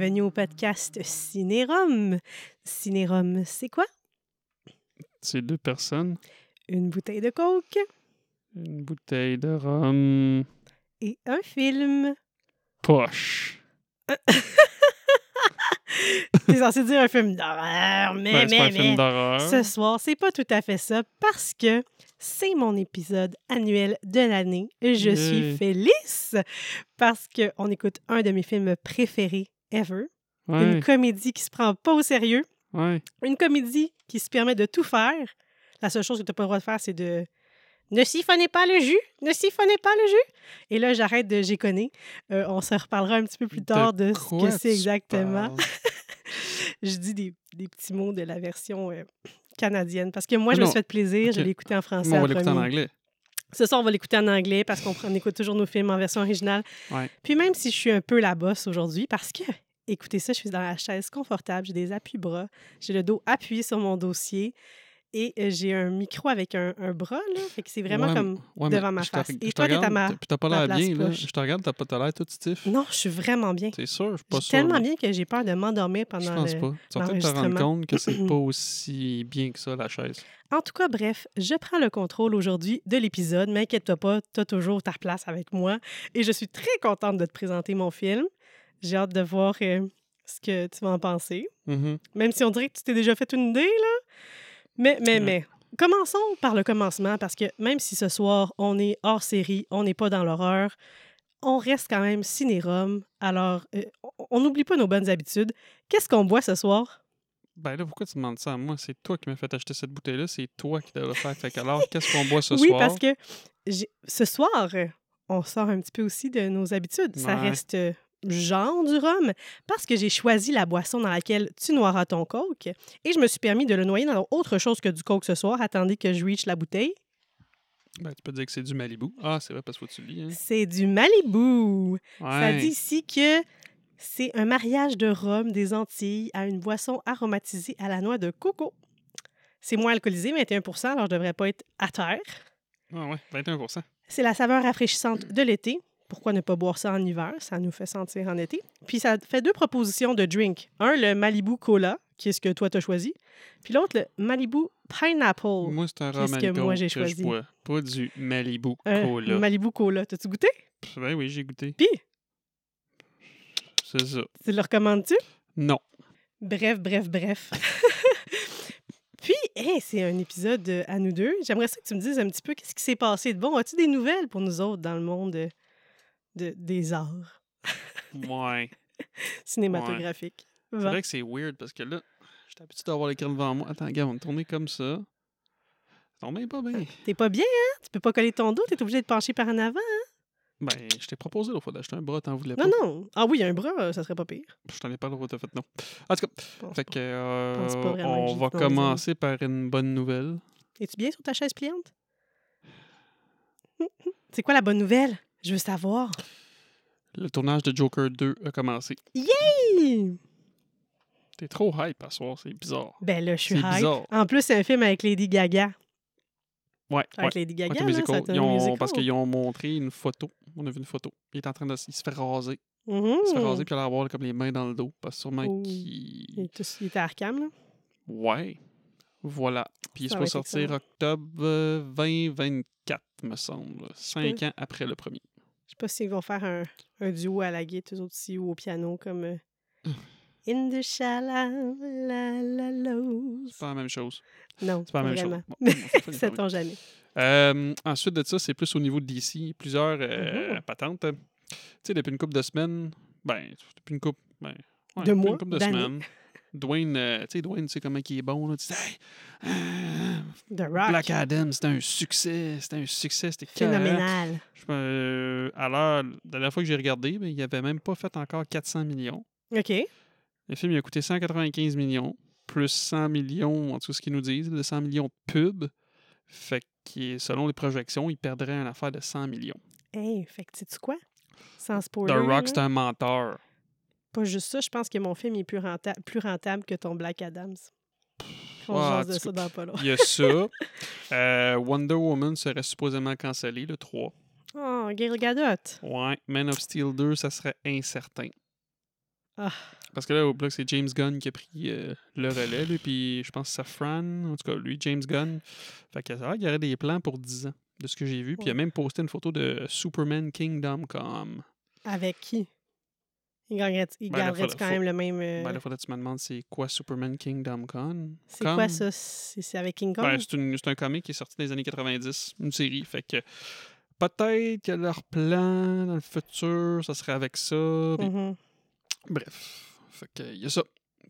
Bienvenue au podcast Cinérum. Cinérum, c'est quoi? C'est deux personnes, Une bouteille de coke une bouteille de rhum et un film. poche. T'es censé dire un film d'horreur, mais, pas mais, film mais. d'horreur. Ce soir, c'est pas tout à fait ça parce que c'est mon épisode annuel de l'année. Je suis. Félix parce qu'on écoute un de mes films préférés ever. Ouais, Une comédie qui se prend pas au sérieux. ouais. Une comédie qui se permet de tout faire. La seule chose que tu n'as pas le droit de faire, c'est de ne siphonnez pas le jus, ne siphonnez pas le jus. Et là, j'arrête de géconner. Euh, on se reparlera un petit peu plus tard de, ce que c'est exactement. Je dis des, des petits mots de la version euh, canadienne parce que moi, Ah je me suis fait plaisir. Je l'ai écouté en français. Bon, on va l'écouter en anglais. Ce soir, on va l'écouter en anglais parce qu'on on écoute toujours nos films en version originale. Ouais. Puis même si je suis un peu la bosse aujourd'hui, parce que, écoutez ça, je suis dans la chaise confortable, j'ai des appuis-bras, j'ai le dos appuyé sur mon dossier et euh, j'ai un micro avec un, un bras, là. Fait que c'est vraiment Ouais, comme ouais, devant ma je face. Et je toi, t'es à ma- t'as- Puis t'as pas l'air bien, là. Je te regarde, t'as pas t'as l'air tout stiff. Non, je suis vraiment bien. C'est sûr, je suis pas Je suis tellement là. bien que j'ai peur de m'endormir Je pendant pense le... pas. Tu vas peut-être te rendre compte que c'est pas aussi bien que ça, la chaise. En tout cas, bref, je prends le contrôle aujourd'hui de l'épisode. Mais inquiète-toi pas, tu as toujours ta place avec moi. Et je suis très contente de te présenter mon film. J'ai hâte de voir euh, ce que tu vas en penser. Mhm. Même si on dirait que tu t'es déjà fait une idée, là. Mais, mais, Ouais. mais, commençons par le commencement, parce que même si ce soir, on est hors série, on n'est pas dans l'horreur, on reste quand même ciné-rom. Alors, euh, on- n'oublie pas nos bonnes habitudes. Qu'est-ce qu'on boit ce soir? Ben là, pourquoi tu demandes ça à moi? C'est toi qui m'as fait acheter cette bouteille-là, c'est toi qui devrais le faire. Fait que alors, qu'est-ce qu'on boit ce oui, soir? parce que ce soir, on sort un petit peu aussi de nos habitudes. Ça reste euh, genre du rhum, parce que j'ai choisi la boisson dans laquelle tu noiras ton coke. Et je me suis permis de le noyer dans autre chose que du coke ce soir. Attendez que je reach la bouteille. Ben, tu peux dire que c'est du Malibu. Ah, c'est vrai, parce que tu le lis. Hein? C'est du Malibu. Ça dit ici que c'est un mariage de rhum des Antilles à une boisson aromatisée à la noix de coco. C'est moins alcoolisé, 21% alors je devrais pas être à terre. Ah ouais, 21% C'est la saveur rafraîchissante de l'été. Pourquoi ne pas boire ça en hiver? Ça nous fait sentir en été. Puis ça fait deux propositions de drink. Un, le Malibu Cola, qui est ce que toi t'as choisi. Puis l'autre, le Malibu Pineapple. Moi, c'est un que moi j'ai que choisi? je bois. Pas du Malibu Cola. Malibu Cola. T'as-tu goûté? Ben oui, j'ai goûté. Puis, C'est ça. tu le recommandes-tu? Non. Bref, bref, bref. Puis, hey, c'est un épisode euh, à nous deux. J'aimerais ça que tu me dises un petit peu qu'est-ce qui s'est passé de bon. As-tu des nouvelles pour nous autres dans le monde euh, de, des arts Ouais. cinématographiques? C'est vrai que c'est weird parce que là, j'étais habitué d'avoir l'écran devant moi. Attends, gars, on va me tourner comme ça. Ça tombe bien pas bien. T'es pas bien, hein? Tu peux pas coller ton dos, t'es obligé de pencher par en avant. hein? Ben, je t'ai proposé l'autre fois d'acheter un bras, t'en voulais pas. Non, non. Ah oui, un bras, euh, ça serait pas pire. Je t'en ai pas le droit, t'as fait non. En tout cas, pense fait que, euh, on va les commencer par une bonne nouvelle. Es-tu bien sur ta chaise pliante? C'est quoi la bonne nouvelle? Je veux savoir. Le tournage de Joker 2 a commencé. Hi! T'es trop hype à soir, c'est bizarre. Ben là, je suis hype. bizarre. En plus, c'est un film avec Lady Gaga. Ouais, Avec ouais. Lady Gaga, là, musical. c'est un Ils ont- musical. parce qu'ils ont montré une photo. On a vu une photo. Il est en train de il se fait raser. Il se fait raser puis il a avoir comme les mains dans le dos. Parce que sûrement Oh. qu'il. Il, il était à Arkham, là. Ouais. Voilà. Puis il se être sortir octobre euh, 2024, me semble. Cinq ans après le premier. Je sais pas s'ils vont faire un, un duo à la guitare, eux autres aussi, ou au piano, comme euh, Hum. In the la. C'est pas la même chose. Non, C'est pas la même vraiment. chose. Bon, Sait-on jamais. Euh, ensuite de ça, c'est plus au niveau de DC. Plusieurs euh, Mhm. patentes. Tu sais, depuis une couple de semaines, ben, depuis une couple, ben, ouais, De depuis mois, une couple de semaines, Dwayne, euh, tu sais, Dwayne, tu sais comment il est bon, là. Tu dis, hey, euh, The Rock. Black Adam, c'était un succès, c'était un succès, c'était. Phénoménal. Je euh, alors, la dernière fois que j'ai regardé, ben, il avait même pas fait encore 400 millions. OK. Le film, il a coûté 195 millions, plus 100 millions, en tout cas, ce qu'ils nous disent, de 100 millions de pubs. Fait que, selon les projections, il perdrait une affaire de 100 millions. Hey, fait que sais-tu quoi? Sans spoiler. The Rock, c'est un menteur. Pas juste ça, je pense que mon film est plus, renta- plus rentable que ton Black Adams. On jase de ça dans pas. Il y a ça. Euh, Wonder Woman serait supposément cancellé, le 3. Oh, Gail Gadot. Ouais. Man of Steel 2, ça serait incertain. Ah. Parce que là, au bloc, c'est James Gunn qui a pris euh, le relais, lui, puis je pense Safran, en tout cas, lui, James Gunn. Fait que ça qu'il y aurait des plans pour 10 ans, de ce que j'ai vu. Puis il a même posté une photo de Superman Kingdom Come. Avec qui? Il garderait, il Ben, garderait quand faut- même le même... euh, Ben là, faudrait que tu me demandes c'est quoi Superman Kingdom Come? c'est quoi ça? C'est avec King Kong? Ben, c'est, une- c'est un comic qui est sorti dans les années 90, une série. Fait que peut-être que leur plan dans le futur, ça serait avec ça. Mhm. Bref. Fait que il y a ça.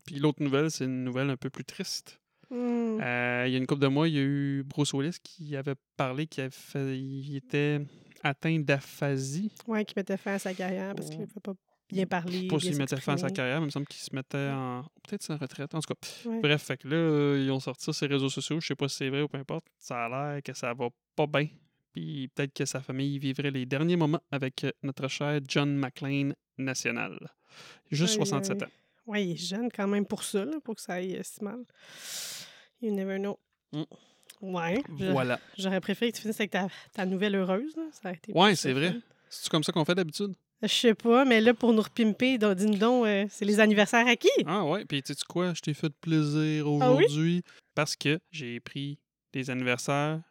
Puis l'autre nouvelle, c'est une nouvelle un peu plus triste. Hmm. Euh, il y a une couple de mois, il y a eu Bruce Willis qui avait parlé qu'il avait fait- il était atteint d'aphasie. Ouais, qui mettait fin à sa carrière parce qu'il ne peut pas bien parler. Je sais pas bien s'il mettait fin à sa carrière, mais il me semble qu'il se mettait en. Peut-être sa retraite. En tout cas. Ouais. Bref, fait que là, euh, ils ont sorti ça sur les réseaux sociaux. Je sais pas si c'est vrai ou peu importe. Ça a l'air que ça va pas bien. Puis peut-être que sa famille vivrait les derniers moments avec euh, notre cher John McClane national. Juste Aïe, 67 aïe. ans. Ouais, il est jeune quand même pour ça, là, pour que ça aille euh, si mal. You never know. Mm. Ouais. Voilà. J'aurais préféré que tu finisses avec ta, ta nouvelle heureuse. Là. Ça aurait été Ouais, c'est vrai. C'est comme ça qu'on fait d'habitude? Je sais pas, mais là, pour nous repimper, donc, dis-nous donc, euh, c'est les anniversaires à qui? Ah ouais, puis sais-tu quoi? Je t'ai fait plaisir Ah oui? aujourd'hui parce que j'ai pris des anniversaires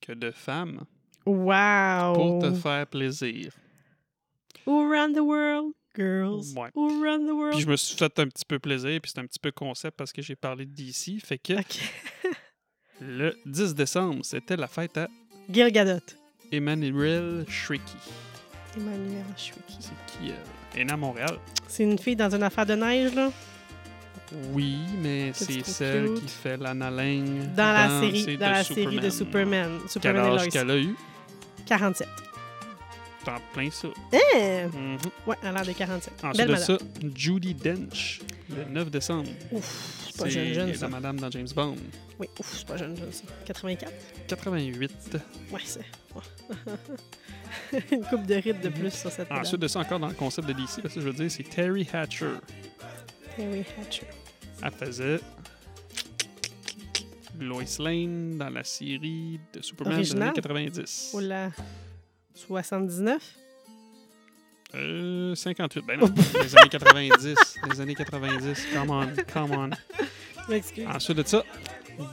que de femmes Wow! pour te faire plaisir. Who run the world? Girls. Ouais. Who run the world? Puis je me suis fait un petit peu plaisir, puis c'est un petit peu concept parce que j'ai parlé d'ici. Fait que le 10 décembre, c'était la fête à Gil Gadot. Emmanuel Shrieky. Emmanuel Chouiki. C'est qui? Elle est née à Montréal? C'est une fille dans une affaire de neige, là? Oui, mais C'est celle cute? qui fait l'Anna Dans la série, dans la série de Superman. Quel Superman et âge qu'elle a eu? 47. T'en plein ça. Mhm. Ouais, a l'air de 47. Ensuite Belle de madame. ça, Judy Dench, le 9 décembre. Ouf, c'est pas jeune, jeune, la ça. madame dans James Bond. Oui, ouf, c'est pas jeune, jeune, ça. 84? 88. Ouais, c'est... ouais. Une coupe de rides de plus sur cette Ensuite de ça, encore dans le concept de DC, parce que je veux dire, c'est Terry Hatcher. Terry Hatcher. Elle faisait Lois Lane dans la série de Superman des Original? années 90. Oh là... 79? Euh, 58. Ben non, les années 90. Les années 90. Come on, come on. M'excuse. Ensuite de ça,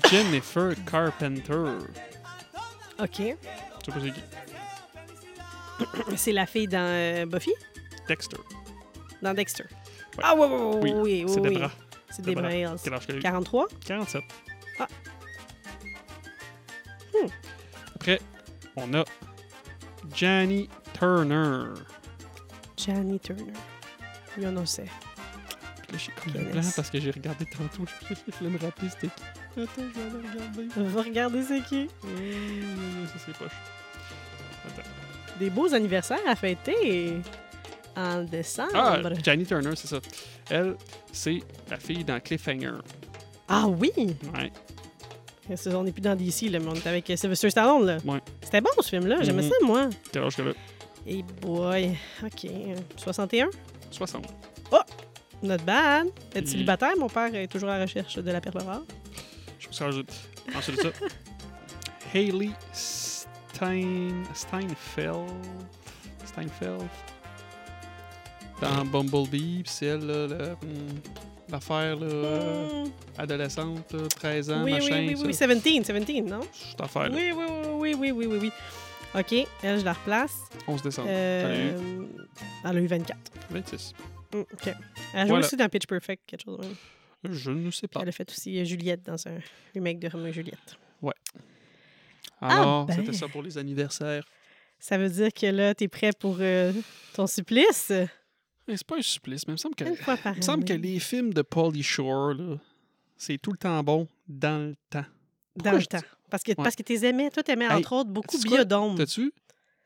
Jennifer Carpenter. OK. Je sais pas c'est qui. C'est la fille dans euh, Buffy? Dexter. Dans Dexter. Ah oui, oui, oui, Oui, oui, oui. c'est oui. Debra. C'est. Debra Hills. Quel âge qu'elle a eu? 43? 47. Ah. Hmm. Après, on a Janny Turner. Janny Turner. Yo no sais. Là, j'ai comme Quelle blanc parce que j'ai regardé tantôt. Je voulais me rappeler c'était qui? Attends, je vais aller regarder. On va regarder c'est qui. Euh, ça, c'est poche. Attends. Des beaux anniversaires à fêter en décembre. Ah, Janny Turner, c'est ça. Elle, c'est la fille dans Cliffhanger. Ah oui! Ouais. On n'est plus dans DC, là, mais on est avec Sylvester Stallone. Là. Ouais. C'était bon ce film-là, j'aimais Mhm. ça, moi. Quel âge qu'elle a? Et boy, OK. euh, 61? 60. Not bad. Être Puis- célibataire, mon père est toujours à la recherche de la perle rare. Je me suis rajouté. Ensuite de ça, Hayley Stein... Steinfeld. Steinfeld. Dans Bumblebee, c'est elle, là, le- hmm, l'affaire, là, euh, Hmm. adolescente, là, 13 ans, oui, machin, oui, oui, ça. oui, 17, 17, non? Cette affaire-là, Oui, oui, oui, oui, oui, oui, oui, oui. OK, elle, je la replace. 11 décembre. Elle a eu Euh, elle a eu 24. 26. Hmm, OK. Elle a joué Voilà. aussi dans Pitch Perfect, quelque chose même. Je ne sais Puis pas. Elle a fait aussi euh, Juliette dans un remake de Roméo et Juliette. Alors, ben. c'était ça pour les anniversaires. Ça veut dire que là, t'es prêt pour euh, ton supplice? Mais c'est pas un supplice, mais il me semble que, il me semble que les films de Pauly Shore, là, c'est tout le temps bon dans le temps. Dans le temps. Parce que, parce que aimais. Toi, t'aimais, Hey, entre autres, beaucoup? Biodome. T'as-tu?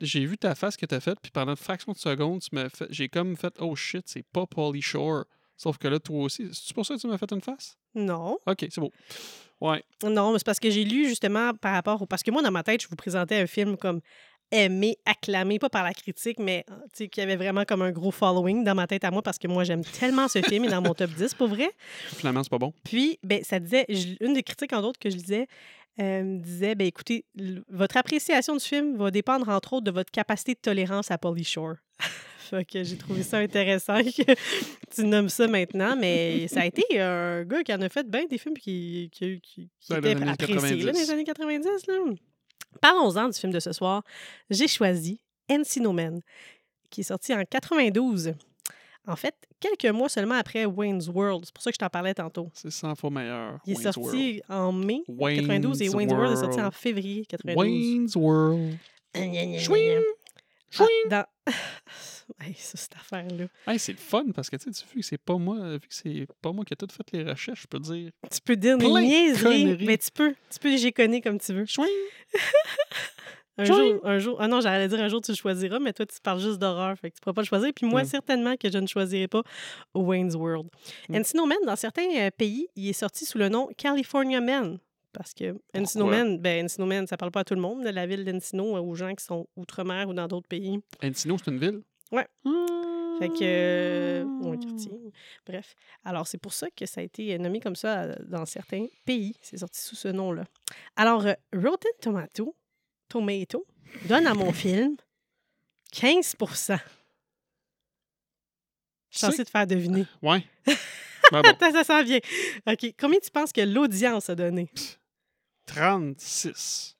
J'ai vu ta face que t'as faite, puis pendant une fraction de seconde, tu m'as fait, j'ai comme fait Oh shit, c'est pas Pauly Shore. Sauf que là, toi aussi. C'est pour ça que tu m'as fait une face? Non. Ok, c'est beau. Ouais. Non, mais c'est parce que j'ai lu justement par rapport au... Parce que moi, dans ma tête, je vous présentais un film comme aimé, acclamé, pas par la critique, mais euh, tu sais, qui avait vraiment comme un gros following dans ma tête à moi parce que moi, j'aime tellement ce film, il est dans mon top 10, pour vrai. Finalement, c'est pas bon. Puis, ben, ça disait, une des critiques, en autres, que je lisais, euh, disait, ben, écoutez, votre appréciation du film va dépendre, entre autres, de votre capacité de tolérance à Polly Shore. Fait que j'ai trouvé ça intéressant que tu nommes ça maintenant. Mais ça a été un gars qui en a fait bien des films qui, qui, qui, qui étaient appréciés là, dans 90. les années 90. Là. Parlons-en du film de ce soir. J'ai choisi Encino Man, qui est sorti en 92. En fait, quelques mois seulement après Wayne's World. C'est pour ça que je t'en parlais tantôt. C'est 100 fois meilleur. Il est Wayne's sorti en mai World. 92 et Wayne's World est sorti en février 92. Wayne's World. Chouing! Chouing! dans... Hey, ça, cette affaire-là. Hey, c'est le fun parce que tu sais, vu que c'est pas moi, vu que c'est pas moi qui ai tout fait les recherches, je peux dire Tu peux dire des Plein niaiseries, mais tu peux, tu peux les géconner comme tu veux. chouing. Un jour, un jour, ah non, j'allais dire un jour tu le choisiras, mais toi tu parles juste d'horreur, fait que tu pourras pas le choisir. Puis moi, Mm. certainement que je ne choisirai pas Wayne's World. Mm. Encino Man, dans certains euh, pays, il est sorti sous le nom California Man. Parce que Encino? Man, ben Encino Man, ça parle pas à tout le monde de la ville d'Encino, euh, aux gens qui sont outre-mer ou dans d'autres pays. Encino, c'est une ville? Ouais. Ah. Fait que. euh, ou un quartier. Bref. Alors, c'est pour ça que ça a été nommé comme ça euh, dans certains pays. C'est sorti sous ce nom-là. Alors, euh, Rotten Tomato, Tomato, donne à mon film 15 Je suis censée te faire deviner. Ouais. Ben bon, Attends, ça s'en vient. OK. Combien tu penses que l'audience a donné? 36.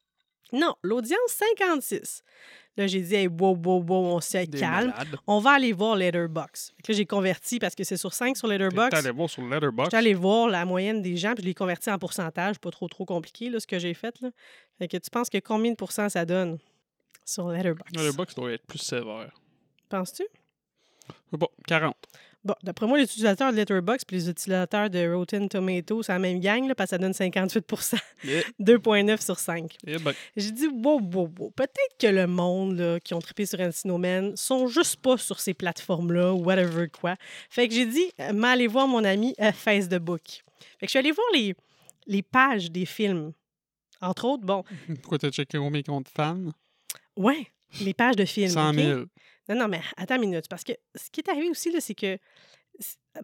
Non, l'audience, 56. Là, j'ai dit, hey, wow, wow, wow, on se calme. malades. On va aller voir Letterboxd. Là, j'ai converti parce que c'est sur 5 sur T'es Letterboxd. allé voir sur Letterboxd. J'étais allée voir la moyenne des gens, puis je l'ai converti en pourcentage, pas trop trop compliqué là, ce que j'ai fait. Là. Fait que tu penses que combien de pourcents ça donne sur Letterboxd? Letterboxd doit être plus sévère. Penses-tu? Bon, 40. Bon, d'après moi, les utilisateurs de Letterboxd puis les utilisateurs de Rotten Tomato, c'est la même gang, là, parce que ça donne 58 Eh, 2,9 sur 5. eh ben, J'ai dit, wow, wow, wow. Peut-être que le monde là, qui ont trippé sur Encino Man sont juste pas sur ces plateformes-là ou whatever quoi. Fait que j'ai dit, euh, m'aller voir mon ami euh, Facebook. Fait que je suis allée voir les, les pages des films. Entre autres, bon, pourquoi t'as checké combien comptes fans? ouais, les pages de films. 100 OK? 000. Non, non, mais attends une minute. Parce que ce qui est arrivé aussi, là, c'est que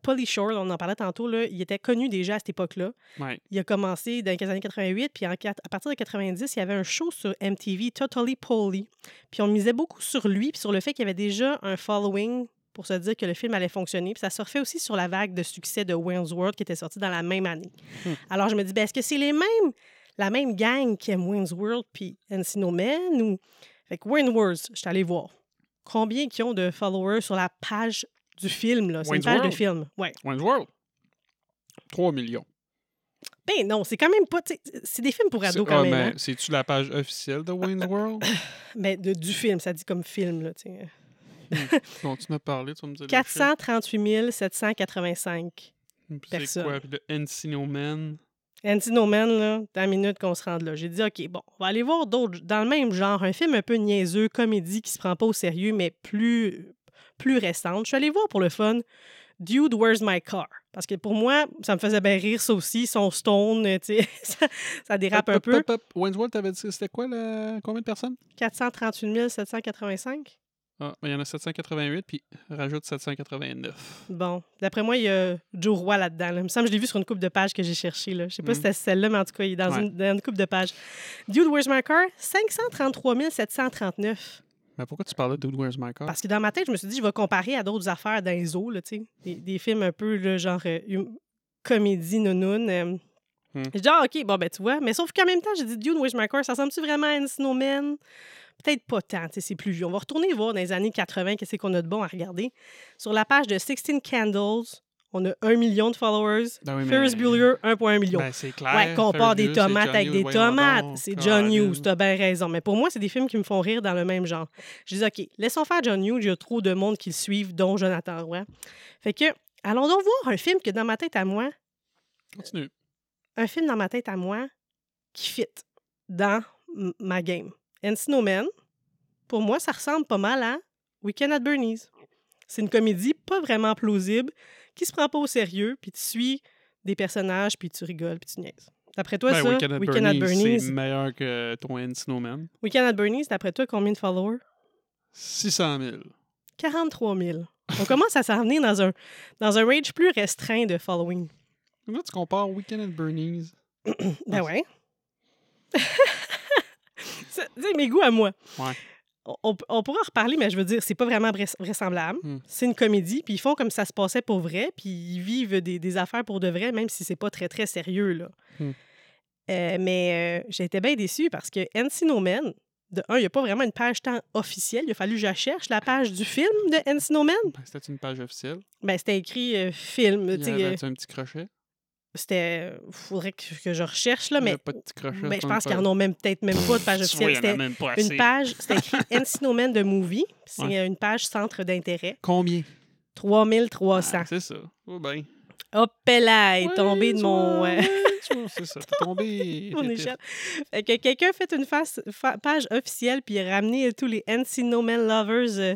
Pauly Shore, on en parlait tantôt, là, il était connu déjà à cette époque-là. Ouais. Il a commencé dans les années 88, puis en à partir de 90, il y avait un show sur MTV, Totally Polly. Puis on misait beaucoup sur lui, puis sur le fait qu'il y avait déjà un following pour se dire que le film allait fonctionner. Puis ça surfait aussi sur la vague de succès de Wayne's World qui était sorti dans la même année. Hmm. Alors je me dis, ben, est-ce que c'est les mêmes, la même gang qui aime Wayne's World puis Encino Man ou... Fait que Wayne's World, je suis allée voir. Combien qui ont de followers sur la page du film, là? C'est une page de World? film. Ouais. Wayne's World. 3 millions. Ben non, c'est quand même pas... C'est des films pour ados C'est- quand ah, même. hein. C'est-tu la page officielle de Wayne's World? Mais de- du film, ça dit comme film, là, tu sais. Continue à parler, tu vas me dire les chiffres. 438 785. Puis C'est personnes. quoi? Puis le Encino Man? Encino Man, là, dans la minute qu'on se rende là. J'ai dit, OK, bon, on va aller voir d'autres, dans le même genre, un film un peu niaiseux, comédie qui se prend pas au sérieux, mais plus, plus récente. Je suis allée voir pour le fun Dude, Where's My Car? Parce que pour moi, ça me faisait bien rire, ça aussi, son stone, tu sais, ça, ça dérape un Hop, peu. hop. Wayne's World, t'avais dit c'était quoi, combien de personnes? 438 785. Ah, il y en a 788, puis rajoute 789. Bon, d'après moi, il y a Joe Roy là-dedans. là. Il me semble que je l'ai vu sur une coupe de pages que j'ai cherché. Là. Je sais pas si c'était celle-là, mais en tout cas, il est dans, Ouais. une, dans une coupe de pages. Dude, Where's My Car? 533 739. Mais pourquoi tu parlais de Dude, Where's My Car? Parce que dans ma tête, je me suis dit, je vais comparer à d'autres affaires dans les eaux, là, tu sais. Des, des films un peu, là, genre, euh, hum- comédie nounoun. euh. Hmm. J'ai dit, ah, OK, bon, ben, tu vois. Mais sauf qu'en même temps, j'ai dit, Dude, Where's My Car? Ça ressemble-tu vraiment à Encino Man? Peut-être pas tant, c'est plus vieux. On va retourner voir dans les années 80 qu'est-ce qu'on a de bon à regarder. Sur la page de 16 Candles, on a un million de followers. Ben oui, Ferris Bueller, 1,1 million. Ben, c'est clair. Ouais, compare des tomates avec des tomates. C'est John. Hughes, t'as bien raison. Mais pour moi, c'est des films qui me font rire dans le même genre. Je dis, OK, laissons faire John Hughes, il y a trop de monde qui le suivent, dont Jonathan Roy. Fait que, allons donc voir un film que dans ma tête à moi, Continue. un film dans ma tête à moi qui fit dans ma game. Encino Man, pour moi, ça ressemble pas mal à Weekend at Bernie's. C'est une comédie pas vraiment plausible, qui se prend pas au sérieux, puis tu suis des personnages, puis tu rigoles, puis tu niaises. D'après toi, Ben, ça, Weekend at Weekend Bernie's, Bernie's, c'est meilleur que ton Encino Man. Weekend at Bernie's, d'après toi, combien de followers? 600 000. 43 000. On commence à s'en venir dans un, dans un range plus restreint de following. Là, tu compares Weekend at Bernie's. Ben Ah. ouais. Mes goûts à moi. Ouais. on, on pourra en reparler, mais je veux dire, c'est pas vraiment vrais- vraisemblable. Hmm. C'est une comédie, puis ils font comme ça se passait pour vrai, puis ils vivent des, des affaires pour de vrai, même si c'est pas très, très sérieux, là. Hmm. Euh, mais euh, j'ai été bien déçue parce que Encino Man, de un, il n'y a pas vraiment une page tant officielle. Il a fallu que je la cherche, la page du film de Encino Man. Ben, C'était une page officielle. Ben, c'était écrit euh, film. Il y avait euh, un petit crochet. C'était. faudrait que, que je recherche, là, mais avait pas de petit crochet. je pense qu'ils en ont même peut-être même pas de page officielle. C'était une page, c'était écrit Encino Man de Movie. C'est Ouais. euh, une page centre d'intérêt. Combien? 3300. Ah, c'est ça. Oh ben. Hop là, est Ouais, tombé de mon. euh, c'est ça. T'es tombé. mon échelle. Fait que quelqu'un fait une face- fa- page officielle puis ramené tous les Encino Man lovers euh,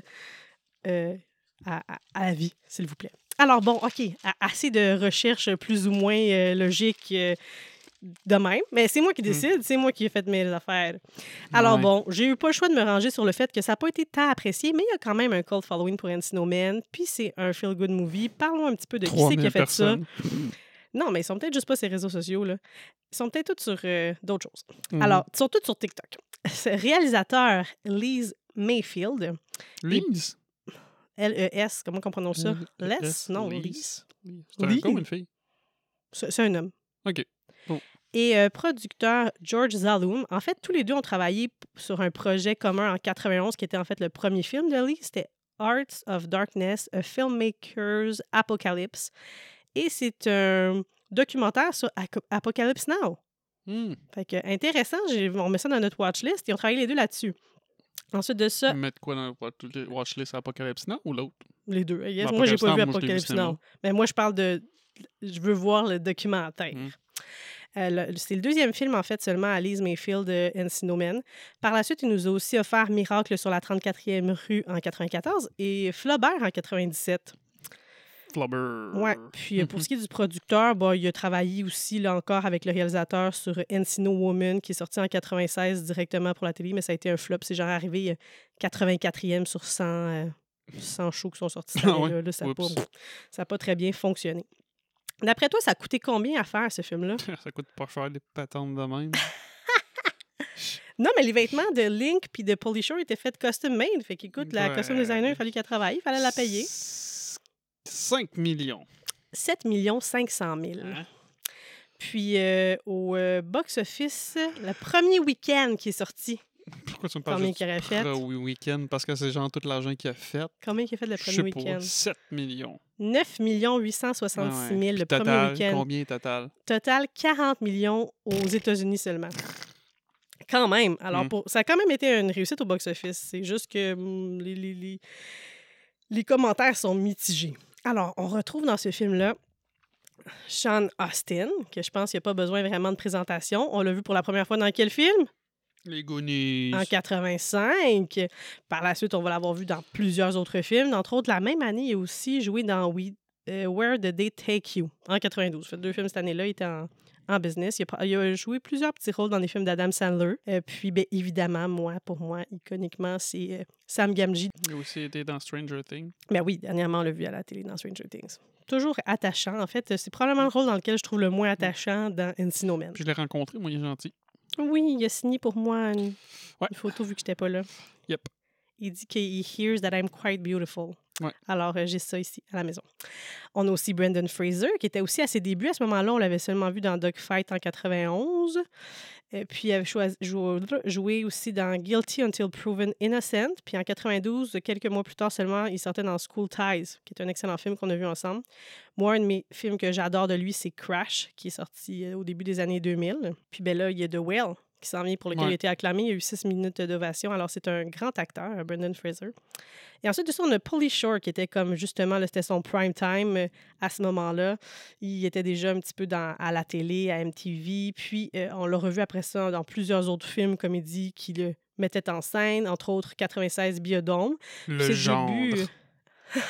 euh, à, à- à la vie, s'il vous plaît. Alors bon, OK, assez de recherches plus ou moins euh, logiques euh, de même, mais c'est moi qui décide, c'est moi qui ai fait mes affaires. Alors Ouais. bon, j'ai eu pas le choix de me ranger sur le fait que ça n'a pas été tant apprécié, mais il y a quand même un cult following pour Encino Man, puis c'est un feel-good movie. Parlons un petit peu de qui c'est 3000 qui a fait ça. Non, mais ils sont peut-être juste pas les réseaux sociaux, là. Ils sont peut-être tous sur euh, d'autres choses. Mhm. Alors, ils sont tous sur TikTok. Ce réalisateur, Lise Mayfield, Lise? L-E-S, comment on prononce ça? L- Les? S, Non, Lise. C'est un gars ou une fille? C'est un homme. OK. Et euh, producteur George Zaloom. En fait, tous les deux ont travaillé sur un projet commun en 91 qui était en fait le premier film de Lee. C'était Arts of Darkness, A Filmmaker's Apocalypse. Et c'est un documentaire sur Apocalypse Now. Hmm. Fait que intéressant, on met ça dans notre watchlist et on travaille les deux là-dessus. Ensuite de ça, Mettre quoi dans le watch- le watchlist Apocalypse Now ou l'autre? les deux. Guess. Ben, moi, j'ai pas vu Apocalypse. Now. Mais moi, je parle de. Je veux voir le documentaire. Mm. Euh, c'est le deuxième film, en fait, seulement à Lise Mayfield de Encino Man. Par la suite, il nous a aussi offert Miracle sur la 34e rue en 94 et Flaubert en 97. Flubber. Ouais. Puis euh, pour ce qui est du producteur, bah, il a travaillé aussi, là encore, avec le réalisateur sur Encino Woman, qui est sorti en 96 directement pour la télé, mais ça a été un flop. C'est genre arrivé euh, 84e sur 100, euh, 100 shows qui sont sortis Ah ouais? Là, ça n'a pas, pas très bien fonctionné. D'après toi, ça a coûté combien à faire, ce film-là? ça coûte pas cher des patentes de même. Non, mais les vêtements de Link puis de Polisher étaient faits custom made. Fait qu'écoute, la Ouais. costume designer, il fallait qu'elle travaille, il fallait la payer. 5 millions. 7 500 000. Hein? Puis euh, au euh, box-office, le premier week-end qui est sorti, Pourquoi tu me parles Combien qu'il fait? week-end? Parce que c'est genre tout l'argent qu'il a fait. combien qui a fait le premier week-end? pas. 7 millions. 9 866 Ah 000 ouais. le premier week-end. Combien total? Total, 40 millions aux États-Unis seulement. Quand même. Alors, Mm. pour, ça a quand même été une réussite au box-office. C'est juste que les, les- les- les commentaires sont mitigés. Alors, on retrouve dans ce film-là Sean Austin, que je pense qu'il n'y a pas besoin vraiment de présentation. On l'a vu pour la première fois dans quel film? Les Goonies. En 85. Par la suite, on va l'avoir vu dans plusieurs autres films. Entre autres, la même année, il a aussi joué dans We- euh, Where Did They Take You? En 92. Il a fait deux films cette année-là. Il était en, en business. Il a, pas- il a joué plusieurs petits rôles dans les films d'Adam Sandler. Euh, puis, bien, évidemment, moi, pour moi, iconiquement, c'est euh, Sam Gamgee. Il a aussi été dans Stranger Things. Ben oui, dernièrement, on l'a vu à la télé dans Stranger Things. Toujours attachant. En fait, c'est probablement le rôle dans lequel je trouve le moins attachant dans Encino Man. Puis je l'ai rencontré, moi, il est gentil. Oui, il a signé pour moi une, Ouais. une photo vu que j'étais pas là. Yep. Il dit qu'il hears that I'm quite beautiful. Alors, euh, j'ai ça ici, à la maison. On a aussi Brendan Fraser, qui était aussi à ses débuts. À ce moment-là, on l'avait seulement vu dans Dogfight en 91. Et puis, il avait joué aussi dans Guilty Until Proven Innocent. Puis en 92, quelques mois plus tard seulement, il sortait dans School Ties, qui est un excellent film qu'on a vu ensemble. Moi, un de mes films que j'adore de lui, c'est Crash, qui est sorti euh, au début des années 2000. Puis ben là, il y a The Whale, qui s'en vient pour lequel Ouais. il a été acclamé. Il y a eu six minutes d'ovation. Alors, c'est un grand acteur, euh, Brendan Fraser. Et ensuite de ça, on a Pauly Shore, qui était comme justement, c'était son prime time euh, à ce moment-là. Il était déjà un petit peu dans, à la télé, à MTV. Puis, euh, on l'a revu après ça dans plusieurs autres films, comédies qui le mettaient en scène, entre autres 96 Biodome. Le genre. début,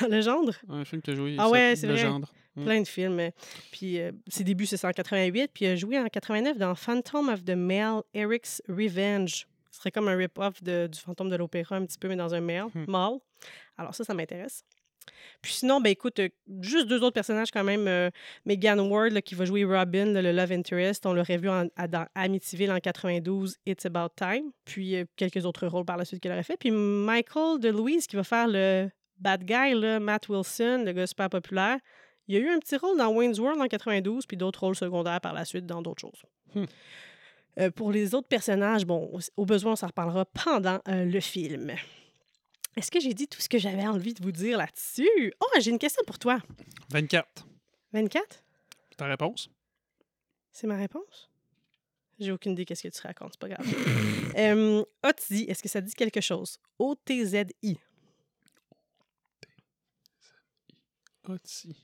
euh, le gendre? Un film que j'ai joué. Ah ouais, c'est Le vrai. gendre. Mm. Plein de films. euh, Puis euh, ses débuts, c'est en 88. Puis il a joué en 89 dans Phantom of the Male, Eric's Revenge. Ce serait comme un rip-off de- du fantôme de l'opéra, un petit peu, mais dans un male. Hmm. Alors ça, ça m'intéresse. Puis sinon, ben écoute, euh, juste deux autres personnages quand même. euh, Megan Ward, là, qui va jouer Robin, là, le Love Interest. On l'aurait vu en- à- dans Amityville en 92, It's About Time. Puis euh, quelques autres rôles par la suite qu'elle aurait fait. Puis Michael DeLuise, qui va faire le bad guy, là, Matt Wilson, le gars super populaire. Il y a eu un petit rôle dans Wayne's World en 92, puis d'autres rôles secondaires par la suite dans d'autres choses. Hmm. Euh, pour les autres personnages, bon, au, au besoin, on s'en reparlera pendant euh, le film. Est-ce que j'ai dit tout ce que j'avais envie de vous dire là-dessus? Oh, j'ai une question pour toi. 24. 24? Ta réponse? C'est ma réponse? J'ai aucune idée qu'est-ce que tu racontes, c'est pas grave. euh, Otzi, est-ce que ça dit quelque chose? O-T-Z-I. Otzi.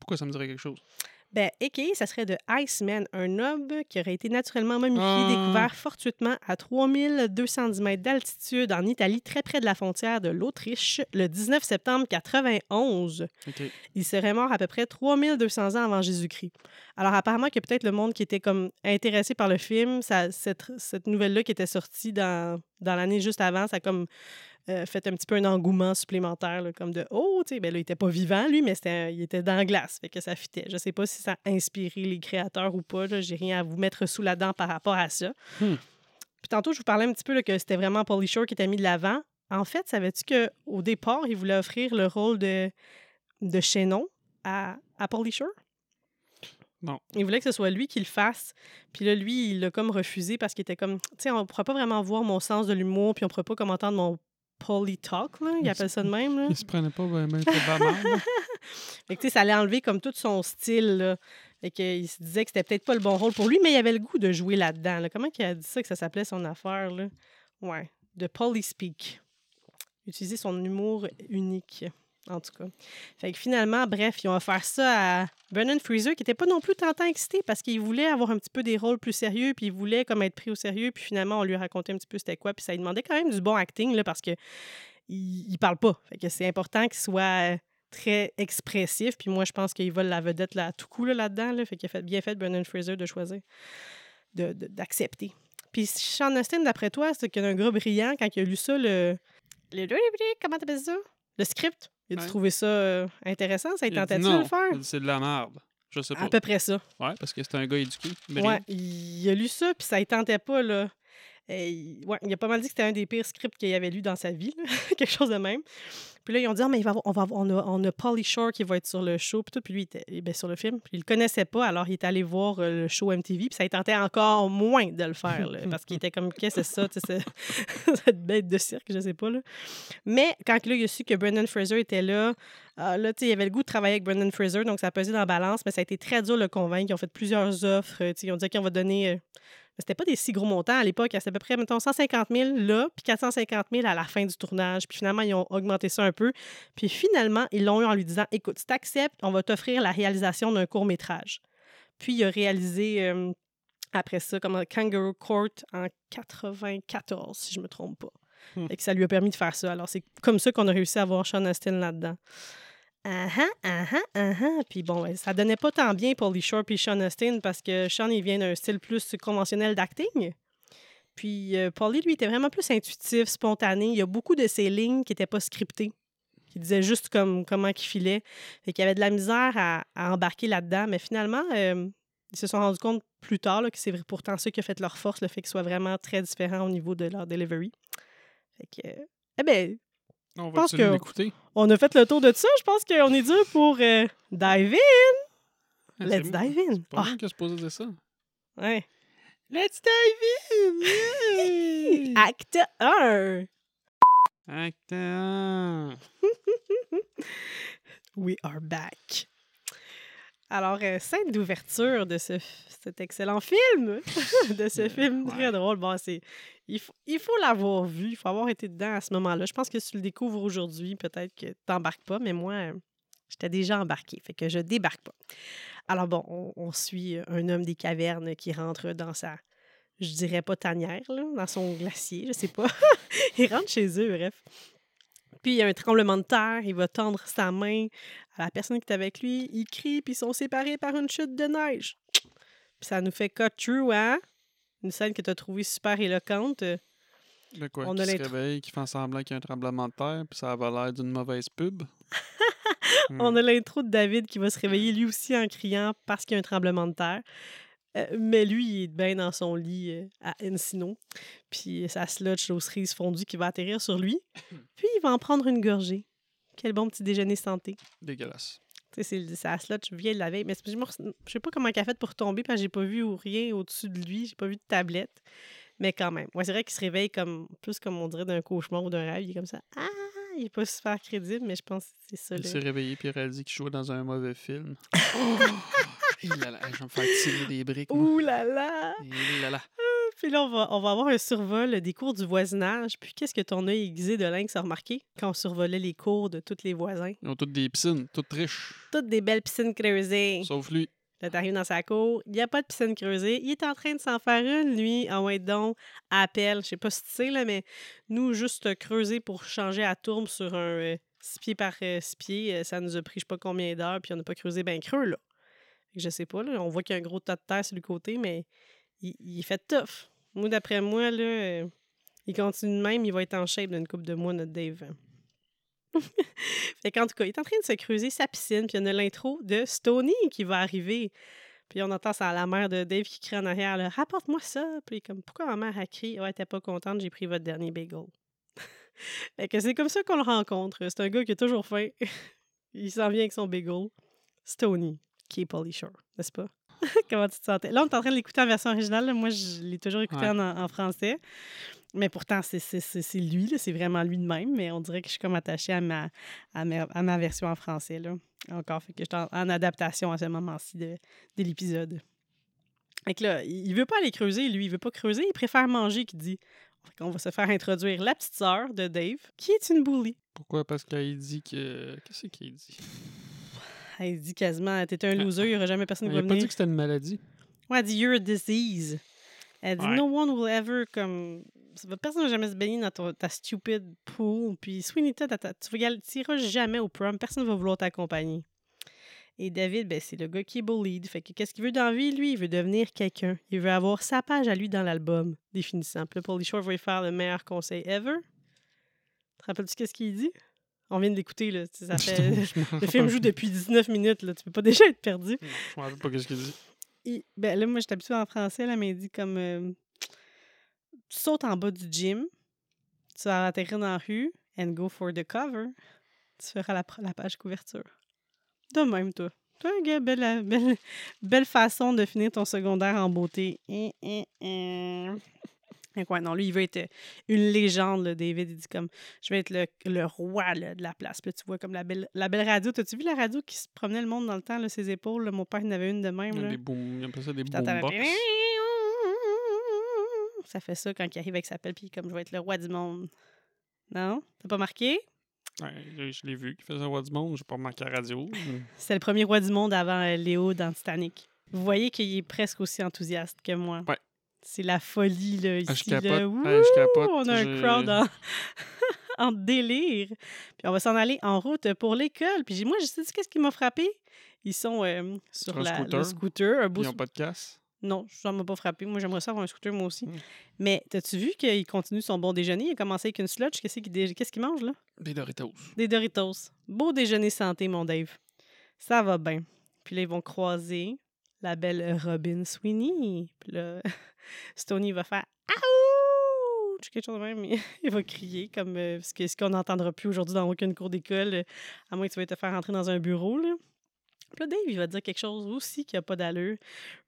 Pourquoi ça me dirait quelque chose? Ben, a.k.a. ça serait de Iceman, un homme qui aurait été naturellement momifié, Ah. découvert fortuitement à 3210 mètres d'altitude en Italie, très près de la frontière de l'Autriche, le 19 septembre 91. OK. Il serait mort à peu près 3200 ans avant Jésus-Christ. Alors, apparemment, que peut-être le monde qui était comme intéressé par le film, ça, cette, cette nouvelle-là qui était sortie dans, dans l'année juste avant, ça a comme euh, fait un petit peu un engouement supplémentaire, là, comme de Oh, tu sais, ben là, il était pas vivant, lui, mais il était dans la glace, fait que ça fitait. Je sais pas si ça a inspiré les créateurs ou pas, j'ai rien à vous mettre sous la dent par rapport à ça. Hmm. Puis tantôt, je vous parlais un petit peu là, que c'était vraiment Pauly Shore qui était mis de l'avant. En fait, savais-tu qu'au départ, il voulait offrir le rôle de, de Shannon à, à Pauly Shore? Non. Il voulait que ce soit lui qui le fasse. Puis là, lui, il l'a comme refusé parce qu'il était comme, tu sais, on ne pourra pas vraiment voir mon sens de l'humour, puis on ne pourra pas comme entendre mon poly talk, là. Il appelle ça de même, là. Il se prenait pas ben, ben, là. Fait que, tu sais, ça allait enlever comme tout son style, là. Fait que, il se disait que c'était peut-être pas le bon rôle pour lui, mais il avait le goût de jouer là-dedans. là. Comment il a dit ça que ça s'appelait son affaire, là? Ouais, de Polly Speak. Utiliser son humour unique, en tout cas. Fait que finalement, bref, ils ont offert ça à Brennan Fraser, qui était pas non plus tant tant excité parce qu'il voulait avoir un petit peu des rôles plus sérieux, puis il voulait comme être pris au sérieux, puis finalement, on lui racontait un petit peu c'était quoi, puis ça lui demandait quand même du bon acting, là, parce que il, parle pas. Fait que c'est important qu'il soit euh, très expressif. Puis moi, je pense qu'il vole la vedette là, à tout coup là, là-dedans. Là, fait qu'il a fait, bien fait, Brendan Fraser, de choisir, de- d'accepter. Puis Sean Astin, d'après toi, c'est qu'un gars brillant, quand il a lu ça, le... le comment t'appelles ça? Le script? Il a Ouais. trouvé ça euh, intéressant. Ça, tentait-tu de le faire? C'est de la merde. Je sais pas. À peu près ça. Ouais, parce que c'était un gars éduqué. brillant. Ouais, il a lu ça, puis ça ne tentait pas, là. Ouais, il a pas mal dit que c'était un des pires scripts qu'il avait lu dans sa vie, quelque chose de même. Puis là, ils ont dit, ah, mais on, va on, a, on a Pauly Shore qui va être sur le show, puis tout, puis lui, il était eh ben, sur le film, puis il le connaissait pas, alors il est allé voir euh, le show MTV, puis ça il tentait encore moins de le faire, parce qu'il était comme, qu'est-ce que c'est ça, cette bête de cirque, je sais pas, là. Mais quand là, il a su que Brendan Fraser était là, ah, là, tu il avait le goût de travailler avec Brendan Fraser, donc ça a pesé dans la balance, mais ça a été très dur de le convaincre. Ils ont fait plusieurs offres. Ils ont dit qu'on va donner. euh, c'était pas des si gros montants à l'époque. C'était à peu près, mettons, 150 000 là, puis 450 000 à la fin du tournage. Puis finalement, ils ont augmenté ça un peu. Puis finalement, ils l'ont eu en lui disant Écoute, si tu acceptes, on va t'offrir la réalisation d'un court-métrage. Puis il a réalisé. euh, après ça, comme Kangaroo Court en 94, si je me trompe pas. Hmm. Et que ça lui a permis de faire ça. Alors, c'est comme ça qu'on a réussi à voir Sean Astin là-dedans. Ah ah, ah ah, ah. Puis bon, ça donnait pas tant bien pour les Shore et Sean Astin parce que Sean, il vient d'un style plus conventionnel d'acting. Puis euh, Paulie, lui, était vraiment plus intuitif, spontané. Il y a beaucoup de ses lignes qui n'étaient pas scriptées, qui disaient juste comme comment qu'il filait. Fait qu'il y avait de la misère à, embarquer là-dedans. Mais finalement, euh, ils se sont rendus compte plus tard que c'est pourtant ça qui a fait leur force, le fait qu'ils soient vraiment très différents au niveau de leur delivery. Fait que, eh ben, On va-tu que- l'écouter? on a fait le tour de ça. Je pense qu'on est dur pour euh, dive in. Ah, Let's c'est dive in. Pas Ah, a supposé dire ça. ouais. Let's dive in! Acte 1. Acte un. We are back. Alors, euh, scène d'ouverture de ce, cet excellent film, de ce film très ouais. drôle. Bon, c'est, il faut, l'avoir vu, il faut avoir été dedans à ce moment-là. Je pense que si tu le découvres aujourd'hui, peut-être que tu n'embarques pas, mais moi, euh, j'étais déjà embarqué, fait que je débarque pas. Alors bon, on, suit un homme des cavernes qui rentre dans sa, je dirais pas tanière, dans son glacier, je sais pas. il rentre chez eux, bref. Puis il y a un tremblement de terre, il va tendre sa main à la personne qui est avec lui, il crie, puis ils sont séparés par une chute de neige. Puis ça nous fait cut through, hein? Une scène que tu as trouvée super éloquente. Euh, De quoi? On qui a se réveille, qui fait semblant qu'il y a un tremblement de terre, puis ça va l'air d'une mauvaise pub. Hmm. On a l'intro de David qui va se réveiller lui aussi en criant parce qu'il y a un tremblement de terre. Euh, mais lui, il est bien dans son lit euh, à Encino. Puis sa sludge aux cerises fondues qui va atterrir sur lui. Puis il va en prendre une gorgée. Quel bon petit déjeuner santé. Dégueulasse. Le- sa sludge vieille de la veille. Mais je je sais pas comment elle a fait pour tomber parce que j'ai pas vu ou rien au-dessus de lui. J'ai pas vu de tablette. Mais quand même. Ouais, c'est vrai qu'il se réveille comme plus comme on dirait d'un cauchemar ou d'un rêve. Il est comme ça. Ah! Il est pas super crédible, mais je pense que c'est ça. Il s'est réveillé puis il a réalisé qu'il jouait dans un mauvais film. Et là là, je vais me faire tirer des briques. moi. Ouh là là! Là là. Puis là, on va, on va avoir un survol des cours du voisinage. Puis qu'est-ce que ton œil aiguisé de lynx a remarqué quand on survolait les cours de tous les voisins? Ils ont toutes des piscines, toutes riches. Toutes des belles piscines creusées. Sauf lui. Là, t'arrives dans sa cour, il n'y a pas de piscine creusée. Il est en train de s'en faire une, lui, en ouais donc, appel. Je sais pas si tu sais, là, mais nous, juste creuser pour changer à tourbe sur un 6 pieds par 6 pieds, euh, ça nous a pris je sais pas combien d'heures, puis on n'a pas creusé bien creux, là. Je sais pas, là, on voit qu'il y a un gros tas de terre sur le côté, mais il, fait tough. Moi, d'après moi, là, euh, il continue de même, il va être en shape d'une couple de mois, notre Dave. fait tout cas, il est en train de se creuser sa piscine, puis on a l'intro de Stony qui va arriver. Puis on entend ça à la mère de Dave qui crie en arrière, rapporte-moi ça. Puis il comme, pourquoi ma mère a crié, ouais, t'es pas contente, j'ai pris votre dernier bagel. fait que c'est comme ça qu'on le rencontre. C'est un gars qui a toujours faim. il s'en vient avec son bagel. Stony, qui est Polly Shore, n'est-ce pas? Comment tu te sentais? Là, on est en train de l'écouter en version originale. là. Moi, je l'ai toujours écouté Ouais. en, en français. Mais pourtant, c'est- lui, c'est vraiment lui de même. Mais on dirait que je suis comme attachée à ma, à ma, à ma version en français. Là. Encore, fait que j'étais en, en adaptation à ce moment-ci de, de l'épisode. Fait que là, il veut pas aller creuser, lui. Il veut pas creuser, il préfère manger, qu'il dit. Qu'on va se faire introduire la petite sœur de Dave, qui est une bully. Pourquoi? Parce qu'il dit que. Qu'est-ce qu'il dit? Elle dit quasiment T'es un loser, il y aura jamais personne qui a va pas dit venir. que c'était une maladie. Ouais, elle dit You're a disease. Elle dit Ouais. No one will ever comme. Personne ne va jamais se baigner dans ton- ta stupid pool. Puis Sweeney Todd, tu vas y aller- tu iras jamais au prom. Personne ne va vouloir t'accompagner. Et David, ben, c'est le gars qui est bullied. Fait que qu'est-ce qu'il veut dans la vie, lui? Il veut devenir quelqu'un. Il veut avoir sa page à lui dans l'album, définissant. Puis là, Pauly Shore va lui faire le meilleur conseil ever. Te rappelles-tu qu'est-ce qu'il dit? On vient de l'écouter, là. Tu sais, Ça fait... Le film joue depuis 19 minutes, là. Tu peux pas déjà être perdu. Je me rappelle pas qu'est-ce qu'il dit. Il- ben là, moi, je habituée en français, là, mais il dit comme euh, tu sautes en bas du gym, tu vas atterrir dans la rue and go for the cover. Tu feras la, page couverture. De même, toi. Toi, gars, belle, belle, belle façon de finir ton secondaire en beauté. Hein, hein, hein. Ouais, non, lui, il veut être euh, une légende, là, David. Il dit comme, je vais être le, le roi là, de la place. Puis là, tu vois comme la belle, la belle radio. T'as-tu vu la radio qui se promenait le monde dans le temps, là, ses épaules? là? Mon père il en avait une de même. Il y a Là. des boom, il appelle ça des boombox. Ça fait ça quand il arrive avec sa pelle, puis comme je vais être le roi du monde. Non? T'as pas marqué? Ouais, je l'ai vu, qui faisait un roi du monde. J'ai pas remarqué la radio. C'est le premier roi du monde avant euh, Léo dans Titanic. Vous voyez qu'il est presque aussi enthousiaste que moi. Ouais. C'est la folie, là, ici. Ah, je là. Ouh, Ah, je capote. On a un crowd en... en délire. Puis on va s'en aller en route pour l'école. Puis j'ai- moi, je sais qu'est-ce qui m'a frappé? Ils sont euh, sur un la- scooter. le scooter, un beau Ils ont pas de casse? Non, ça m'a pas frappé. Moi, j'aimerais ça avoir un scooter, moi aussi. Mm. Mais t'as-tu vu qu'il continue son bon déjeuner? Il a commencé avec une sludge. Qu'est-ce qu'il dé- mange, là? Des Doritos. Des Doritos. Beau déjeuner santé, mon Dave. Ça va bien. Puis là, ils vont croiser la belle Robin Sweeney. Puis là, Stony va faire Ouch! Quelque chose de même. Il- va crier, comme euh, ce qu'on n'entendra plus aujourd'hui dans aucune cour d'école, euh, à moins que tu veuilles te faire rentrer dans un bureau, là. Puis là, Dave, il va dire quelque chose aussi qui n'a pas d'allure.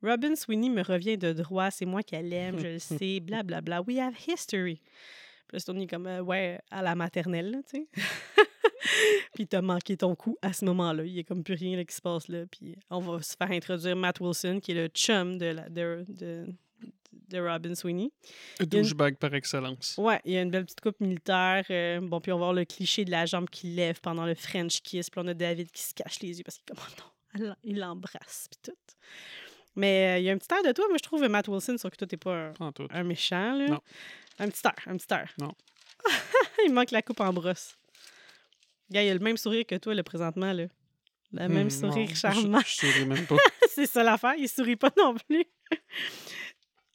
Robin Sweeney me revient de droit, c'est moi qu'elle aime, je le sais, blablabla. We have history. Puis là, Stony est comme, euh, ouais, à la maternelle, là, tu sais. puis t'as manqué ton coup à ce moment-là. Il y a comme plus rien là, qui se passe là. Puis on va se faire introduire Matt Wilson, qui est le chum de, la, de, de, de Robin Sweeney. Une- douchebag par excellence. Ouais, il y a une belle petite coupe militaire. euh, bon, puis on va voir le cliché de la jambe qui lève pendant le French kiss. Puis on a David qui se cache les yeux parce qu'il est comme, oh non, il l'embrasse, puis tout. Mais euh, il y a un petit air de toi, moi je trouve, Matt Wilson, sauf que toi, t'es pas un, méchant, là. Non. Un petit air, un petit air. Non. il manque la coupe en brosse. Gars, il a le même sourire que toi, là, présentement, là. Le même Hmm, sourire non, charmant. Je, je souris même pas. c'est ça l'affaire, il sourit pas non plus.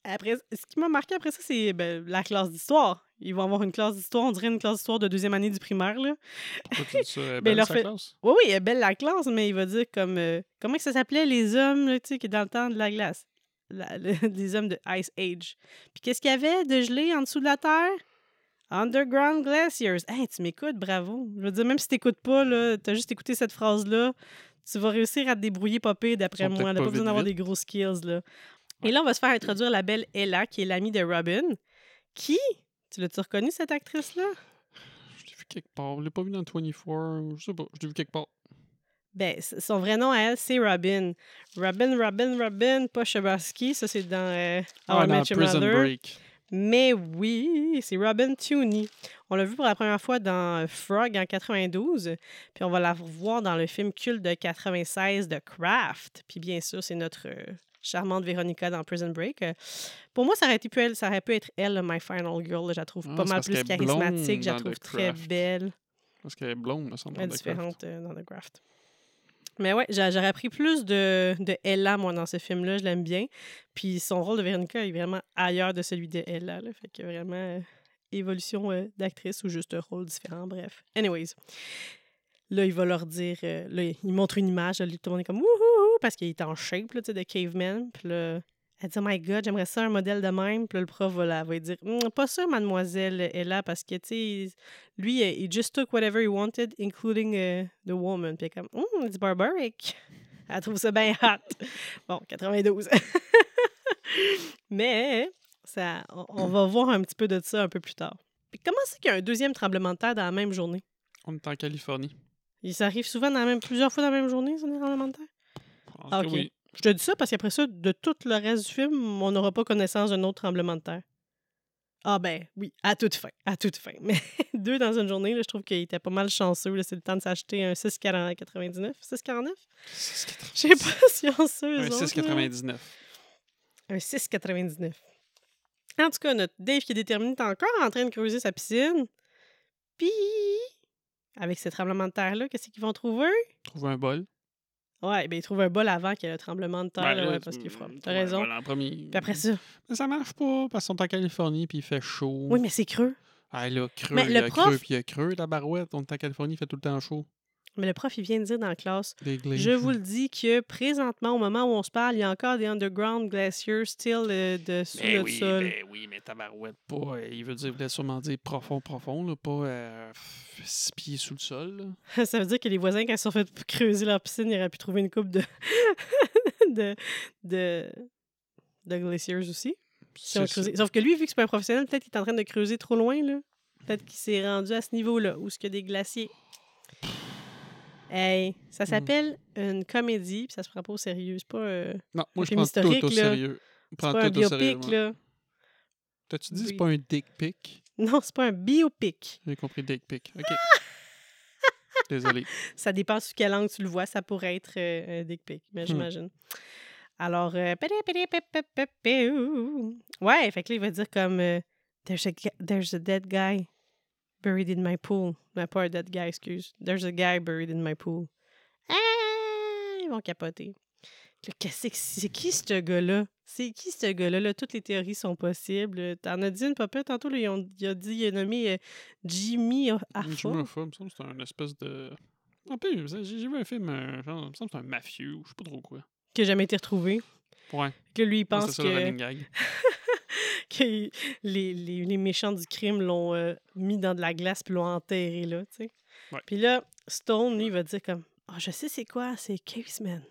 Après, ce qui m'a marqué après ça, c'est ben, la classe d'histoire. Ils vont avoir une classe d'histoire, on dirait une classe d'histoire de deuxième année du primaire, là. Pourquoi tu dis ça? Elle Ben, belle, fait- classe? Oui, oui, elle est belle la classe, mais il va dire comme... euh, comment ça s'appelait, les hommes, là, tu sais, qui dans le temps de la glace? La- le- les hommes de Ice Age. Puis qu'est-ce qu'il y avait de gelé en dessous de la Terre? Underground Glaciers. Hey, tu m'écoutes, bravo. Je veux dire, même si t'écoutes pas, là, t'as juste écouté cette phrase-là, tu vas réussir à te débrouiller pire, d'après moi. n'a pas pas besoin d'avoir des gros skills, là. Et là, on va se faire introduire la belle Ella, qui est l'amie de Robin, qui... Tu l'as-tu reconnu, cette actrice-là? Je l'ai vu quelque part. Je l'ai pas vu dans 24. Je sais pas. Je l'ai vu quelque part. Ben, son vrai nom à elle, c'est Robin. Robin, Robin, Robin, pas. Ça, c'est dans euh, How Ah, I dans Met Your Prison Mother. Break. Mais oui, c'est Robin Tooney. On l'a vu pour la première fois dans Frog en 92. Puis on va la revoir dans le film culte de 96 de Craft. Puis bien sûr, c'est notre euh, charmante Véronica dans Prison Break. Euh, pour moi, ça aurait, été pu, elle- ça aurait pu être elle, My Final Girl. Je la trouve Ah, pas mal plus charismatique. Je la trouve très belle. Parce qu'elle est blonde, me semble. Elle est différente euh, dans The Craft. Mais ouais, j'a- j'aurais appris plus de, de Ella, moi, dans ce film-là. Je l'aime bien. Puis son rôle de Véronica est vraiment ailleurs de celui de Ella. Là. Fait que vraiment euh, évolution euh, d'actrice ou juste rôle différent. Bref. Anyways. Là, il va leur dire. euh, là, il montre une image. Là, tout le monde est comme wouhou parce qu'il est en shape là, de caveman. Puis là, elle dit Oh my god, j'aimerais ça un modèle de même. Puis là, le prof va, la, va dire Hum, Pas ça, mademoiselle Ella, parce que, tu sais, lui, he just took whatever he wanted, including uh, the woman. Puis est comme, Hum, it's barbaric. Elle trouve ça bien hot. Bon, 92. Mais, ça, on, on va voir un petit peu de ça un peu plus tard. Puis comment c'est qu'il y a un deuxième tremblement de terre dans la même journée? On est en Californie. Il s'arrive souvent dans la même, plusieurs fois dans la même journée, ça, des tremblements de terre? Ah, ok. oui. Je te dis ça parce qu'après ça, de tout le reste du film, on n'aura pas connaissance d'un autre tremblement de terre. Ah ben oui, à toute fin, à toute fin. Mais deux dans une journée, là, je trouve qu'il était pas mal chanceux. C'est le temps de s'acheter un 6,99. 6,49? Je sais pas si on sait. Un 6,99. Un 6,99. En tout cas, notre Dave qui est déterminé est encore en train de creuser sa piscine. Puis, avec ce tremblement de terre-là, qu'est-ce qu'ils vont trouver? Trouve un bol. Ouais, ben ils trouvent un bol avant qu'il y ait le tremblement de terre, Ben, là, là, ouais, parce qu'il froid. trouve T'as raison. en premier. Puis après ça, Mais ça marche pas parce qu'ils sont en Californie puis il fait chaud. oui, mais c'est creux. Ah là, creux, Mais il le a prof- creux puis il y a creux. La barouette, on est en Californie, il fait tout le temps chaud. Mais le prof, il vient de dire dans la classe. Je vous le dis que présentement, au moment où on se parle, il y a encore des underground glaciers still euh, de sous Ben le oui, sol. ben oui, mais tabarouette, pas. euh, il veut dire, il voulait sûrement dire profond, profond, là, pas euh, six pieds sous le sol. Ça veut dire que les voisins, quand ils se sont fait creuser leur piscine, ils auraient pu trouver une coupe de, de, de, de glaciers aussi. si on. Sauf que lui, vu que c'est pas un professionnel, peut-être qu'il est en train de creuser trop loin. là. Peut-être qu'il s'est rendu à ce niveau-là, où il y a des glaciers. Hey, ça Mhm. s'appelle une comédie, puis ça se prend pas au sérieux. C'est pas, euh, Non, moi, je film prends historique, tout au là. sérieux. Je c'est pas un biopic, là. T'as-tu dit Oui. c'est pas un dick pic? Non, c'est pas un biopic. J'ai compris dick pic. OK. Désolé. Ça dépend sur quelle langue tu le vois. Ça pourrait être euh, un dick pic, mais Hmm. j'imagine. Alors, euh, ouais, fait que là, il va dire comme euh, there's, a, there's a dead guy buried in my pool. Pas un dead guy, excuse. There's a guy buried in my pool. Ah! Ils vont capoter. C'est qui ce gars-là? C'est qui ce gars-là? Là, toutes les théories sont possibles. T'en as dit une papa tantôt, là, il a dit, il a nommé euh, Jimmy Arfa. Il me semble que c'est un espèce de. En plus, j'ai vu un film, euh, genre, il me semble que c'est un mafieux, je sais pas trop quoi. qui n'a jamais été retrouvé. Ouais, Que lui, il Ouais, pense c'est ça le que, running gag. que les, les, les méchants du crime l'ont euh, mis dans de la glace puis l'ont enterré là, tu sais. Ouais. Puis là, Stone, lui, il va dire comme « Ah, je sais c'est quoi, c'est Caveman. »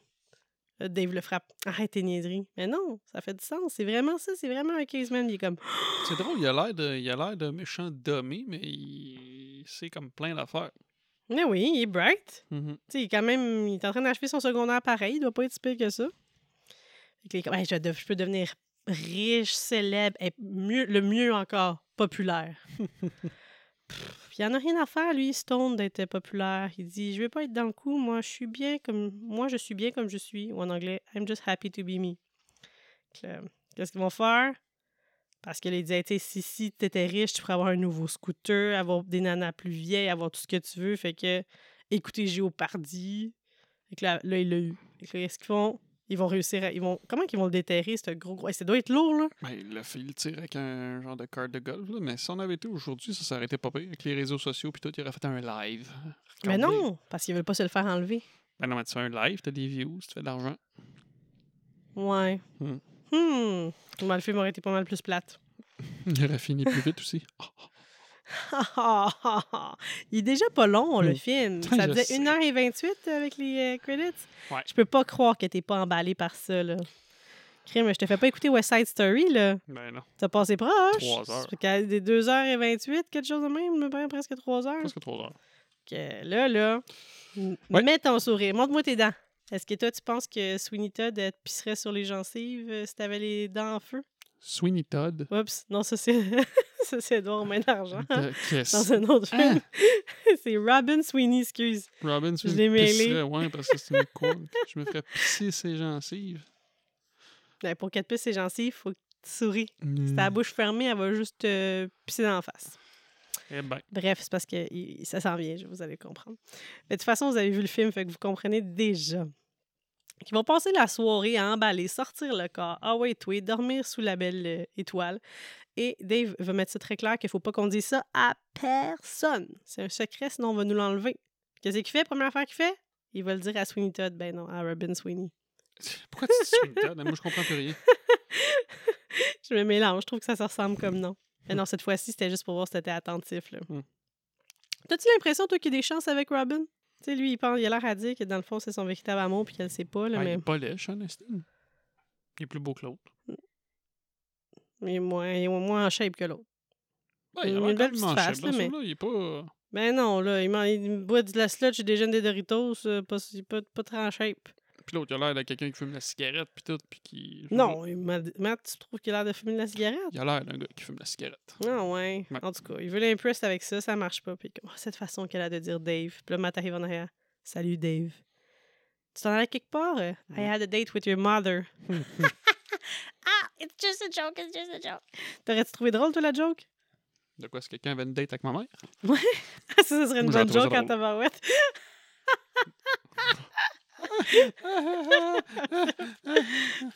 Là, Dave le frappe. « Arrête tes niaiseries. » Mais non, ça fait du sens. C'est vraiment ça, c'est vraiment un Caveman. Il est comme « C'est drôle, il a l'air de, il a l'air de méchant dommé, mais il c'est comme plein d'affaires. Mais oui, il est bright. Mhm. Tu sais, il est quand même... Il est en train d'achever son secondaire pareil. Il doit pas être si pire que ça. Fait que il est comme, Hey, je, je peux devenir riche, célèbre, et le mieux encore, populaire. Pff, Il en a rien à faire, lui, Stone, d'être populaire. Il dit, je veux pas être dans le coup, moi, je suis bien comme... Moi, je suis bien comme je suis. Ou en anglais, I'm just happy to be me. Qu'est-ce qu'ils vont faire? Parce que il disait, si, si t'étais riche, tu pourrais avoir un nouveau scooter, avoir des nanas plus vieilles, avoir tout ce que tu veux. Fait que, écouter Géopardy. Là, là il l'a eu. Qu'est-ce qu'ils font? Ils vont réussir à... Ils vont... Comment qu'ils vont le déterrer, ce gros gros... Ça doit être lourd, là. Ben, il a fait le tir avec un genre de carte de golf, là. Mais si on avait été aujourd'hui, ça s'arrêtait pas pire. Avec les réseaux sociaux, puis tout, il aurait fait un live. Mais non, parce qu'ils veulent pas se le faire enlever. Ben non, mais tu fais un live, t'as des views, tu fais de l'argent. Ouais. Hmm. Hmm. Moi, le film aurait été pas mal plus plate. Il aurait fini plus vite aussi. Il est déjà pas long, le Hmm. film. Ça faisait sais. 1h28 avec les euh, credits. Ouais. Je peux pas croire que t'es pas emballé par ça, là. Crime, je te fais pas écouter West Side Story, là. Ben non, T'as passé proche. Trois heures. Ça fait qu'à des 2h28, quelque chose de même, presque 3 heures. presque trois heures. Que là, là, Ouais. mets ton sourire. Montre-moi tes dents. Est-ce que toi, tu penses que Sweeney Todd te pisserait sur les gencives euh, si t'avais les dents en feu? Sweeney Todd. Oups, non, ça c'est ça c'est Edouard Main d'argent. Dans un autre Ah! film. c'est Robin Sweeney, excuse. Robin, tu Je l'ai mêlé. ouais, parce que c'est une. Je me ferais pisser ses gencives. Ben, pour qu'elle te pisse ses gencives, faut que tu souris. Si Mm. t'as la bouche fermée, elle va juste te pisser dans la face. Eh ben, Bref, c'est parce que il- ça s'en vient, je- vous allez comprendre. Mais de toute façon, vous avez vu le film, fait que vous comprenez déjà. Ils vont passer la soirée à emballer, sortir le corps, ah ouais, toi, dormir sous la belle euh, étoile. Et Dave va mettre ça très clair qu'il faut pas qu'on dise ça à personne. C'est un secret, sinon on va nous l'enlever. Qu'est-ce qu'il fait, première affaire qu'il fait? Il va le dire à Sweeney Todd. Ben non, à Robin Sweeney. pourquoi tu dis Sweeney Todd? Moi, je comprends plus rien. Je me mélange, je trouve que ça se ressemble comme nom. Mais non, cette fois-ci, c'était juste pour voir si t'étais attentif. Là. Hmm. T'as-tu l'impression, toi, qu'il y a des chances avec Robin? Tu sais, lui, il, pense, il a l'air à dire que dans le fond, c'est son véritable amour puis qu'elle sait pas. Là, Ben, Il est pas laid, Sean Astin. Il est plus beau que l'autre. il est moins, il est moins en shape que l'autre. Ben, il a une belle petite face, shape, là, là, mais- Il est pas... Ben non, là, il, man- il boit de la sludge et déjeune des Doritos, euh, pas, il est pas, pas très en shape. Puis l'autre, il a l'air de quelqu'un qui fume la cigarette, puis tout, puis qui... Non, Matt, tu trouves qu'il a l'air de fumer la cigarette? Il a l'air d'un gars qui fume la cigarette. Ah ouais. Ouais. En tout cas, il veut l'impress avec ça, ça marche pas. Puis comme, oh, cette façon qu'elle a de dire Dave. Puis là, Matt arrive en arrière. Salut Dave. Tu t'en allais quelque part? euh? I Mm. had a date with your mother. ah, it's just a joke, it's just a joke. T'aurais-tu trouvé drôle, toi, la joke? De quoi, est-ce que quelqu'un avait une date avec ma mère? ça, ça serait une bonne joke en tabarouette.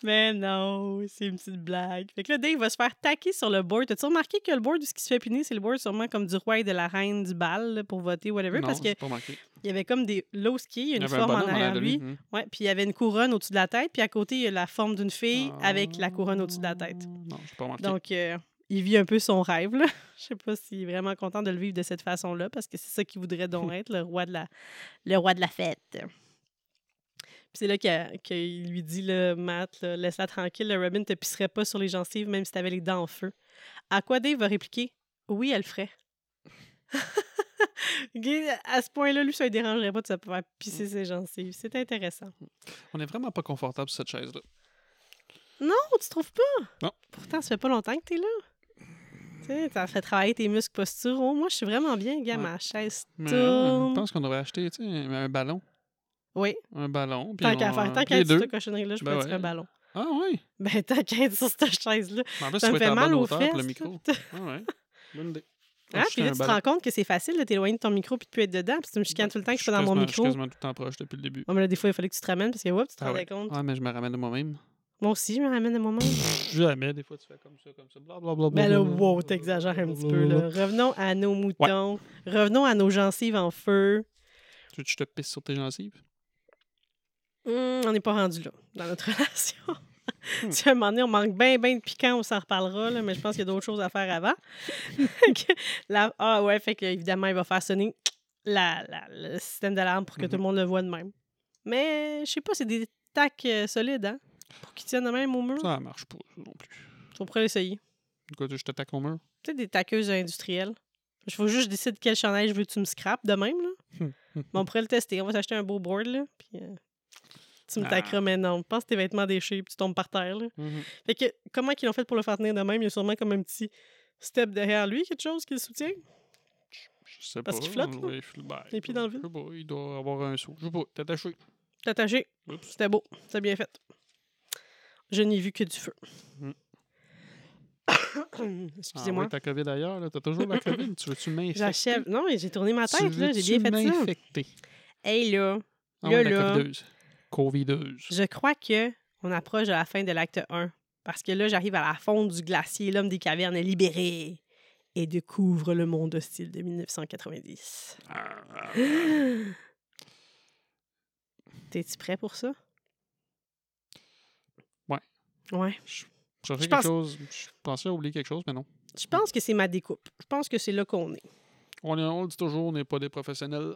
Mais non, c'est une petite blague. Fait que là, Dave va se faire taquer sur le board. T'as-tu remarqué que le board, ce qui se fait punir, c'est le board sûrement comme du roi et de la reine du bal là, pour voter, whatever? non, parce que il y avait comme des low ski, il y a une avait un forme en arrière de lui. hum. Ouais, puis il y avait une couronne au-dessus de la tête, puis à côté, il y a la forme d'une fille avec la couronne au-dessus de la tête. Ah, Non, j'ai pas remarqué. Donc, euh, il vit un peu son rêve. Là. Je sais pas s'il est vraiment content de le vivre de cette façon-là, parce que c'est ça qu'il voudrait donc être, le roi de la, le roi de la fête. C'est là qu'il lui dit, là, Matt, laisse-la tranquille, le Robin te pisserait pas sur les gencives, même si t'avais les dents en feu. À quoi Dave va répliquer Oui, elle le ferait. À ce point-là, lui, ça ne dérangerait pas de se faire pisser ses gencives. C'est intéressant. On est vraiment pas confortable sur cette chaise-là. Non, tu trouves pas? Non. Pourtant, ça fait pas longtemps que t'es là. Tu t'as fait travailler tes muscles posturaux. Moi, je suis vraiment bien, gars. Ouais. Ma chaise Mais tourne. euh, je pense qu'on devrait acheter un ballon. Oui, Un ballon. puis tant qu'à faire. Tant qu'à être sur cette cochonnerie-là, je Ben peux ouais. un ballon? Ah oui. Ben, tant qu'à être sur cette chaise-là. Ça me fait mal aux fesses. le micro. Ah ouais. Bonne idée. Ah, puis là, tu te rends compte que c'est facile de t'éloigner de ton micro puis de plus être dedans. Puis tu me chicanes tout le temps que je suis dans mon Je micro. suis quasiment tout le temps proche depuis le début. Ouais, mais là, des fois, il fallait que tu te ramènes parce que, oups, tu te Ah rendais compte. Ah, mais je me ramène de moi-même. Moi aussi, je me ramène à mon moment. Jamais. Des fois, tu fais comme ça, comme ça. Blablabla. Ben là, wow, t'exagères un petit peu, là. Revenons à nos moutons. Revenons à nos gencives en feu. Tu veux que je te pisse sur tes gencives? Hum, on n'est pas rendu là dans notre relation. Hmm. Si à un moment donné, on manque bien, bien de piquant, on s'en reparlera, là, mais je pense qu'il y a d'autres choses à faire avant. La- ah ouais, fait que évidemment, il va faire sonner la, la- le système d'alarme pour que tout le Mhm. monde le voit de même. Mais je sais pas, c'est des tacs euh, solides, hein? Pour qu'ils tiennent de même au mur. Ça marche pas, non plus. On pourrait l'essayer. Quoi, tu je t'attaque au mur? Tu sais, des taqueuses industrielles. Il faut juste que je décide quel chandail je veux que tu me scrapes de même, là. Hum, Mais on pourrait le tester. On va s'acheter un beau board, là. Puis euh, tu me Ah. taqueras, mais non. Pense tes vêtements déchirés puis tu tombes par terre, là. Mhm. Fait que, comment qu'ils l'ont fait pour le faire tenir de même? Il y a sûrement comme un petit step derrière lui, quelque chose qui le soutient? Je sais Parce pas. qu'il flotte, là? Ben, Les pieds dans le vide. Je sais pas, il doit avoir un saut. Je sais pas, t'es attaché. T'es attaché. C'était beau. C'était bien fait. Je n'ai vu que du feu. Mm. Excusez-moi. Ah ouais, ta COVID ailleurs, là. T'as toujours la COVID. tu veux-tu m'infecter? J'achève. Non, mais j'ai tourné ma Tu tête, là. J'ai bien fait ça. Hey, là. Ah Là, là. Covideuse. Je crois que on approche de la fin de l'acte 1. Parce que là, j'arrive à la fonte du glacier, l'homme des cavernes est libéré et découvre le monde hostile de 1990. T'es-tu prêt pour ça? Ouais. Ouais. Je quelque pense- chose. Je pensais oublier quelque chose, mais non. Je pense que c'est ma découpe. Je pense que c'est là qu'on est. On, est- on le dit toujours, on n'est pas des professionnels.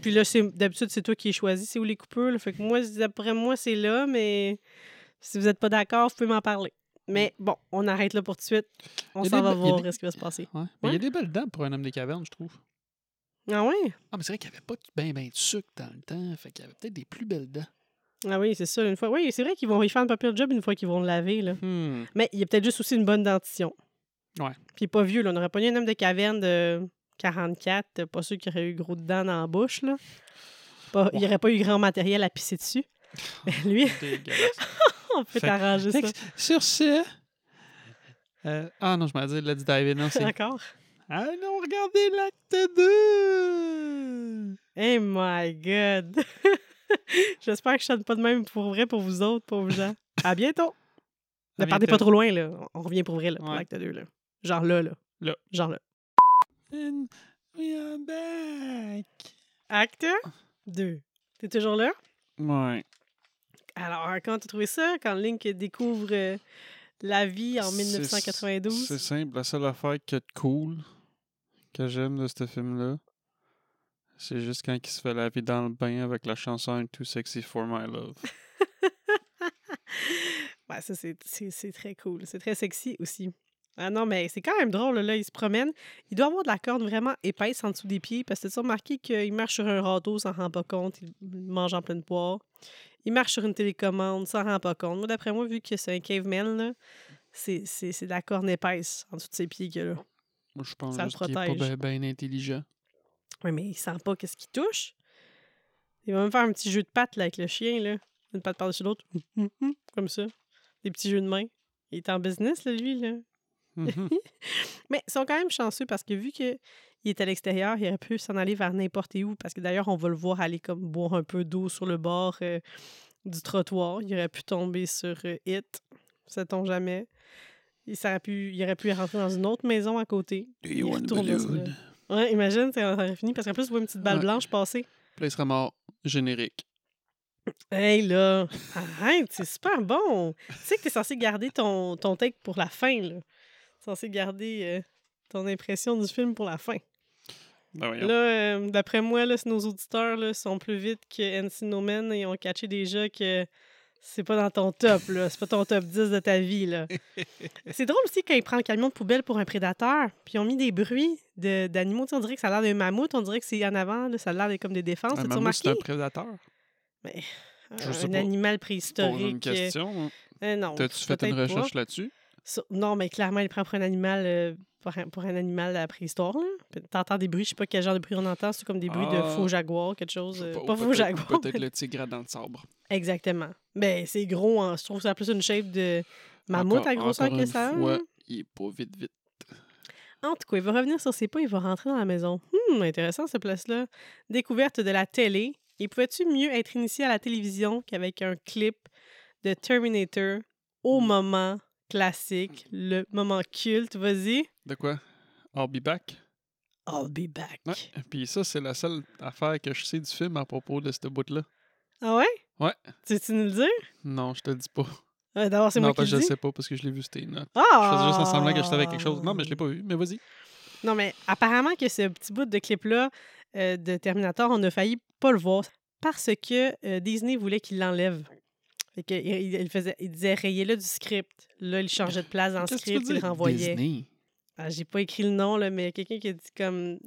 Puis là, d'habitude, c'est toi qui es choisi, c'est où les coupures. là. Fait que moi, d'après moi, c'est là, mais si vous n'êtes pas d'accord, vous pouvez m'en parler. Mais bon, on arrête là pour tout de suite. On s'en va voir des- ce qui va se passer. Ouais. Mais il y a des belles dents pour un homme des cavernes, je trouve. Ah ouais? Ah, mais c'est vrai qu'il n'y avait pas bien ben de sucre dans le temps. Fait qu'il y avait peut-être des plus belles dents. Ah oui, c'est ça, une fois. Oui, c'est vrai qu'ils vont y faire un papier job une fois qu'ils vont le laver, là. Hmm. Mais il y a peut-être juste aussi une bonne dentition. Ouais. Puis pas vieux, là. On aurait pas eu un homme de caverne de 44, euh, pas sûr qu'il aurait eu gros de dents dans la bouche, là. Pas- Il n'y aurait pas eu grand matériel à pisser dessus. Mais lui, Dégueulasse. on peut t'arranger ça. Sur ce. euh, ah non, je m'en dit Let's Dive In. D'accord? Allons regarder l'acte 2! Hey my God! J'espère que je chante pas de même pour vrai pour vous autres, pauvres gens. À bientôt! Ne partez pas trop loin, là. On on revient pour vrai, là, pour Ouais. l'acte 2, là. Genre là, là. Là. Genre là. And we are back! Acte 2. T'es toujours là? Ouais. Alors, quand t'as trouvé ça? Quand Link découvre euh, la vie en C'est- 1992? C'est simple. La seule affaire qui est cool que j'aime de ce film-là, c'est juste quand il se fait la vie dans le bain avec la chanson Too Sexy for My Love. Ouais, ça, c'est très cool. C'est très sexy aussi. Ah non, mais c'est quand même drôle, là. Il se promène. Il doit avoir de la corde vraiment épaisse en dessous des pieds parce que tu as remarqué qu'il marche sur un râteau, s'en rend pas compte. Il mange en pleine poire. Il marche sur une télécommande, s'en rend pas compte. Moi, d'après moi, vu que c'est un caveman, là, c'est c'est- c'est de la corne épaisse en dessous de ses pieds qu'il a là. Moi, je pense Ça le juste qu'il est pas bien intelligent. Oui, mais il sent pas qu'est-ce qu'il touche. Il va même faire un petit jeu de pattes là, avec le chien, là. Une patte par-dessus l'autre. Comme ça. Des petits jeux de main. Il est en business, là, lui, là. Mhm. Mais ils sont quand même chanceux parce que vu qu'il est à l'extérieur, il aurait pu s'en aller vers n'importe où. Parce que d'ailleurs, on va le voir aller comme boire un peu d'eau sur le bord euh, du trottoir. Il aurait pu tomber sur euh, It. Ça tombe jamais. Il, ça aurait pu, il aurait pu rentrer dans une autre maison à côté. Do Il you want une- Ouais, imagine, ça aurait fini parce qu'en plus, tu vois une petite balle Ouais. blanche passer. Puis il serait mort. Générique. Hey là, arrête, c'est super bon. Tu sais que t'es censé garder ton, ton take pour la fin, là. Censé garder euh, ton impression du film pour la fin. Ben. Là, euh, d'après moi, là, nos auditeurs là, sont plus vite que NC No Man et ont catché déjà que c'est pas dans ton top, là. C'est pas ton top 10 de ta vie, là. c'est drôle aussi quand ils prennent le camion de poubelle pour un prédateur, puis ils ont mis des bruits de- d'animaux. Tu sais, on dirait que ça a l'air d'un mammouth, on dirait que c'est en avant, là, ça a l'air d'être comme des défenses. Un mammouth, c'est un prédateur? un animal Pose préhistorique. une question. hein. euh, non, T'as-tu fait une recherche là-dessus? Non, mais clairement, il prend pour un animal, euh, pour, un, pour un animal à la préhistoire. T'entends des bruits, je sais pas quel genre de bruit on entend, c'est comme des bruits de Ah. faux jaguar, quelque chose. Euh, pas, faux jaguar. Peut-être mais- le tigre à dents de sabre. Exactement. Ben, c'est gros, hein. je trouve que ça a plus une shape de mammouth Encore- à grosseur que ça. il est pas vite, vite. En tout cas, il va revenir sur ses pas, il va rentrer dans la maison. Hum, intéressant, cette place-là. Découverte de la télé. Et pouvais-tu mieux être initié à la télévision qu'avec un clip de Terminator au Hmm. moment classique, le moment culte? Vas-y. De quoi? I'll be back. I'll be back. Ouais. Puis ça, c'est la seule affaire que je sais du film à propos de ce bout-là. Ah ouais? Ouais. Tu veux-tu nous le dire? Non, je te le dis pas. Euh, D'abord, c'est non, moi qui le que je dis. sais pas parce que je l'ai vu, c'était une note. Ah! Je faisais juste en semblant que je savais quelque chose. Non, mais je l'ai pas vu. Mais vas-y. Non, mais apparemment que ce petit bout de clip-là euh, de Terminator, on a failli pas le voir parce que euh, Disney voulait qu'il l'enlève. Fait que, il, il faisait, il disait rayez-le du script. Là, il changeait de place dans le script, il le renvoyait. Disney. Ah, J'ai pas écrit le nom, là, mais quelqu'un qui a dit comme.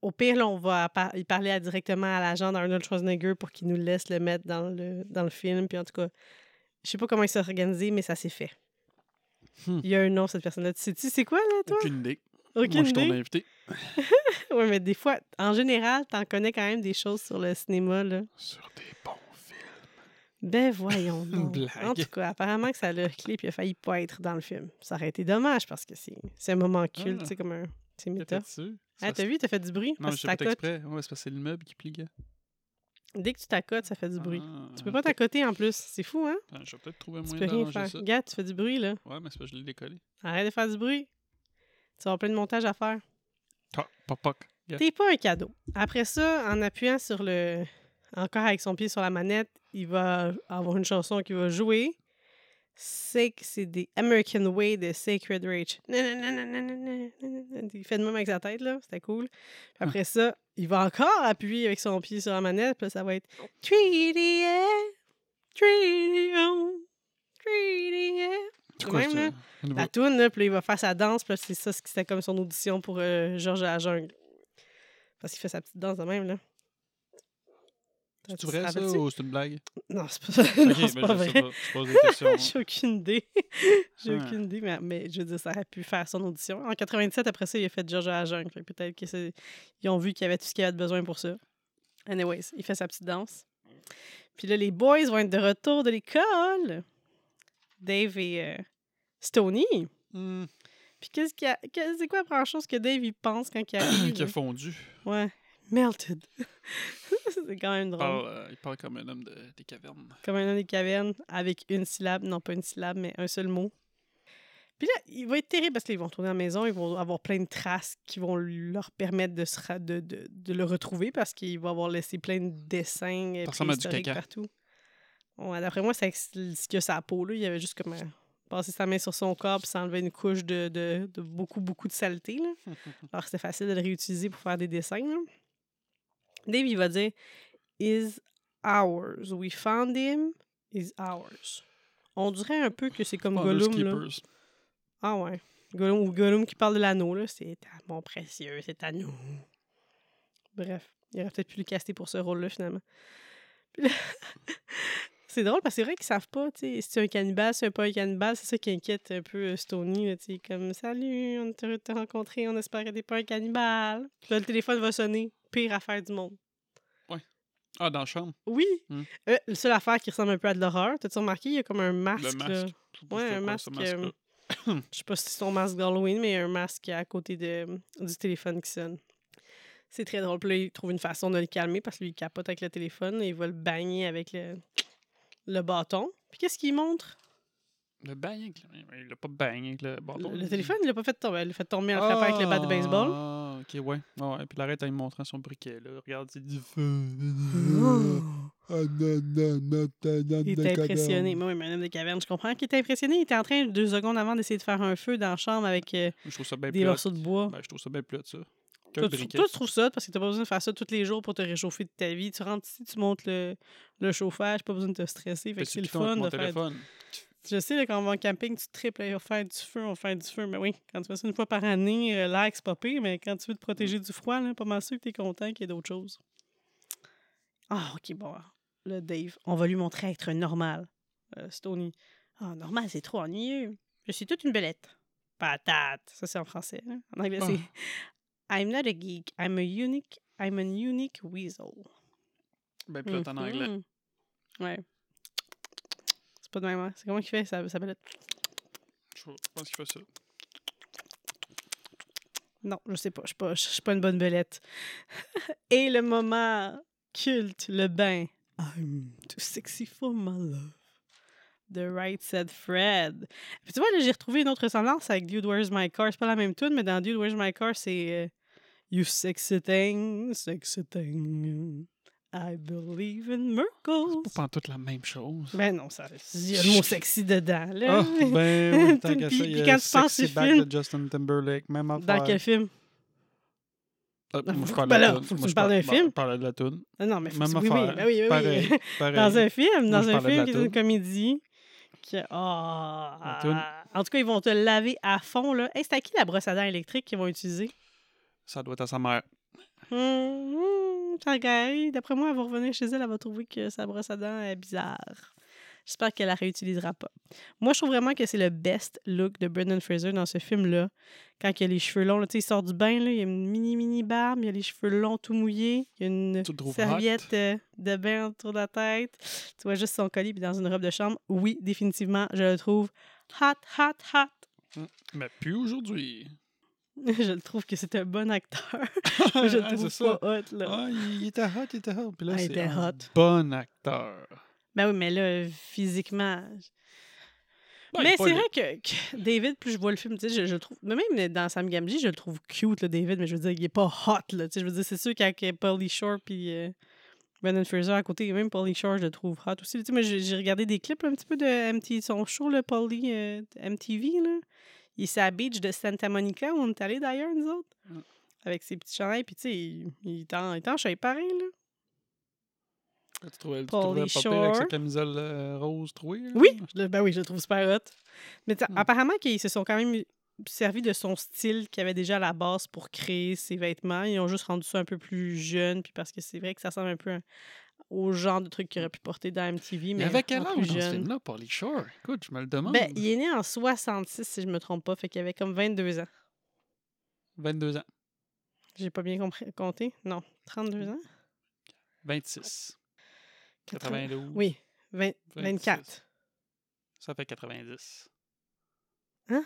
Au pire, là, on va par- il parler à- directement à l'agent d'Arnold Schwarzenegger pour qu'il nous laisse le mettre dans le, dans le film. Puis en tout cas, je sais pas comment il s'est organisé, mais ça s'est fait. Hmm. Il y a un nom, cette personne-là. Tu sais-tu c'est quoi, là, toi? Aucune idée. Aucune Moi, je suis ton invité. Oui, mais des fois, en général, t'en connais quand même des choses sur le cinéma, là. Sur des bons films. Ben voyons donc. En tout cas, apparemment que ça l'a clip, il a failli pas être dans le film. Ça aurait été dommage parce que c'est c'est un moment culte, Ah. c'est comme un... C'est méta. Ah, t'as vu, t'as fait du bruit? Non, je pas exprès. Ouais, c'est parce que c'est le meuble qui pliait. Dès que tu t'accotes, ça fait du bruit. Ah, Tu peux pas t'accoter en plus. C'est fou, hein? Attends, Je vais peut-être trouver un moyen d'arranger faire. ça. Regarde, tu fais du bruit, là. Ouais, mais c'est que je l'ai décollé. Arrête de faire du bruit. Tu vas avoir plein de montage à faire. Ah, pop. T'es pas un cadeau. Après ça, en appuyant sur le. Encore avec son pied sur la manette, il va avoir une chanson qui va jouer. C'est que c'est des American Way de Sacred Rage. Il fait de même avec sa tête, là. C'était cool. Puis après ça, il va encore appuyer avec son pied sur la manette. Puis ça va être Treaty. Treaty, oh. Treaty, de quoi même, là. La toune, là, puis il va faire sa danse, puis c'est ça, c'était comme son audition pour euh, Georges à la jungle. Parce qu'il fait sa petite danse de même, là. C'est vrai ça ou c'est une blague? Non, c'est pas, non, ben, c'est je pas vrai. hein. J'ai aucune idée. J'ai Ah. aucune idée, mais, mais je veux dire, ça aurait pu faire son audition. En 97, après ça, il a fait. Fait que peut-être qu'ils ont vu qu'il y avait tout ce qu'il y avait de besoin pour ça. Anyways, il fait sa petite danse. Puis là, les boys vont être de retour de l'école. Dave et euh, Stony. Hmm, Puis qu'est-ce qu'il y a... C'est quoi la première chose que Dave il pense quand il arrive? qui a fondu. Ouais. Melted. C'est quand même Il drôle. parle, euh, il parle comme un homme de- des cavernes. Comme un homme des cavernes avec une syllabe, non pas une syllabe, mais un seul mot. Puis là, il va être terrible parce qu'ils vont tourner à la maison, ils vont avoir plein de traces qui vont leur permettre de, se ra- de, de, de le retrouver parce qu'il va avoir laissé plein de dessins euh, préhistoriques partout. Ouais, D'après moi, c'est ce a sa peau. Là. Il avait juste comme passé sa main sur son corps puis s'enlever une couche de, de, de beaucoup, beaucoup de saleté. Là. Alors, c'était facile de le réutiliser pour faire des dessins. là. Dave, il va dire Is ours. We found him. Is ours. On dirait un peu que c'est comme Gollum. Là. Ah ouais. Gollum, ou Gollum qui parle de l'anneau. là. C'est mon précieux, c'est à nous. Bref, il aurait peut-être pu le caster pour ce rôle-là, finalement. C'est drôle parce que c'est vrai qu'ils savent pas, tu sais, si c'est un cannibale, si c'est pas un cannibale, c'est ça qui inquiète un peu euh, Stony, tu sais, comme « Salut, on est heureux de te rencontrer, on espère que t'es pas un cannibale. » Puis là, le téléphone va sonner. Pire affaire du monde. Ah, dans la chambre? Oui! Hmm. Euh, la seule affaire qui ressemble un peu à de l'horreur, t'as-tu remarqué? Il y a comme un masque, Le masque. Ouais, un masque. ce masque-là? euh, je sais pas si c'est son masque d'Halloween, mais un masque à côté de, du téléphone qui sonne. C'est très drôle. Puis là, il trouve une façon de le calmer parce que lui, il capote avec le téléphone et il va le bagner avec le, le bâton. Puis qu'est-ce qu'il montre? Le le... Il l'a pas bang avec le bâton. le téléphone, il l'a pas fait tomber. Il l'a fait tomber en frappant avec le bat de baseball. Ah, ok, ouais. ouais, ouais. Puis il arrête en lui montrant son briquet, là. Regarde, c'est du feu. Ah, Il était impressionné. Mais oui, homme de caverne, je comprends qu'il était impressionné. Il était en train, deux secondes avant, d'essayer de faire un feu dans la chambre avec euh, des plate. morceaux de bois. Ben, je trouve ça bien plate, ça. Toi, tu, toi, tu trouves ça parce que t'as pas besoin de faire ça tous les jours pour te réchauffer de ta vie. Tu rentres ici, tu montes le, le chauffage, pas besoin de te stresser. Fait que c'est le fun de mon faire. Je sais, là, quand on va en camping, tu triples, on va faire du feu, on va faire du feu. Mais oui, quand tu fais ça une fois par année, euh, l'air, c'est pas pire, mais quand tu veux te protéger du froid, là, pas mal sûr que t'es content qu'il y ait d'autres choses. Ah, ok, bon. Là, Dave, on va lui montrer être normal. Euh, Stony. Ah, normal, c'est trop ennuyeux. Je suis toute une belette. Patate. Ça, c'est en français. hein. En anglais, Ah. c'est I'm not a geek. I'm a unique. I'm an unique weasel. Ben plate en anglais. Mhm. Ouais. C'est pas de même, hein? C'est comment qu'il fait? Ça, ça belette. Je pense qu'il fait ça. Non, je sais pas. Je suis pas, je suis pas une bonne belette. Et le moment culte, le bain. I'm too sexy for my love. The right said Fred. Puis tu vois, là, j'ai retrouvé une autre ressemblance avec Dude, Where's My Car? C'est pas la même tune, mais dans Dude, Where's My Car, c'est euh, You sexy thing, sexy thing. I believe in miracles. C'est pas toute la même chose. Ben non, ça, il y a le mot sexy dedans, là. Ah, ben oui, tant qu'à ça, il y a quand tu penses Sexy Back film- de Justin Timberlake, même affaire. Dans quel film? Ah, Ah, moi, je parle ben là, faut que Moi, tu je parles d'un parle- film. Je parlais de la toune. Ah non, mais faut Même oui, oui, affaire. oui, oui, oui. Pareil, pareil. Dans un film, Moi, dans je un film qui est une comédie. Que, ah, La toune. en tout cas, ils vont te laver à fond. là. Hey, c'est à qui la brosse à dents électrique qu'ils vont utiliser? Ça doit être à sa mère. Hum, hum. D'après moi, elle va revenir chez elle, elle va trouver que sa brosse à dents est bizarre. J'espère qu'elle la réutilisera pas. Moi, je trouve vraiment que c'est le best look de Brendan Fraser dans ce film-là. Quand il a les cheveux longs, là, tu sais, il sort du bain, là, il a une mini-mini barbe, il a les cheveux longs tout mouillés, il y a une serviette euh, de bain autour de la tête. Tu vois juste son collier puis dans une robe de chambre. Oui, définitivement, je le trouve hot, hot, hot. Mais plus aujourd'hui. je le trouve que c'est un bon acteur. je le Ah, trouve c'est pas hot, là. Ah, il, était hot, il était hot. Puis là, Ah, il c'est était un hot. bon acteur. Ben oui, mais là, physiquement. Ben, mais c'est vrai que, que David, plus je vois le film, tu sais, je, je le trouve. mais Même dans Sam Gamgee, je le trouve cute, là, David, mais je veux dire, il est pas hot, là. Tu sais, je veux dire, c'est sûr qu'avec Pauly Shore puis euh, Brendan Fraser à côté, même Pauly Shore, je le trouve hot aussi. Tu sais, moi, j'ai regardé des clips un petit peu de MTV, son show, le Pauly euh, MTV, là. Il est à la beach de Santa Monica, où on est allé d'ailleurs, nous autres. Mm. Avec ses petits chandails, puis tu sais, il, il est en, en pareil, là. Tu trouvais, tu trouvais pas pire avec sa camisole euh, rose trouée? là? Oui, je le- ben oui, je le trouve super hot. Mais Hmm. apparemment qu'ils se sont quand même servi de son style qu'il avait déjà à la base pour créer ses vêtements. Ils ont juste rendu ça un peu plus jeune, puis parce que c'est vrai que ça ressemble un peu à- au genre de truc qu'il aurait pu porter dans MTV, mais Mais avec quel âge dans ce film-là, Pauly Shore? Écoute, je me le demande. Ben, il est né en 66, si je me trompe pas, fait qu'il avait comme 22 ans. 22 ans. J'ai pas bien compris, compté? Non, 32 ans? 26. 80. 92. Oui, 20 26. 24. Ça fait 90. Hein?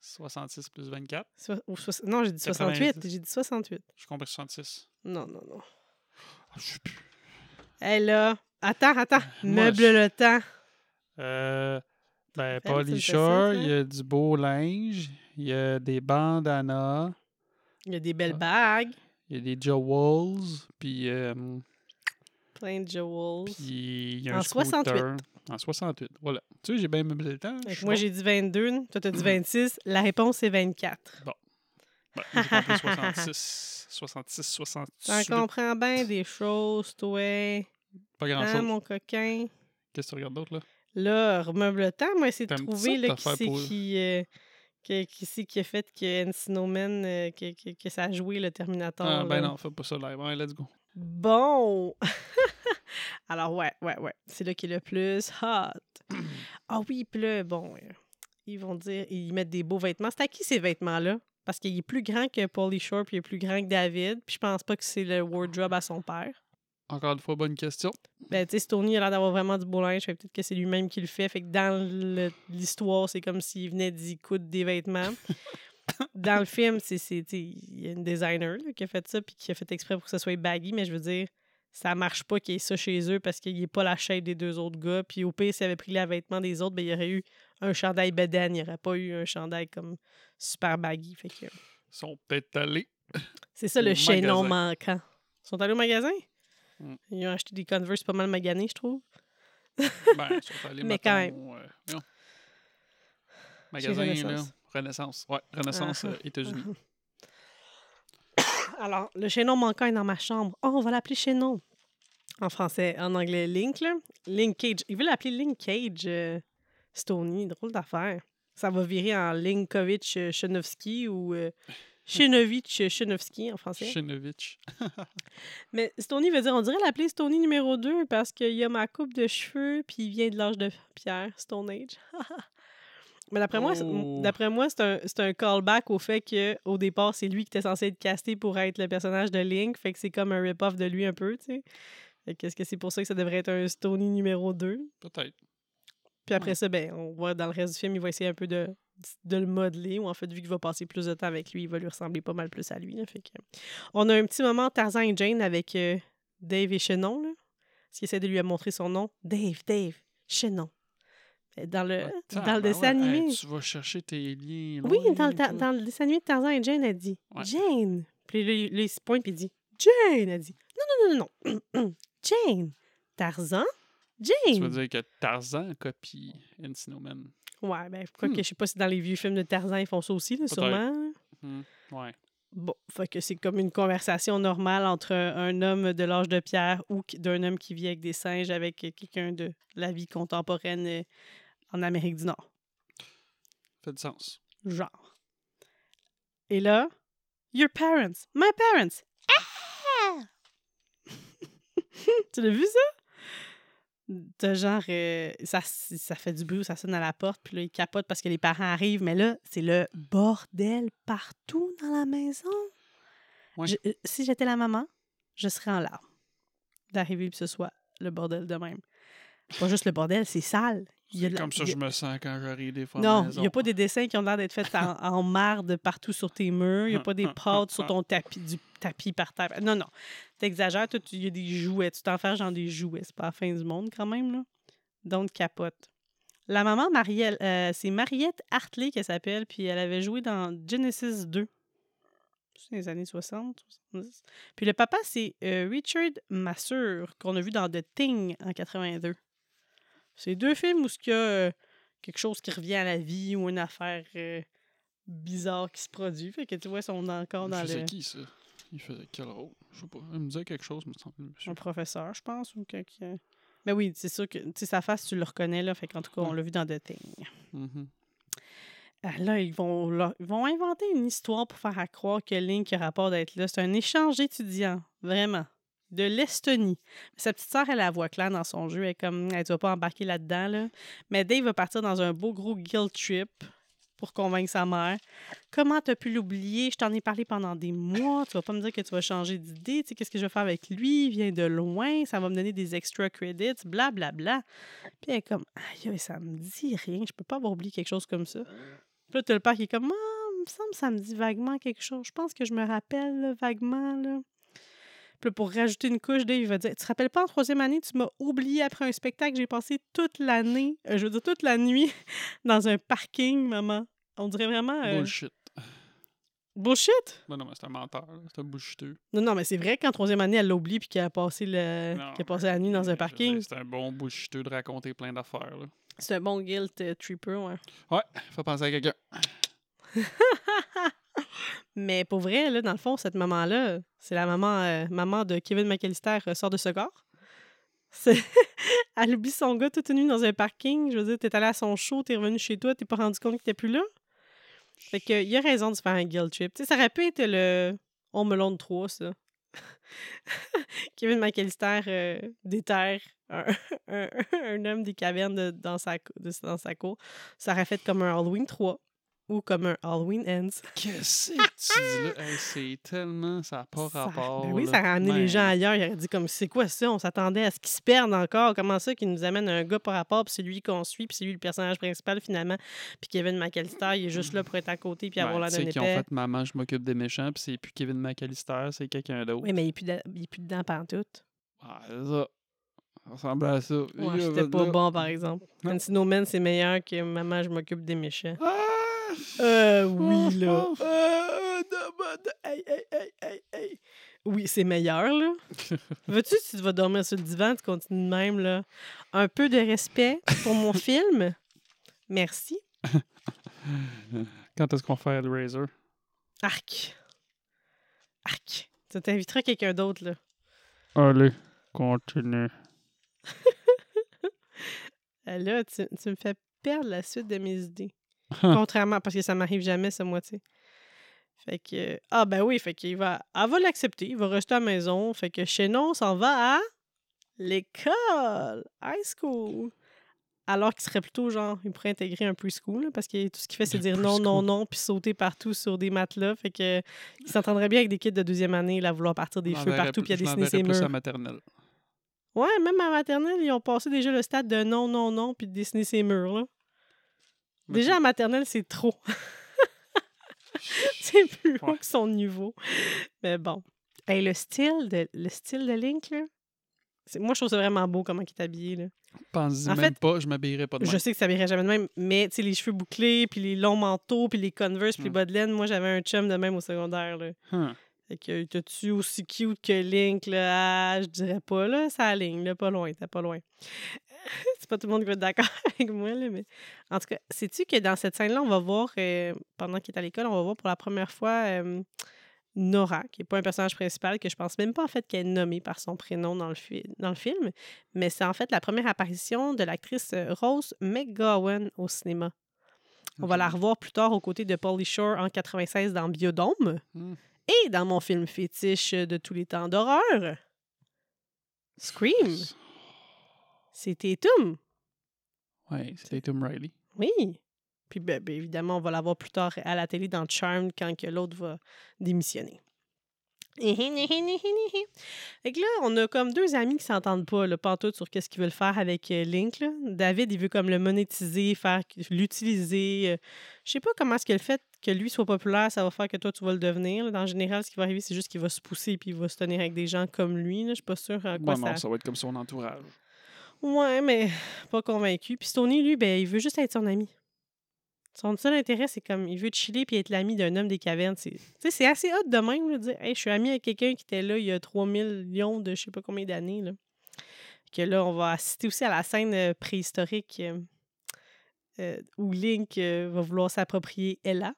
66 plus 24. So- ou soix- non, j'ai dit 68. 90. J'ai dit 68. Je comprends 66. Non, non, non. Ah, je sais plus. Hé là, attends, attends. Moi, Meuble je- le temps. Euh, ben, il y a du beau linge, il y a des bandanas, Il y a des belles Ah. bagues, il y a des jewels, puis, euh, plein de jewels. puis il y a un En 68. scooter. En 68. Voilà. Tu sais, j'ai bien meublé le temps. Moi, bon. j'ai dit 22, toi, t'as dit 26. La réponse est 24. Ben, j'ai compris 66. 66, 68. T'en comprends bien des choses, toi. Pas grand Hein, mon coquin? Qu'est-ce que tu regardes d'autre, là? Là, remeuble le temps, moi, essayer de trouver là, qui c'est qui, euh, qui, qui, c'est qui a fait que Encino Man, euh, que, que, que ça a joué le Terminator. Ah, ben là? non, fais pas ça live. Ouais, let's go. Bon! Alors, ouais, ouais, ouais. C'est là qui est le plus hot. Ah oui, puis là, bon, euh, ils vont dire, ils mettent des beaux vêtements. C'est à qui ces vêtements-là? Parce qu'il est plus grand que Pauly Shore, puis il est plus grand que David, puis je pense pas que c'est le wardrobe à son père. Encore une fois, bonne question. Ben, tu sais, Stoney a l'air d'avoir vraiment du beau linge, fait peut-être que c'est lui-même qui le fait. Fait que dans l'histoire, c'est comme s'il venait d'y coudre des vêtements. dans le film, c'est, il y a une designer là, qui a fait ça, puis qui a fait exprès pour que ça soit baggy, mais je veux dire, ça marche pas qu'il y ait ça chez eux parce qu'il n'est pas la shape des deux autres gars. Puis au pire, s'il avait pris les vêtements des autres, ben, il y aurait eu un chandail bedaine, il n'y aurait pas eu un chandail comme super baggy. Fait que Ils sont peut-être allés. c'est ça le chaînon manquant. Ils sont allés au magasin? Mm. Ils ont acheté des Converse pas mal maganés, je trouve. Ben, ils sont allés, Mais quand mettons, euh. Magasin, Renaissance. là. Renaissance. Ouais, Renaissance Ah, euh, États-Unis. Alors, le chaînon manquant est dans ma chambre. Oh, on va l'appeler chaînon. En français, en anglais, Link, là. Link Cage. Il veut l'appeler Link Cage, euh, Stony. Drôle d'affaire. Ça va virer en Linkovich euh, ou euh, Chenovich euh, en français. Chinovich. Mais Stony veut dire, on dirait l'appeler Stony numéro 2 parce qu'il a ma coupe de cheveux puis il vient de l'âge de pierre, Stone Age. Mais d'après moi, c'est- Oh. d'après moi, c'est un, un callback au fait que au départ, c'est lui qui était censé être casté pour être le personnage de Link. Fait que c'est comme un rip-off de lui un peu, tu sais. Fait que est-ce que c'est pour ça que ça devrait être un Stony numéro 2? Peut-être. Puis après Ouais. ça, ben, on voit dans le reste du film, il va essayer un peu de, de le modeler, ou en fait, vu qu'il va passer plus de temps avec lui, il va lui ressembler pas mal plus à lui. là. fait que... On a un petit moment Tarzan et Jane avec euh, Dave et Chenon, là. Parce qu'il essaie de lui montrer son nom. Dave, Dave, Chenon. Euh, Dans le, dans le ben dessin ouais, animé. hey, tu vas chercher tes liens. Oui, dans le, ta- dans le dessin animé de Tarzan et Jane, elle dit Ouais. Jane. Puis là, il- se pointe puis il dit Jane. Elle dit Non, non, non, non, non. Jane. Tarzan? Tu Jane. veux dire que Tarzan copie Encino Man. Ouais, ben, Hmm. que je sais pas si dans les vieux films de Tarzan, ils font ça aussi, là, sûrement. Hmm, Ouais. Bon, fait que c'est comme une conversation normale entre un homme de l'âge de pierre ou d'un homme qui vit avec des singes avec quelqu'un de la vie contemporaine euh, en Amérique du Nord. Fait du sens. Genre. Et là, your parents, my parents. Ah! tu l'as vu ça? De genre, euh, ça, ça fait du bruit ou ça sonne à la porte, puis là, il capote parce que les parents arrivent, mais là, c'est le bordel partout dans la maison. Je- euh, si j'étais la maman, je serais en larmes d'arriver que ce soit le bordel de même. Pas juste le bordel, c'est sale. C'est la- comme ça que je me sens quand j'arrive des fois Non, il n'y a pas des dessins qui ont l'air d'être faits en, en marde partout sur tes murs. Il n'y a pas des pâtes sur ton tapis, du tapis par terre. Non, non. T'exagères. Il y a des jouets. Tu t'en fais genre des jouets. C'est pas la fin du monde, quand même, là. Donc, capote. La maman, Marielle, euh, c'est Mariette Hartley qu'elle s'appelle, puis elle avait joué dans Genesis 2. C'est les années 60, 70. Puis le papa, c'est euh, Richard Massur, qu'on a vu dans The Thing en 82. C'est deux films où il y a quelque chose qui revient à la vie ou une affaire euh, bizarre qui se produit? Fait que tu vois, ils sont encore dans le. qui, ça? Il faisait quel rôle? Je sais pas. Il me disait quelque chose, me semble. Un professeur, je pense, ou quelqu'un. Mais oui, c'est sûr que sa face, tu le reconnais, là. Fait qu'en tout cas, on l'a vu dans The Thing. Mhm. Ah, Là, ils vont, là, ils vont inventer une histoire pour faire à croire que Link a rapport d'être là. C'est un échange étudiant, vraiment, de l'Estonie. Sa petite sœur, elle a la voix claire dans son jeu. Elle est comme, elle ne va pas embarquer là-dedans. Là. Mais Dave va partir dans un beau gros guilt trip pour convaincre sa mère. Comment t'as pu l'oublier? Je t'en ai parlé pendant des mois. Tu vas pas me dire que tu vas changer d'idée. Tu sais, qu'est-ce que je vais faire avec lui? Il vient de loin. Ça va me donner des extra credits. Bla, bla, bla. Puis elle est comme, aïe, ça me dit rien. Je peux pas avoir oublié quelque chose comme ça. Puis là, t'as le père qui est comme, ah, il me semble ça me dit vaguement quelque chose. Je pense que je me rappelle vaguement. Là. Puis là, pour rajouter une couche, Dave il va dire Tu te rappelles pas en troisième année, tu m'as oublié après un spectacle. J'ai passé toute l'année, euh, je veux dire toute la nuit, dans un parking, maman. On dirait vraiment. euh, Bullshit. bullshit? Ben non, mais c'est un menteur. C'est un bullshiteux. Non, non, mais c'est vrai qu'en troisième année, elle l'a oublié puis qu'elle a passé le, Non, qu'elle a passé la nuit dans un parking. C'est un bon bullshiteux de raconter plein d'affaires. là. C'est un bon guilt euh, tripper, ouais. Ouais, faut penser à quelqu'un. Mais pour vrai, là, dans le fond, cette maman-là, c'est la maman, euh, maman de Kevin McAllister, euh, sort de ce corps. Elle oublie son gars toute nue dans un parking. Je veux dire, t'es allé à son show, t'es revenu chez toi, t'es pas rendu compte qu'il était plus là. Fait que, il y a raison de se faire un guilt trip. Tu sais, ça aurait pu être le Home Alone 3, ça. Kevin McAllister euh, déterre un, un- un homme des cavernes dans, sa, de- dans sa cour. Ça aurait fait comme un Halloween 3 ou comme un Halloween Ends. Qu'est-ce que tu dis là? Hey, c'est tellement. Ça n'a pas Ça- rapport. ben oui, là. ça a amené les Man. gens ailleurs. Il aurait dit comme c'est quoi ça? On s'attendait à ce qu'ils se perdent encore. Comment ça qu'ils nous amènent un gars par rapport, puis c'est lui qu'on suit, puis c'est lui le personnage principal finalement. Puis Kevin McAllister, il est juste là pour être à côté puis avoir Ben, d'un sais qui ont fait Maman, je m'occupe des méchants, puis c'est plus Kevin McAllister, c'est quelqu'un d'autre. Oui, mais il est plus, de- plus dedans pantoute. Ah, c'est ça. Ça ressemble à ça. Ouais, C'était pas là. bon, par exemple. Man, c'est meilleur que Maman, je m'occupe des méchants. Ah! Euh, oui, là. Oh, oh. Euh, mais- hey, hey, hey, hey, hey. Oui, c'est meilleur, là. Veux-tu, si tu vas dormir sur le divan, tu continues de même, là? Un peu de respect pour mon film? Merci. Quand est-ce qu'on fait Hellraiser? Arc. Arc. Tu t'inviteras quelqu'un d'autre, là. Allez, continue. Euh, Là, tu, tu me fais perdre la suite de mes idées. Contrairement, parce que ça m'arrive jamais, ce moitié. Fait que. Ah, ben oui, fait qu'il va. Elle va l'accepter. Il va rester à la maison. Fait que chez nous, on s'en va à l'école. High school. Alors qu'il serait plutôt genre, il pourrait intégrer un preschool, là, parce que tout ce qu'il fait, c'est dire non, non, non, puis sauter partout sur des matelas. Fait que il s'entendrait bien avec des kids de deuxième année, là, vouloir partir des feux partout, plus- puis à dessiner ses plus murs. à maternelle. Ouais, même à maternelle, ils ont passé déjà le stade de non, non, non, puis de dessiner ses murs, là. Déjà, à maternelle, c'est trop. c'est plus haut Ouais. que son niveau. Mais bon. Hey, le style de, le style de Link, là. Moi, je trouve ça vraiment beau comment il est habillé, là. Pense-y En même fait, pas, je m'habillerais pas de Je même. sais que ça virait jamais de même, mais tu sais, les cheveux bouclés, puis les longs manteaux, puis les Converse, puis les bas de laine, moi, j'avais un chum de même au secondaire, là. Huh. Fait que t'as-tu aussi cute que Link, là? Ah, je dirais pas, là, ça ligne, là, pas loin, t'es pas loin. c'est pas tout le monde qui va être d'accord avec moi, là, mais... En tout cas, sais-tu que dans cette scène-là, on va voir, euh, pendant qu'il est à l'école, on va voir pour la première fois euh, Nora, qui est pas un personnage principal, que je pense même pas, en fait, qu'elle est nommée par son prénom dans le, fi- dans le film, mais c'est en fait la première apparition de l'actrice euh, Rose McGowan au cinéma. On va la revoir plus tard aux côtés de Pauly Shore en 96 dans Biodome. Hmm. Et dans mon film fétiche de tous les temps d'horreur, Scream, c'est Tatum. Ouais, c'est Tatum Riley. Oui. Puis ben, ben, évidemment, on va la voir plus tard à la télé dans Charmed quand que l'autre va démissionner. Fait que là, on a comme deux amis qui s'entendent pas, là, pantoute, sur qu'est-ce qu'ils veulent faire avec euh, Link. là. David, il veut comme le monétiser, faire l'utiliser. euh, Je sais pas comment est-ce que le fait que lui soit populaire, ça va faire que toi, tu vas le devenir. là. En général, ce qui va arriver, c'est juste qu'il va se pousser puis il va se tenir avec des gens comme lui. là. Je suis pas sûre à quoi ça... non, ça va être comme son entourage. Ouais, mais pas convaincu. Puis Stoney, lui, ben, il veut juste être son ami. Son seul intérêt, c'est comme il veut chiller puis être l'ami d'un homme des cavernes. C'est, c'est assez hot de même de dire Hey, je suis ami avec quelqu'un qui était là il y a 3 millions de je sais pas combien d'années. Là. Que là, on va assister aussi à la scène euh, préhistorique euh, euh, où Link va vouloir s'approprier Ella.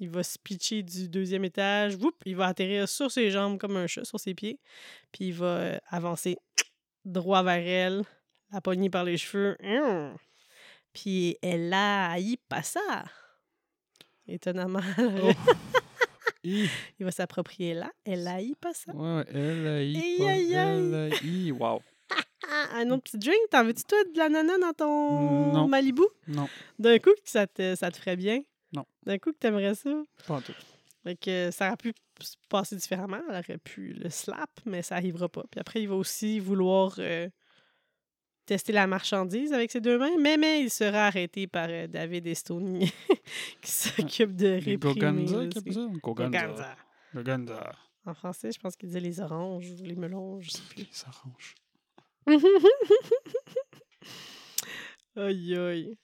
Il va se pitcher du deuxième étage. Il va atterrir sur ses jambes comme un chat, sur ses pieds. Puis il va avancer droit vers elle, la poignée par les cheveux. Hum. Puis elle a y passa. Étonnamment. Oh. Il va s'approprier là. Elle a y passa. Ouais, elle a pas elle a. Wow. Ah, un autre petit drink? T'en veux-tu, toi, de l'ananas dans ton Non. Malibu? Non, D'un coup, que ça te, ça te ferait bien? Non. D'un coup, que t'aimerais ça? pas en tout. Fait que ça aurait pu se passer différemment. Elle aurait pu le slap, mais ça arrivera pas. Puis après, il va aussi vouloir euh, tester la marchandise avec ses deux mains, mais, mais il sera arrêté par euh, David Estoni qui s'occupe de Les réprimer. Goganza? Goganza. En français, je pense qu'il disait les oranges ou les melons, je sais plus. Qui s'arrange. aïe aïe.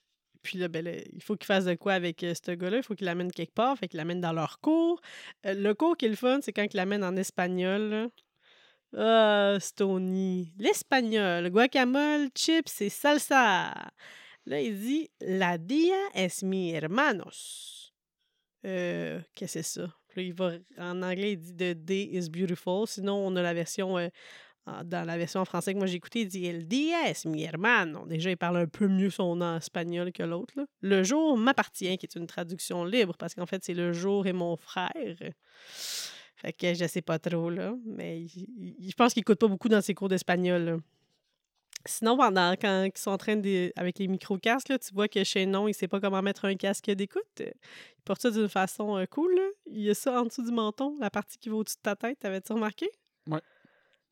Puis là, ben, là, il faut qu'il fasse de quoi avec euh, ce gars-là? Il faut qu'il l'amène quelque part. Fait qu'il l'amène dans leur cours. Euh, le cours qui est le fun, c'est quand il l'amène en espagnol. là. Ah, Stony. L'espagnol. Guacamole, chips et salsa. Là, il dit La dia es mi hermanos. Euh, Qu'est-ce que c'est ça? Là, il va, en anglais, il dit The day is beautiful. Sinon, on a la version. euh, dans la version en français que moi j'ai écoutée, il dit El día es mi hermano. Déjà, il parle un peu mieux son nom en espagnol que l'autre. Le jour m'appartient, qui est une traduction libre, parce qu'en fait, c'est le jour et mon frère. Fait que je sais pas trop, là. Mais je pense qu'il écoute pas beaucoup dans ses cours d'espagnol. là. Sinon, pendant quand ils sont en train de. avec les micro-casques, là, tu vois que chez Non, il sait pas comment mettre un casque d'écoute. Il porte ça d'une façon euh, cool. là. Il y a ça en dessous du menton, la partie qui va au-dessus de ta tête. T'avais-tu remarqué? Ouais.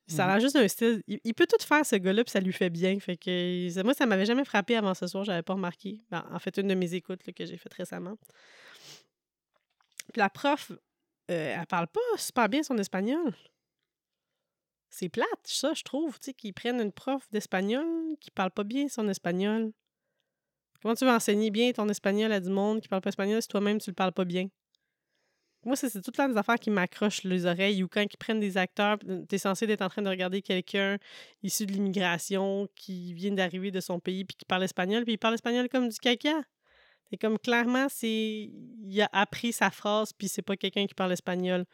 Ça a l'air juste d'un style. Il, il peut tout faire, ce gars-là, puis ça lui fait bien. Fait que moi, ça m'avait jamais frappé avant ce soir, j'avais pas remarqué. Ben, en fait, une de mes écoutes là, que j'ai faites récemment. Puis la prof, euh, elle parle pas super bien son espagnol. C'est plate, ça, je trouve, tu sais, qu'ils prennent une prof d'espagnol qui parle pas bien son espagnol. Comment tu veux enseigner bien ton espagnol à du monde qui parle pas espagnol si toi-même tu le parles pas bien? Moi, c'est toutes les affaires qui m'accrochent les oreilles ou quand ils prennent des acteurs, tu es censé être en train de regarder quelqu'un issu de l'immigration qui vient d'arriver de son pays puis qui parle espagnol, puis il parle espagnol comme du caca. C'est comme clairement, c'est il a appris sa phrase puis c'est pas quelqu'un qui parle espagnol.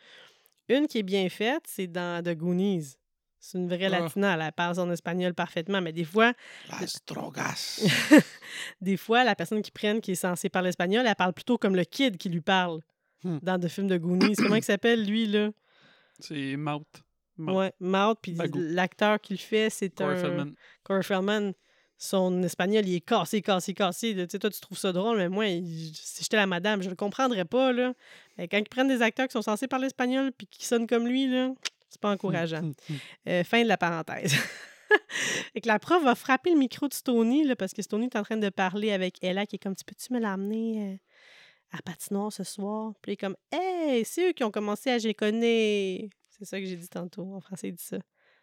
Une qui est bien faite, c'est dans The Goonies. C'est une vraie Ah. latina, elle parle son espagnol parfaitement, mais des fois, Las drogas. des fois, la personne qui prenne, qui est censée parler espagnol, elle parle plutôt comme le kid qui lui parle Hmm. dans le film de Goonies. Comment il s'appelle, lui, là? C'est Mouth. Mouth. Ouais, Maud, puis l'acteur qui le fait, c'est Corey un... Feldman. Corey Feldman. Son espagnol, il est cassé, cassé, cassé. Tu sais, toi, tu trouves ça drôle, mais moi, il- si j'étais la madame, je le comprendrais pas, là. Mais quand ils prennent des acteurs qui sont censés parler espagnol puis qui sonnent comme lui, là, c'est pas encourageant. Euh, fin de la parenthèse. et que la prof va frapper le micro de Stony, là, parce que Stony est en train de parler avec Ella, qui est comme, tu peux-tu me l'amener euh, à patinoire ce soir? Puis il est comme, hey, c'est eux qui ont commencé à géconner. C'est ça que j'ai dit tantôt. En français, il dit ça.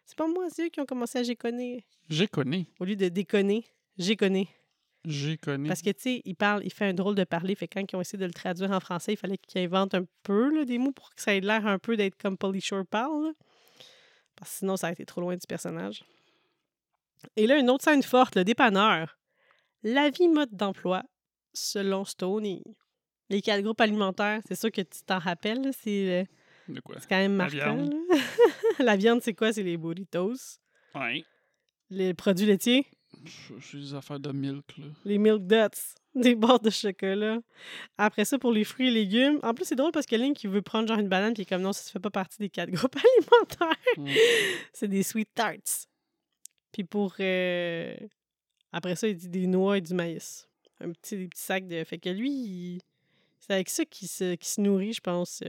C'est pas moi, c'est eux qui ont commencé à géconner. J'ai connu. Au lieu de déconner, j'ai connu. J'ai connu. Parce que, tu sais, il parle, il fait un drôle de parler. Fait que quand ils ont essayé de le traduire en français, il fallait qu'il invente un peu là, des mots pour que ça ait l'air un peu d'être comme Polly Shore parle. là. Parce que sinon, ça a été trop loin du personnage. Et là, une autre scène forte, le dépanneur. La vie mode d'emploi, selon Stoney. Les quatre groupes alimentaires, c'est sûr que tu t'en rappelles, c'est euh, De quoi? c'est quand même La marquant. viande. là. La viande, c'est quoi? C'est les burritos. Ouais. Les produits laitiers? Suis des affaires de milk, là. Les Milk Dots, des barres de chocolat. Après ça, pour les fruits et légumes. En plus, c'est drôle parce que Link, il veut prendre genre une banane, puis il est comme non, ça ne fait pas partie des quatre groupes alimentaires. Mm. c'est des sweet tarts. Puis pour. euh, Après ça, il dit des noix et du maïs. Un petit, des petits sacs de. Fait que lui, il- c'est avec ça qu'il se, qu'il se nourrit, je pense.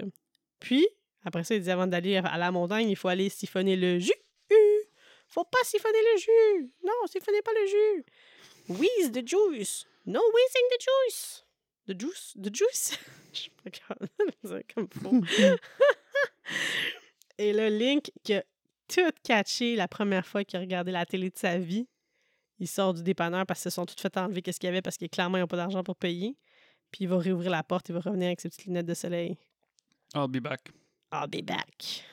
Puis, Après ça, il dit avant d'aller à la montagne, il faut aller siphonner le jus. Faut pas siphonner le jus. Non, siphonnez pas le jus. Wheeze the juice. No wheezing the juice. The juice? The juice? Je suis pas capable de dire comme faux. Et le Link qui a tout catché la première fois qu'il a regardé la télé de sa vie, il sort du dépanneur parce qu'ils se sont toutes fait enlever qu'est-ce qu'il y avait parce qu'ils clairement ils n'ont pas d'argent pour payer. Puis il va réouvrir la porte, il va revenir avec ses petites lunettes de soleil. I'll be back. I'll be back.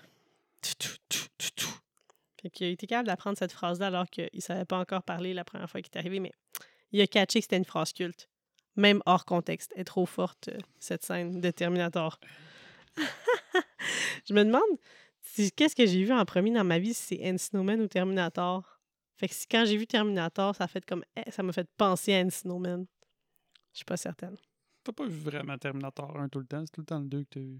Tout, tout, tout, tout, tout. Fait qu'il a été capable d'apprendre cette phrase-là alors qu'il ne savait pas encore parler la première fois qu'il est arrivé, mais il a catché que c'était une phrase culte. Même hors contexte. Elle est trop forte, euh, cette scène de Terminator. Je me demande si- qu'est-ce que j'ai vu en premier dans ma vie, si c'est Anne Snowman ou Terminator? Fait que si quand j'ai vu Terminator, ça a fait comme eh, ça m'a fait penser à Anne Snowman. Je suis pas certaine. T'as pas vu vraiment Terminator 1 tout le temps, c'est tout le temps le 2 que t'as vu.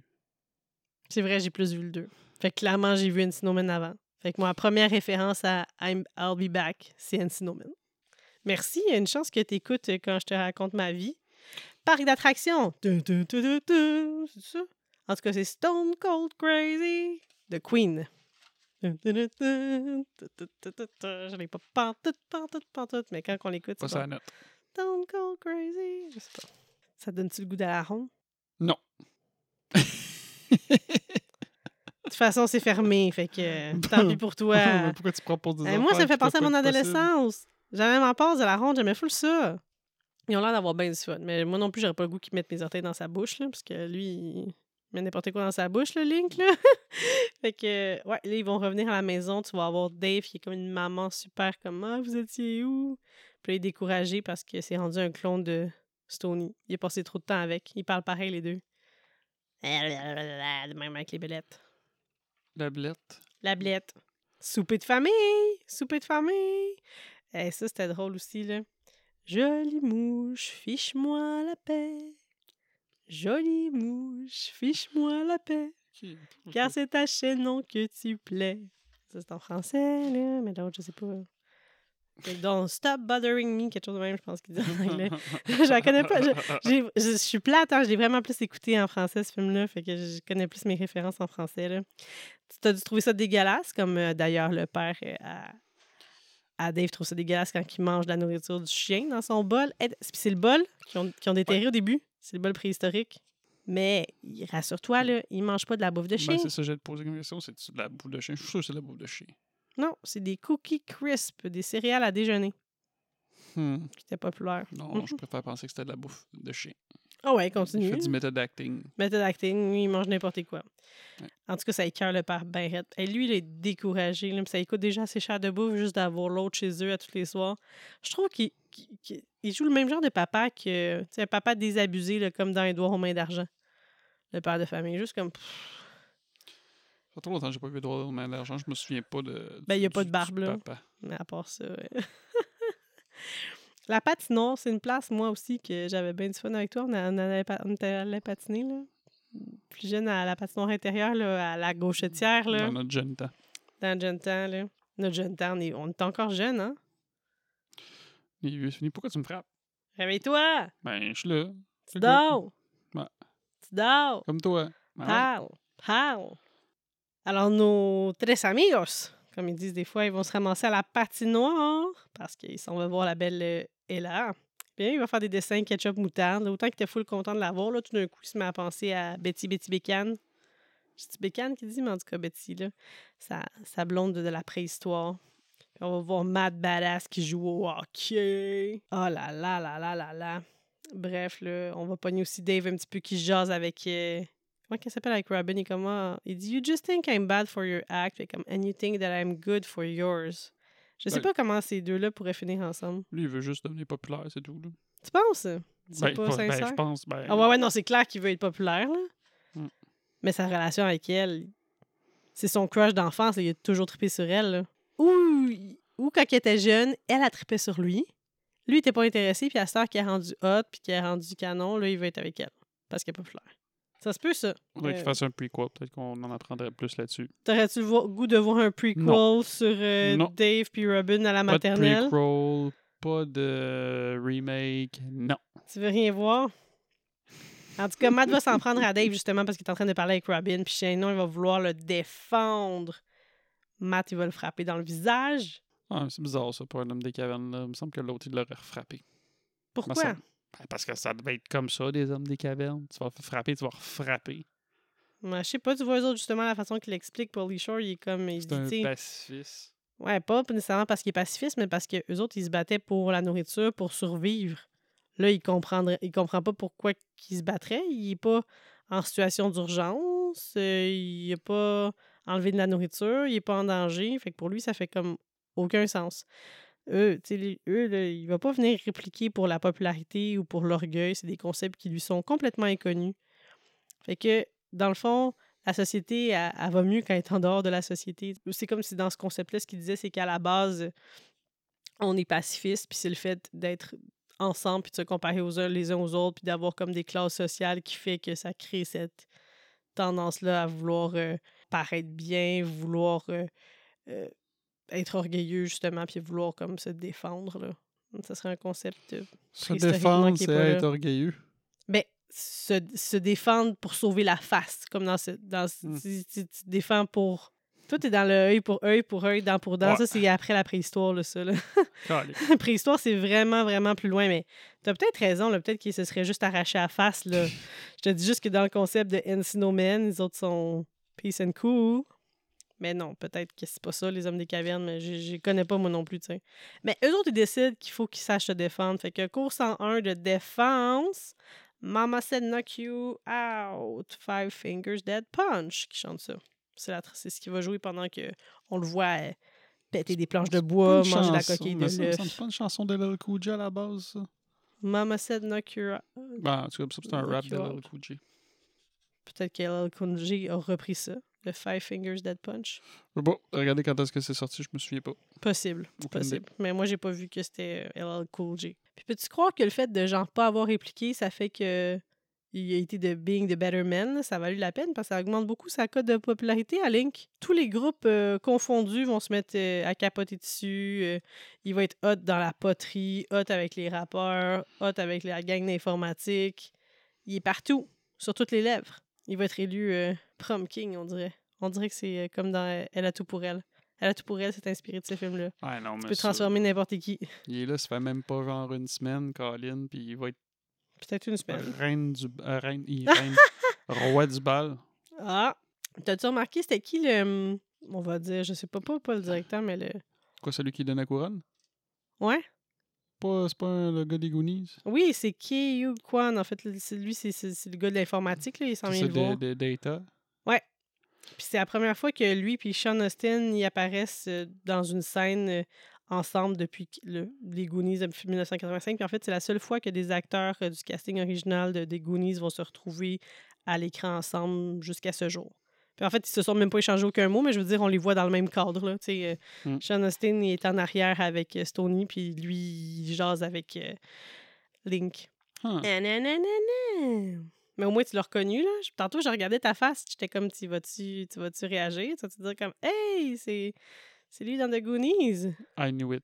C'est vrai, j'ai plus vu le 2. Fait que clairement, j'ai vu Encinomen avant. Fait que ma première référence à I'm, I'll be back, c'est Encinomen. Merci, il y a une chance que tu écoutes euh, quand je te raconte ma vie. Parc d'attractions. C'est ça? En tout cas, c'est Stone Cold Crazy de Queen. Je l'ai pas pantoute, pantoute, pantoute, mais quand on l'écoute, c'est pas ça. Stone Cold Crazy. Je sais pas. Ça donne-tu le goût de la ronde? Non. De toute façon, c'est fermé, fait que euh, tant pis pour toi. Pourquoi tu proposes des Eh, moi, ça affaires fait penser à mon adolescence. J'avais ma passe de la ronde, j'aimais full ça. Ils ont l'air d'avoir bien du fun. Mais moi non plus, j'aurais pas le goût qu'ils mettent mes orteils dans sa bouche, là, parce que lui, il met n'importe quoi dans sa bouche, le Link. Là. fait que, ouais, là, ils vont revenir à la maison. Tu vas avoir Dave qui est comme une maman super comme Ah, vous étiez où? Puis il est découragé parce que c'est rendu un clone de Stony. Il a passé trop de temps avec. Ils parlent pareil, les deux. De même avec les belettes. La blette. La blette. Souper de famille! Souper de famille! Et ça, c'était drôle aussi, là. Jolie mouche, fiche-moi la paix. Jolie mouche, fiche-moi la paix. Car c'est à chaînon que tu plais. Ça, c'est en français, là, mais l'autre, je sais pas. Don't stop bothering me, quelque chose de même, je pense qu'il dit en anglais. je connais pas. Je, j'ai- je- je suis plate, hein, je l'ai vraiment plus écouté en français, ce film-là, fait que je connais plus mes références en français. Là. Tu as dû trouver ça dégueulasse, comme euh, d'ailleurs le père euh, à, à Dave trouve ça dégueulasse quand il mange de la nourriture du chien dans son bol. C'est- le bol qu'ils ont, qu'ils ont déterré au début. C'est le bol préhistorique. Mais rassure-toi, là, il mange pas de la bouffe de chien. Ben, c'est ça, j'ai posé comme question. C'est de la bouffe de chien? Je suis sûr que c'est de la bouffe de chien. Non, c'est des cookies crisp, des céréales à déjeuner Hmm. qui étaient populaires. Non, non, je préfère penser que c'était de la bouffe de chien. Ah ouais, Il continue. fait du method acting. Method acting, lui, il mange n'importe quoi. Ouais. En tout cas, ça écœure le père raide. Et lui, il est découragé. Là, ça coûte déjà assez cher de bouffe juste d'avoir l'autre chez eux à tous les soirs. Je trouve qu'il il joue le même genre de papa que tu sais, un papa désabusé, là, comme dans Édouard aux mains d'argent. Le père de famille. Juste comme. pff, Ça fait trop longtemps que j'ai pas vu Edouard main d'argent. Je me souviens pas de. Ben, du- y a pas de barbe, là. Mais à part ça. ouais. La patinoire, c'est une place, moi aussi, que j'avais bien du fun avec toi. On, a- on allait, patiner, là. Plus jeune à la patinoire intérieure, là, à la gauchetière, là. Dans notre jeune temps. Dans le jeune temps, là. Notre jeune temps, on est, on est encore jeune, hein? Vieux, c'est fini. Pourquoi tu me frappes? Réveille-toi! Ben, je suis là. Tu dors! Ouais. Tu dors! Comme toi. Ben ouais. Parle! Alors, nos tres amigos, comme ils disent des fois, ils vont se ramasser à la patinoire parce qu'ils s'en vont voir la belle euh, Ella. Bien, il va faire des dessins ketchup moutarde. Autant qu'il était full content de la voir, là, tout d'un coup, il se met à penser à Betty Betty Bécane. C'est Bécane qui dit, mais en tout cas, Betty, là, sa, blonde de, la préhistoire. Puis on va voir Mad Badass qui joue au hockey. Oh là là là là là là. Bref, là, on va pogner aussi Dave un petit peu qui jase avec. euh, comment qu'elle s'appelle avec Robin? Il, est comme, il dit You just think I'm bad for your act. Comme, And you think that I'm good for yours. Je sais Ben- pas comment ces deux-là pourraient finir ensemble. Lui, il veut juste devenir populaire, c'est tout. Là. Tu penses? C'est Ben, pas ben, sincère? je pense. Ben, Ah ouais, ouais, non, c'est clair qu'il veut être populaire, là. Mm. Mais sa relation avec elle, c'est son crush d'enfance, il a toujours trippé sur elle, là. Ou, ou quand il était jeune, elle a trippé sur lui. Lui, il était pas intéressé, puis cette heure qu'il a rendu hot, puis qu'il a rendu canon, là, il veut être avec elle. Parce qu'elle est populaire. Ça se peut, ça. faudrait Euh, qu'il fasse un prequel. Peut-être qu'on en apprendrait plus là-dessus. T'aurais-tu le goût de voir un prequel Non. sur euh, Non. Dave puis Robin à la Pas de maternelle? prequel, pas de remake. Non. Tu veux rien voir? En tout cas, Matt va s'en prendre à Dave justement parce qu'il est en train de parler avec Robin. Puis sinon, il va vouloir le défendre. Matt, il va le frapper dans le visage. Ah, c'est bizarre, ça, pour un homme des cavernes. Là. Il me semble que l'autre, il l'aurait frappé. Pourquoi? Ben, parce que ça devait être comme ça, des hommes des cavernes. Tu vas frapper, tu vas frapper. Ouais, je sais pas, tu vois eux autres, justement, la façon qu'il explique pour Lee Shore, il est comme. Il C'est dit, pacifiste. Ouais, pas nécessairement parce qu'il est pacifiste, mais parce que eux autres, ils se battaient pour la nourriture, pour survivre. Là, il comprendrait, il comprend pas pourquoi il se battrait. Il est pas en situation d'urgence. euh, il est pas enlevé de la nourriture. Il est pas en danger. Fait que pour lui, ça fait comme aucun sens. Eux, les- eux, là, il va pas venir répliquer pour la popularité ou pour l'orgueil. C'est des concepts qui lui sont complètement inconnus. Fait que, dans le fond, la société, elle, elle va mieux quand elle est en dehors de la société. C'est comme si dans ce concept-là, ce qu'il disait, c'est qu'à la base, on est pacifiste, puis c'est le fait d'être ensemble, puis de se comparer aux uns les uns aux autres, puis d'avoir comme des classes sociales qui fait que ça crée cette tendance-là à vouloir euh, paraître bien, vouloir euh, euh, être orgueilleux, justement, puis vouloir comme se défendre. Là. Ça serait un concept euh, Se défendre, c'est là. être orgueilleux. ben, se, se défendre pour sauver la face. Comme dans ce. Dans, ce- Hmm. tu, tu- défends pour. Toi, t'es dans le œil pour œil pour œil, dent pour dent. Ouais. Ça, c'est après la préhistoire, là, ça. Là. La préhistoire, c'est vraiment, vraiment plus loin. Mais t'as peut-être raison, là. Peut-être qu'il se serait juste arraché à face, là. Je te dis juste que dans le concept de Encino Man, les autres sont peace and cool. Mais non, peut-être que c'est pas ça, les hommes des cavernes, mais je les connais pas moi non plus, tu sais. Mais eux autres, ils décident qu'il faut qu'ils sachent se défendre. Fait que cours 101 de défense, Mama said knock you out, five fingers dead punch, qui chante ça. C'est la- c'est ce qu'il va jouer pendant que on le voit euh, péter des planches de bois, manger la coquille de l'œuf. semble pas une chanson de LL Cool à la base, ça. Mama said knock you out. Ben, en tout cas, ça, c'est un rap de. LL Cool. Peut-être qu'LL Cool J a repris ça, le Five Fingers Dead Punch. Bon, regardez quand est-ce que c'est sorti, je me souviens pas. Possible, Aucune idée. possible. Mais moi, j'ai pas vu que c'était euh, LL Cool J. Puis peux-tu croire que le fait de genre pas avoir répliqué, ça fait que il a été de being the better man, ça a valu la peine? Parce que ça augmente beaucoup sa cote de popularité à Link. Tous les groupes euh, confondus vont se mettre euh, à capoter dessus. euh, il va être hot dans la poterie, hot avec les rappeurs, hot avec la gang d'informatique. Il est partout, sur toutes les lèvres. Il va être élu euh, prom king, on dirait. On dirait que c'est euh, comme dans euh, Elle a tout pour elle. Elle a tout pour elle, c'est inspiré de ce film-là. Ouais, non, Tu peux transformer n'importe qui. il est là, ça fait même pas genre une semaine, Colin, puis il va être Peut-être une semaine. reine du... euh, reine, il reine, roi du bal. Ah! T'as-tu remarqué, c'était qui le. hum, On va dire, je sais pas, pas, pas le directeur, mais le. Quoi, celui qui donne la couronne? Ouais? Pas, c'est pas un- le gars des Goonies? Oui, c'est Ki Kwan. En fait, lui, c'est le gars de l'informatique, là. Il s'en vient de, de Data? Puis c'est la première fois que lui et Sean Austin y apparaissent euh, dans une scène euh, ensemble depuis le, les Goonies depuis 1985. Puis en fait, c'est la seule fois que des acteurs euh, du casting original de, des Goonies vont se retrouver à l'écran ensemble jusqu'à ce jour. Puis en fait, ils se sont même pas échangés aucun mot, mais je veux dire, on les voit dans le même cadre. Là. Euh, Mm. Sean Austin il est en arrière avec euh, Stoney, puis lui, il jase avec euh, Link. Huh. Mais au moins, tu l'as reconnu, là. Tantôt, je regardais ta face. J'étais comme, tu vas-tu tu vas-tu réagir? Tu vas-tu dire comme, hey, c'est c'est lui dans The Goonies? I knew it.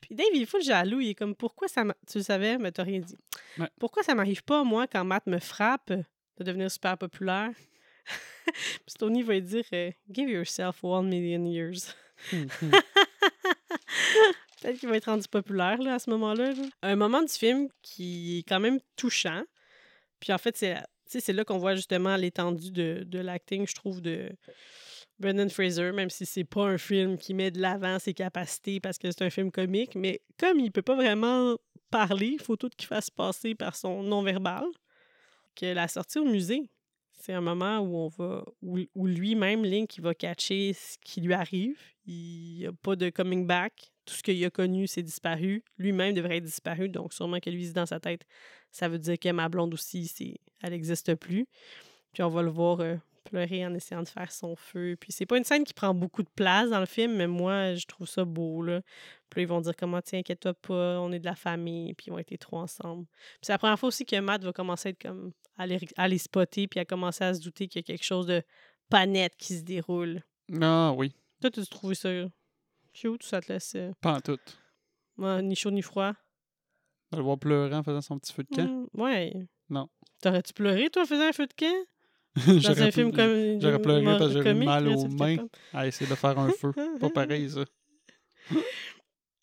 Puis Dave, il est fou le jaloux. Il est comme, pourquoi ça. Tu le savais, mais t'as rien dit. Ouais. Pourquoi ça m'arrive pas, moi, quand Matt me frappe, de devenir super populaire? Puis Tony va lui dire, euh, give yourself one million years. Hum, hum. Peut-être qu'il va être rendu populaire là, à ce moment-là. là. Un moment du film qui est quand même touchant. Puis en fait, c'est c'est là qu'on voit justement l'étendue de, de l'acting, je trouve, de Brendan Fraser, même si c'est pas un film qui met de l'avant ses capacités parce que c'est un film comique. Mais comme il peut pas vraiment parler, il faut tout qu'il fasse passer par son non-verbal. Que la sortie au musée, c'est un moment où lui-même, Link, il va catcher ce qui lui arrive. Il n'y a pas de coming back. Tout ce qu'il a connu, c'est disparu. Lui-même devrait être disparu, donc sûrement que lui, dans sa tête, ça veut dire que ma blonde aussi, c'est, elle n'existe plus. Puis on va le voir euh, pleurer en essayant de faire son feu. Puis c'est pas une scène qui prend beaucoup de place dans le film, mais moi, je trouve ça beau, là. Puis là, ils vont dire comment, tiens, inquiète-toi pas, on est de la famille, puis ils vont être les trois ensemble. Puis c'est la première fois aussi que Matt va commencer à être comme, à les, à les spotter, puis à commencer à se douter qu'il y a quelque chose de pas net qui se déroule. Ah oui, Toi, tu trouvé ça cute ou ça te laisse euh, pas en tout. ouais, ni chaud ni froid? De le voir pleurer en faisant son petit feu de camp? Mm, ouais. Non. T'aurais-tu pleuré, toi, en faisant un feu de camp? Dans J'aurais un film comme. J'aurais pleuré parce que j'avais mal aux mains à essayer de faire un feu. Pas pareil, ça.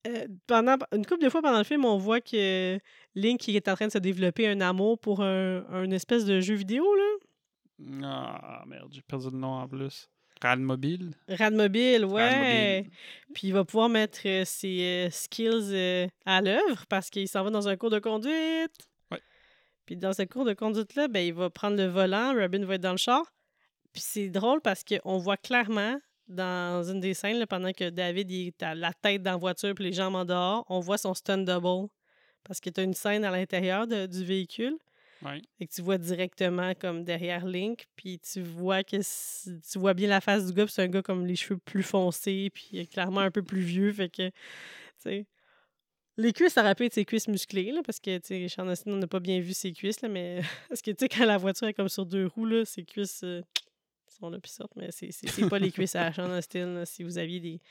Euh, pendant, une couple de fois pendant le film, on voit que Link il est en train de se développer un amour pour un, un espèce de jeu vidéo, là. Ah, merde, j'ai perdu le nom en plus. Rad Mobile? Radmobile, ouais. Radmobile. Puis il va pouvoir mettre euh, ses euh, skills à l'œuvre parce qu'il s'en va dans un cours de conduite. Puis dans ce cours de conduite-là, ben, il va prendre le volant, Robin va être dans le char. Puis c'est drôle parce qu'on voit clairement dans une des scènes, là, pendant que David il est à la tête dans la voiture puis les jambes en dehors, on voit son stun double. Parce que tu as une scène à l'intérieur du véhicule Ouais. et que tu vois directement comme derrière Link, puis tu vois que tu vois bien la face du gars, puis c'est un gars comme les cheveux plus foncés, puis il est clairement un peu plus vieux, fait que, tu sais... Les cuisses, ça être ses cuisses musclées, là, parce que, tu sais, on n'a pas bien vu ses cuisses, là, mais... Parce que, tu sais, quand la voiture est comme sur deux roues, là, ses cuisses euh, sont là, puis sortent, mais c'est- c'est c'est pas les cuisses à Sean Astin, là. Si vous aviez des,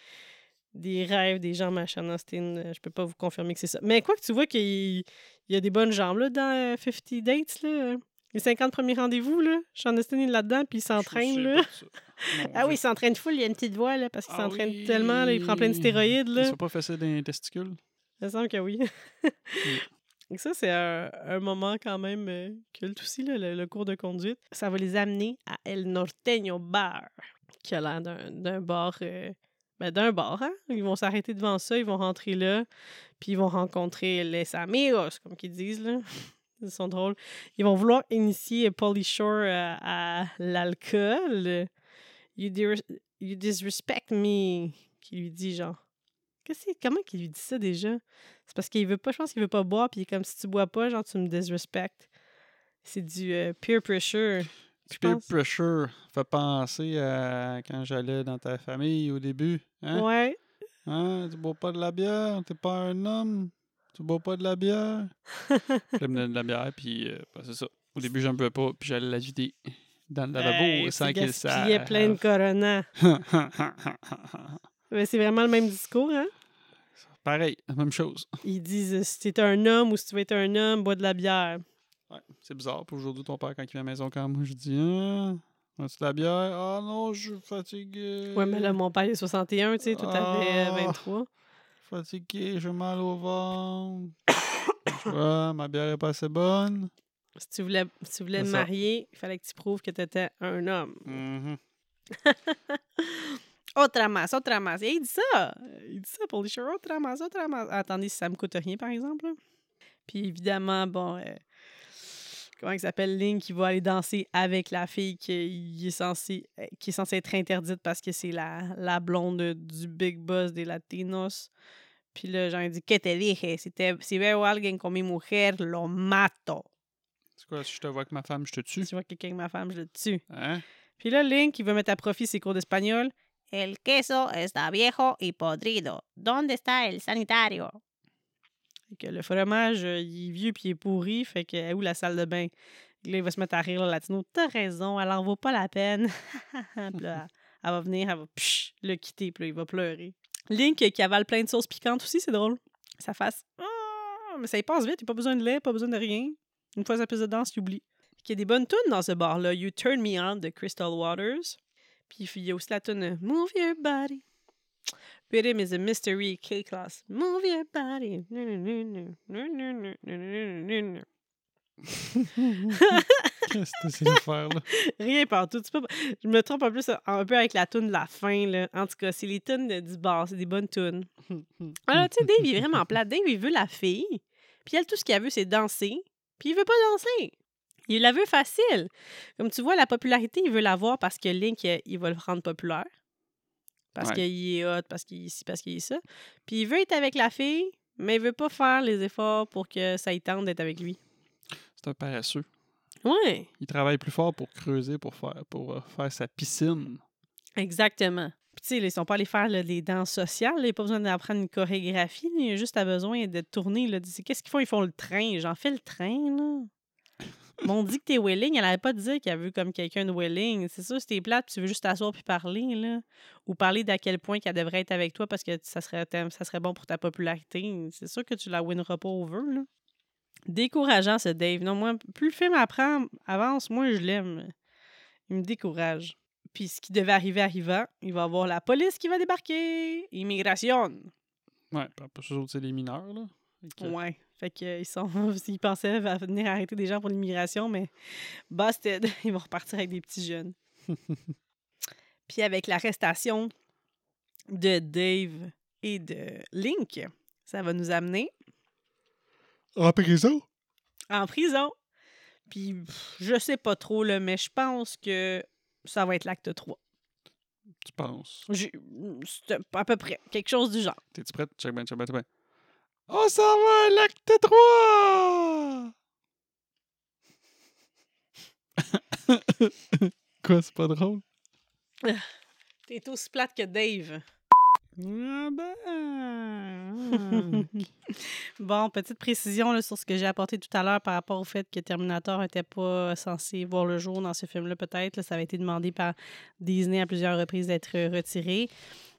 des rêves, des jambes à Sean Astin, euh, je peux pas vous confirmer que c'est ça. Mais quoi que tu vois qu'il il y a des bonnes jambes, là, dans euh, 50 Dates, là. Les 50 premiers rendez-vous, là. Sean Astin est là-dedans, puis il s'entraîne, là. Ah oui, il s'entraîne full, il y a une petite voix, là, parce qu'il Ah s'entraîne oui. tellement, là, il prend plein de stéroïdes, Il là. fait pas fesser dans les testicules? Il me semble que oui. Donc ça, c'est un, un moment quand même euh, culte aussi, là, le, le cours de conduite. Ça va les amener à El Norteño Bar, qui a l'air d'un bar... euh, ben, d'un bar, hein? Ils vont s'arrêter devant ça, ils vont rentrer là, puis ils vont rencontrer les amigos, comme qu'ils disent, là. Ils sont drôles. Ils vont vouloir initier Polly Shore euh, à l'alcool. You, you disrespect me, qui lui dit genre. Qu'est-ce que c'est- comment qu'il lui dit ça déjà? C'est parce qu'il veut pas, je pense qu'il veut pas boire, puis il est comme si tu bois pas, genre tu me disrespect. C'est du euh, peer pressure. Peer pressure fait penser à quand j'allais dans ta famille au début. Hein? Ouais. Hein? Tu bois pas de la bière, t'es pas un homme? Tu bois pas de la bière? je me donne de la bière, puis euh, ben, c'est ça. Au début, j'en buvais pas, puis j'allais la vider dans le lavabo Hey, sans qu'il savent. plein de Corona. Mais c'est vraiment le même discours, hein? Pareil, la même chose. Ils disent euh, si t'es un homme ou si tu veux être un homme, bois de la bière. Ouais, c'est bizarre. Puis aujourd'hui, ton père, quand il vient à la maison, quand moi, je dis Ah, veux-tu de la bière? Ah non, je suis fatigué. Ouais, mais là, mon père est 61, tu sais, t'avais euh, Ah. 23. Fatigué, j'ai mal au ventre. Tu vois, ma bière est pas assez bonne. Si tu voulais, si tu voulais te marier, il fallait que tu prouves que t'étais un homme. Mhm. Autre masse, autre masse. Et il dit ça. Il dit ça pour les cheveux. Autre masse, autre masse. Attendez, si ça me coûte rien, par exemple. là. Puis évidemment, bon, euh, comment il s'appelle, Link, qui va aller danser avec la fille qui est censée, euh, qui est censée être interdite parce que c'est la, la blonde du big boss des Latinos. Puis là, genre, il dit, que te dije? Si veo a alguien con mi mujer, lo mato. C'est quoi, si je te vois avec ma femme, je te tue? Si je vois quelqu'un avec ma femme, je le tue. Hein? Puis là, Link, il veut mettre à profit ses cours d'espagnol. El queso está viejo y podrido. ¿Dónde está el sanitario? Que le fromage, euh, il est vieux puis il est pourri. Fait que, est où la salle de bain? Il va se mettre à rire, le latino. T'as raison, elle en vaut pas la peine. elle va venir, elle va psh, le quitter, puis là, il va pleurer. Link, qui avale plein de sauces piquantes aussi, c'est drôle. Sa face. Ah, mais ça y passe vite, il a pas besoin de lait, pas besoin de rien. Une fois sa piste de danse, il oublie. Il y a des bonnes tunes dans ce bar-là. You Turn Me On de Crystal Waters. Puis il y a aussi la tune euh, Move Your Body. Rhythm is a mystery, K-Class. Move your body. Qu'est-ce que c'est faire, là? Rien partout. Tu peux Je me trompe un peu, ça- un peu avec la tune de la fin. Là. En tout cas, c'est les tunes du bar. C'est des bonnes tunes. Alors, tu sais, Dave, il est vraiment plat. Dave, il veut la fille. Puis elle, tout ce qu'elle veut, c'est danser. Puis il veut pas danser. Il la veut facile. Comme tu vois, la popularité, il veut l'avoir parce que Link, il, il va le rendre populaire. Parce Ouais. qu'il est hot, parce qu'il est ci, parce qu'il est ça. Puis il veut être avec la fille, mais il veut pas faire les efforts pour que ça y tente d'être avec lui. C'est un paresseux. Ouais, Il travaille plus fort pour creuser, pour faire, pour euh, faire sa piscine. exactement. Puis tu sais, ils sont pas allés faire là, des danses sociales. là. Il n'y a pas besoin d'apprendre une chorégraphie. là. Il a juste à besoin de tourner. Qu'est-ce qu'ils font? Ils font le train. J'en fais le train, là. M'ont dit que t'es Welling, elle n'allait pas dire qu'elle veut comme quelqu'un de Welling. C'est sûr, si t'es plate, tu veux juste t'asseoir puis parler, là. Ou parler d'à quel point qu'elle devrait être avec toi parce que ça serait, ça serait bon pour ta popularité. C'est sûr que tu la winneras pas over, là. Décourageant, ce Dave. Non, moi, plus le film apprend, avance, moins je l'aime. Il me décourage. Puis ce qui devait arriver arriva. Il va y avoir la police qui va débarquer. Immigration. Ouais, eux autres, c'est les mineurs, là. Que- Ouais. Fait qu'ils sont. Ils pensaient à venir arrêter des gens pour l'immigration, mais busted. Ils vont repartir avec des petits jeunes. Puis avec l'arrestation de Dave et de Link, ça va nous amener En prison? en prison. Puis pff, je sais pas trop, là, mais je pense que ça va être l'acte 3. Tu penses? J'ai- C'est à peu près. Quelque chose du genre. T'es-tu prête? Check ben, check ben, check ben. Oh, ça va, l'acte 3! Quoi, c'est pas drôle? T'es aussi plate que Dave. Ah ben... Bon, petite précision là, sur ce que j'ai apporté tout à l'heure par rapport au fait que Terminator n'était pas censé voir le jour dans ce film-là, peut-être. Ça avait été demandé par Disney à plusieurs reprises d'être retiré.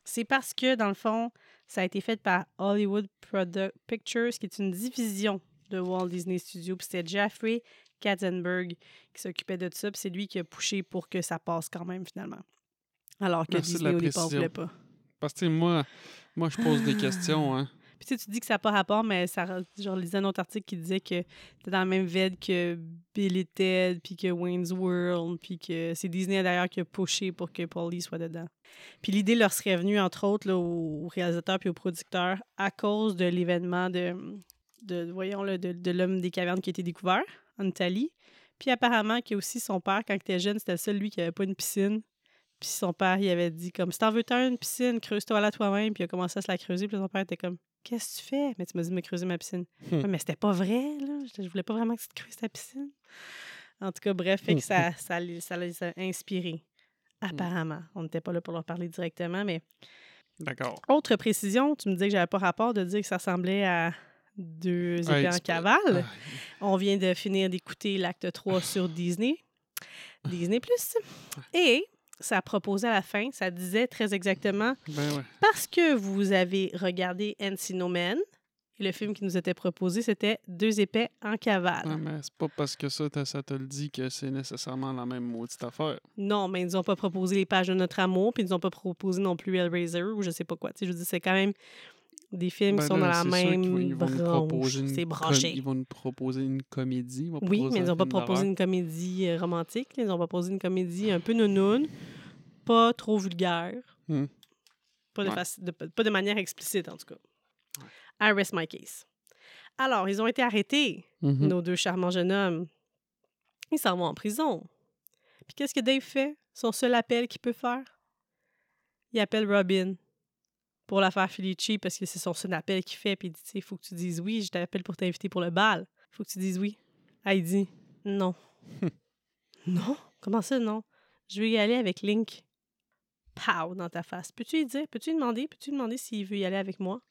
C'est parce que, dans le fond, ça a été fait par Hollywood Product Pictures, qui est une division de Walt Disney Studios. Puis c'était Jeffrey Katzenberg qui s'occupait de ça. Puis c'est lui qui a poussé pour que ça passe quand même, finalement. Alors que Merci Disney, au départ, voulait pas. Parce que, moi, moi, je pose des questions, hein. Puis tu sais, tu dis que ça n'a pas rapport, mais ça, genre, lisais un autre article qui disait que c'était dans la même veine que Bill et Ted, puis que Wayne's World, puis que c'est Disney d'ailleurs qui a pushé pour que Paulie soit dedans. Puis l'idée leur serait venue, entre autres, là, aux réalisateurs puis aux producteurs à cause de l'événement de, de, voyons, là, de, l'homme des cavernes qui a été découvert en Italie. Puis apparemment que aussi son père, quand il était jeune, c'était seul, lui, qui n'avait pas une piscine. Puis son père, il avait dit comme, si t'en veux une piscine, creuse-toi là toi-même. Puis il a commencé à se la creuser. Puis son père était comme, qu'est-ce que tu fais? Mais tu m'as dit de me creuser ma piscine. Hmm. Ouais, mais c'était pas vrai, là. Je, je voulais pas vraiment que tu te creuses ta piscine. En tout cas, bref, fait que ça, ça, les- ça les a inspirés. Apparemment. On n'était pas là pour leur parler directement, mais D'accord. autre précision, tu me disais que j'avais pas rapport de dire que ça ressemblait à deux Ouais, épées en peux- cavale. Ah, On vient de finir d'écouter l'acte 3 sur Disney. Disney Plus. Et ça proposait à la fin, ça disait très exactement ben ouais. parce que vous avez regardé Encino Man, et le film qui nous était proposé, c'était Deux épais en cavale. Ouais, mais c'est pas parce que ça, t'as- ça te le dit que c'est nécessairement la même maudite affaire. Non, mais ils nous ont pas proposé les pages de notre amour, puis ils nous ont pas proposé non plus Hellraiser ou je sais pas quoi. Tu sais, je dire, c'est quand même des films Ben qui sont là, dans la même branche. C'est branché. Ils vont nous proposer une comédie. ils vont Oui, mais ils un ont pas proposé une comédie euh, romantique. Ils ont proposé une comédie un peu nounoune, pas trop vulgaire. Hmm. Pas, de Ouais. faci- de- pas de manière explicite, en tout cas. I rest my case. Alors, ils ont été arrêtés, Mhm. nos deux charmants jeunes hommes. Ils s'en vont en prison. Puis qu'est-ce que Dave fait? Son seul appel qu'il peut faire? Il appelle Robin pour la faire Felici parce que c'est son seul appel qu'il fait. Puis il dit, il faut que tu dises oui, je t'appelle pour t'inviter pour le bal. faut que tu dises oui. Ah, il dit, non. non? Comment ça, non? Je veux y aller avec Link. Pow, dans ta face. Peux-tu lui dire? Peux-tu lui demander? Peux-tu lui demander s'il veut y aller avec moi?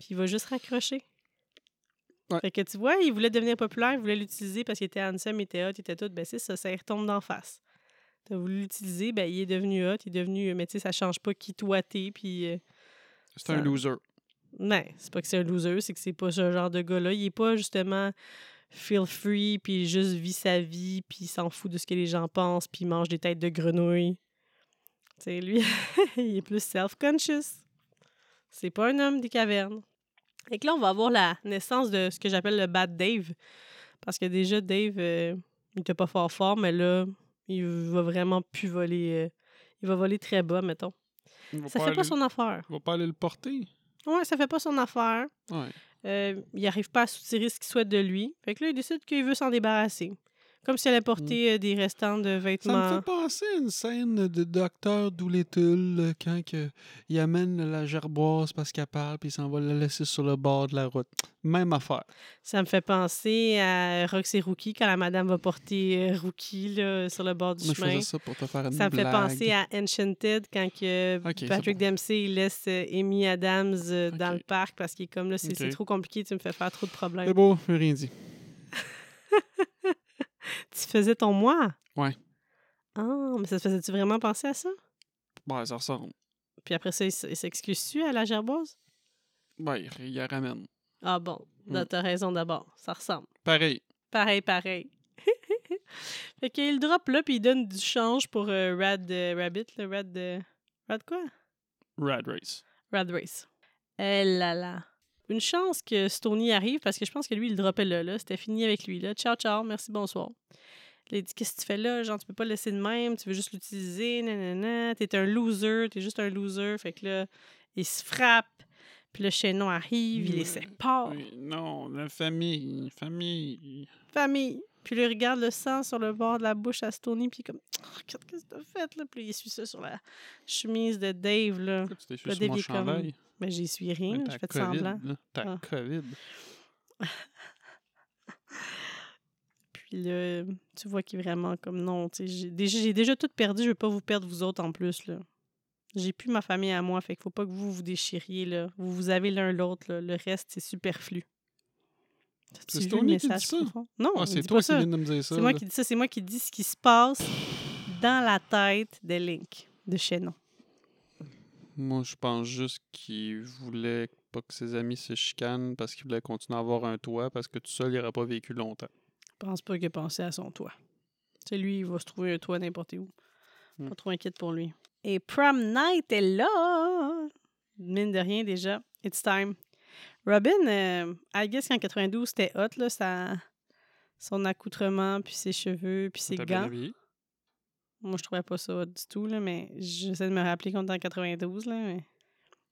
Puis il va juste raccrocher. Ouais. Fait que tu vois, il voulait devenir populaire, il voulait l'utiliser parce qu'il était handsome, il était hot, il était tout. Ben c'est ça, ça retombe d'en face. T'as voulu l'utiliser, ben il est devenu hot, il est devenu... Mais tu sais, ça change pas qui toi t'es, puis... euh, C'est un loser. non, c'est pas que c'est un loser, c'est que c'est pas ce genre de gars-là. Il est pas justement feel free, puis juste vit sa vie, puis il s'en fout de ce que les gens pensent, puis il mange des têtes de grenouille. Tu sais, lui, il est plus self-conscious. C'est pas un homme des cavernes. Et que là, on va avoir la naissance de ce que j'appelle le bad Dave. Parce que déjà, Dave, euh, il était pas fort fort, mais là, il va vraiment plus voler. euh, il va voler très bas, mettons. Ça pas fait pas son affaire. Il va pas aller le porter. Ouais, ça fait pas son affaire. Ouais. Euh, il n'arrive pas à soutirer ce qu'il souhaite de lui. Fait que là, il décide qu'il veut s'en débarrasser. Comme s'il allait porter euh, des restants de Ça me vêtements. fait penser à une scène de Docteur Doolittle euh, quand que, il amène la gerboise parce qu'elle parle puis il s'en va la laisser sur le bord de la route. Même affaire. Ça me fait penser à Roxy Rookie quand la madame va porter euh, Rookie là, sur le bord du je chemin. faisais ça pour te faire une Ça me fait penser à Enchanted quand que c'est Patrick bon. Dempsey il laisse euh, Amy Adams euh, dans le parc parce qu'il est comme là, c'est c'est trop compliqué, tu me fais faire trop de C'est problèmes. beau, j'ai rien dit. Tu faisais ton moi? Ouais. Ah, mais ça te faisait-tu vraiment penser à ça? Ouais, ça ressemble. Puis après ça, il s'excuse-tu à la gerboise? Ouais, il, il la ramène. Ah bon. Mm. T'as raison d'abord. Ça ressemble. Pareil. Pareil, pareil. fait qu'il drop là, puis il donne du change pour euh, Rad euh, Rabbit, le Rad. euh, Rad quoi? Rad Race. Rad Race. Eh là là. Une chance que Stony arrive parce que je pense que lui, il le droppait là. là. C'était fini avec lui. Là. Ciao, ciao, merci, bonsoir. Il dit Qu'est-ce que tu fais là? Genre, tu peux pas le laisser de même, tu veux juste l'utiliser, nanana. T'es un loser, t'es juste un loser. Fait que là, il se frappe. Puis le chaînon arrive, il les sépare. Oui, non, la famille. Famille. Famille. Puis il regarde le sang sur le bord de la bouche à Stony, puis comme Oh, qu'est-ce que t'as fait là? Puis il essuie ça sur la chemise de Dave. là. Tu t'es Le sur mon David comme- chandail? Mais j'y suis rien, je fais de semblant. T'as Ah. COVID. Puis là, tu vois qu'il est vraiment comme non, tu sais, j'ai déjà, tout perdu, je veux pas vous perdre vous autres en plus, là. J'ai plus ma famille à moi, fait qu'il faut pas que vous vous déchiriez, là. Vous vous avez l'un l'autre, là. Le reste, c'est superflu. C'est Stoney qui message ça? Non, Ah, c'est toi qui viens de me dire ça. C'est moi qui dis ça, c'est moi qui dis ce qui se passe dans la tête de Link, de Shannon. Moi, je pense juste qu'il voulait pas que ses amis se chicanent parce qu'il voulait continuer à avoir un toit parce que tout seul, il n'aurait pas vécu longtemps. Je pense pas qu'il a pensé à son toit. Tu sais, lui, il va se trouver un toit n'importe où. Hmm. Pas trop inquiète pour lui. Et Prom Night est là! Mine de rien, déjà. It's time. Robin, euh, I guess qu'en 92, c'était hot, là, sa- son accoutrement, puis ses cheveux, puis ses bien gants. Moi, je trouvais pas ça hot du tout, là, mais j'essaie de me rappeler qu'on est en 92, là, mais...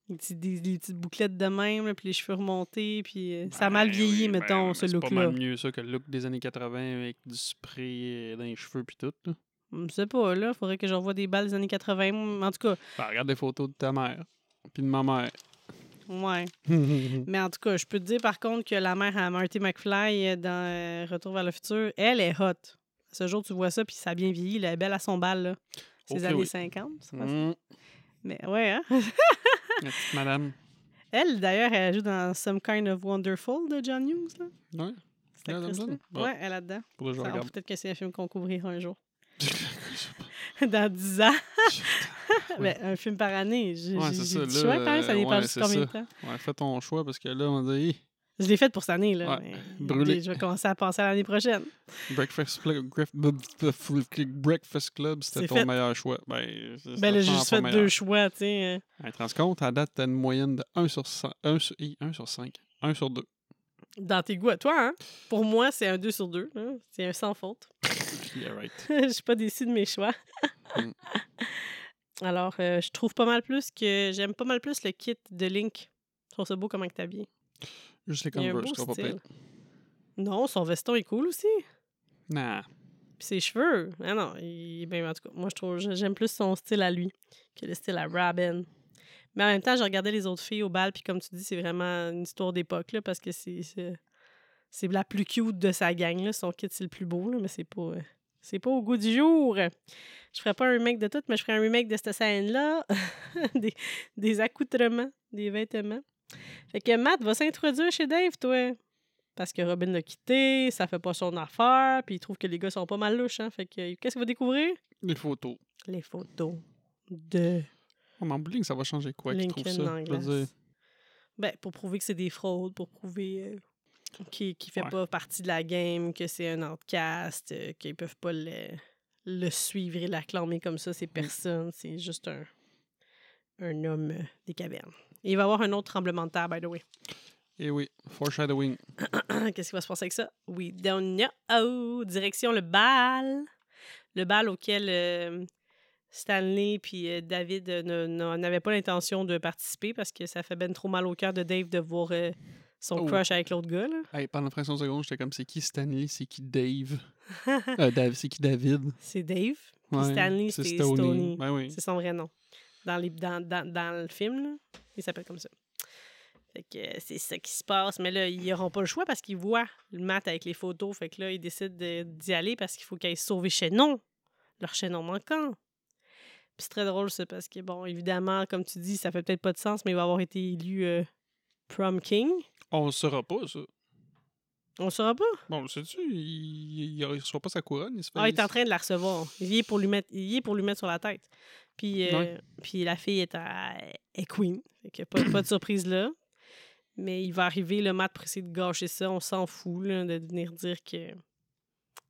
Les, petits- des- les petites bouclettes de même, là, puis les cheveux remontés, puis euh, ça a mal Ben vieilli, oui, ben mettons, ce mais C'est pas look-là. mal mieux ça que le look des années 80 avec du spray euh, dans les cheveux puis tout. Là. Je sais pas, là. Faudrait que j'envoie des balles des années 80. En tout cas, Ben, regarde des photos de ta mère puis de ma mère. ouais. Mais en tout cas, je peux te dire par contre que la mère à Marty McFly euh, dans Retour vers le futur, elle est hot. Ce jour, tu vois ça, puis ça a bien vieilli. Elle est belle à son bal, là. Ces Ok, années oui. 50. c'est pas- Mm, Mais ouais, hein? la petite madame. Elle, d'ailleurs, elle joue dans Some Kind of Wonderful de John Hughes, là. Ouais, Cette Elle est actrice-là. là-dedans? Bon. Ouais, elle est là-dedans. Peut-être que c'est un film qu'on couvrira un jour. dans 10 ans. Ouais. Ben, un film par année. J'ai Ouais, c'est ça, là, choix quand même, ça euh, dépend ouais, juste c'est combien de temps. Ouais, fais ton choix parce que là, on dit Je l'ai fait pour cette année, là. Ouais, mais brûlé. Je vais commencer à penser à l'année prochaine. Breakfast Club, Breakfast Club c'était ton fait. meilleur choix. Ben, Ben là, j'ai juste fait meilleur. deux choix, tu sais. euh. Hey, tu te rends compte, à date, t'as une moyenne de 1 sur 5. 1 sur, hi, 1 sur 5. 1 sur 2. Dans tes goûts à toi, hein? Pour moi, c'est un 2 sur 2. C'est un sans faute. Yeah, right. Je suis pas déçue de mes choix. Mm. Alors, euh, je trouve pas mal plus que... J'aime pas mal plus le kit de Link. Je trouve ça beau comment que t'es habillé. Juste les Converse, va pas pire. Non, son veston est cool aussi. Nah. Puis ses cheveux. Ah non, il... ben, en tout cas, moi, je trouve... J'aime plus son style à lui que le style à Robin. Mais en même temps, je regardais les autres filles au bal, puis comme tu dis, c'est vraiment une histoire d'époque, là, parce que c'est... c'est- C'est la plus cute de sa gang, là. Son kit, c'est le plus beau, là, mais c'est pas... euh, C'est pas au goût du jour. Je ferais pas un remake de tout, mais je ferais un remake de cette scène-là. des, des accoutrements, des vêtements. Fait que Matt va s'introduire chez Dave, toi. Parce que Robin l'a quitté, ça fait pas son affaire, puis il trouve que les gars sont pas mal louches, hein. Fait que qu'est-ce qu'il va découvrir? Les photos. Les photos de Oh, mais en ça va changer quoi qu'ils trouvent Lincoln ça? Je veux dire, Ben, pour prouver que c'est des fraudes, pour prouver euh, qu'il ne fait Ouais. pas partie de la game, que c'est un outcast, euh, qu'ils peuvent pas le, le suivre et l'acclamer comme ça, Mm. c'est personne. C'est juste un, un homme euh, des cavernes. Et il va y avoir un autre tremblement de terre, by the way. Eh oui, foreshadowing. Qu'est-ce qui va se passer avec ça? We don't know. Oh, direction le bal. Le bal auquel euh, Stanley puis euh, David euh, n'avaient pas l'intention de participer parce que ça fait ben trop mal au cœur de Dave de voir son Oh. crush avec l'autre gars. Là. Hey, pendant une fraction de seconde, j'étais comme c'est qui Stanley, c'est qui Dave? Dave, c'est qui David? c'est Dave? Ouais, Stanley, c'est Stoney. Ben oui. C'est son vrai nom. Dans, les, dans, dans, dans le film, là, il s'appelle comme ça. Fait que euh, c'est ça qui se passe. Mais là, ils n'auront pas le choix parce qu'ils voient le mat avec les photos. Fait que là, ils décident de- d'y aller parce qu'il faut qu'ils aillent sauver Shannon. Leur Shannon manquant. Puis c'est très drôle, ça, parce que, bon, évidemment, comme tu dis, ça fait peut-être pas de sens, mais il va avoir été élu euh, Prom King. On le saura pas, ça. On le saura pas? Bon, le sais-tu, il, il, il reçoit pas sa couronne, il se fait... Ah, il est en train de la recevoir. Il est pour lui mettre, il y est pour lui mettre sur la tête. Puis, euh, Ouais. puis la fille est, à, est queen. Fait que pas, pas de surprise là. Mais il va arriver, le mat pour essayer de gâcher ça. On s'en fout là, de venir dire que,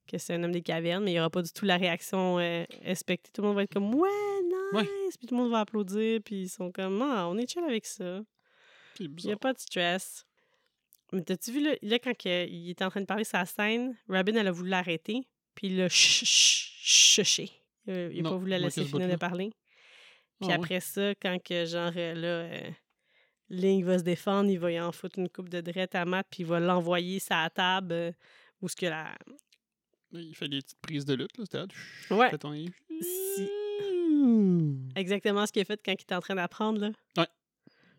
que c'est un homme des cavernes, mais il n'y aura pas du tout la réaction euh, expectée. Tout le monde va être comme Ouais, nice! Ouais. Puis tout le monde va applaudir, puis ils sont comme Ah, on est chill avec ça. Il n'y a pas de stress. Mais t'as-tu vu, là, là, quand il était en train de parler sa scène, Robin, elle a voulu l'arrêter, puis il l'a ch- ch- chuché. Il a, il a Non, pas voulu la laisser finir de parler. Puis Ah ouais? après ça, quand que, genre, euh, là, euh, Link va se défendre, il va y en foutre une coupe de drette à Matt, puis il va l'envoyer la table euh, où ce que la... Il fait des petites prises de lutte, là. C'était. Ouais. Fait ton- Si- Exactement ce qu'il a fait quand il était en train d'apprendre, là. Ouais.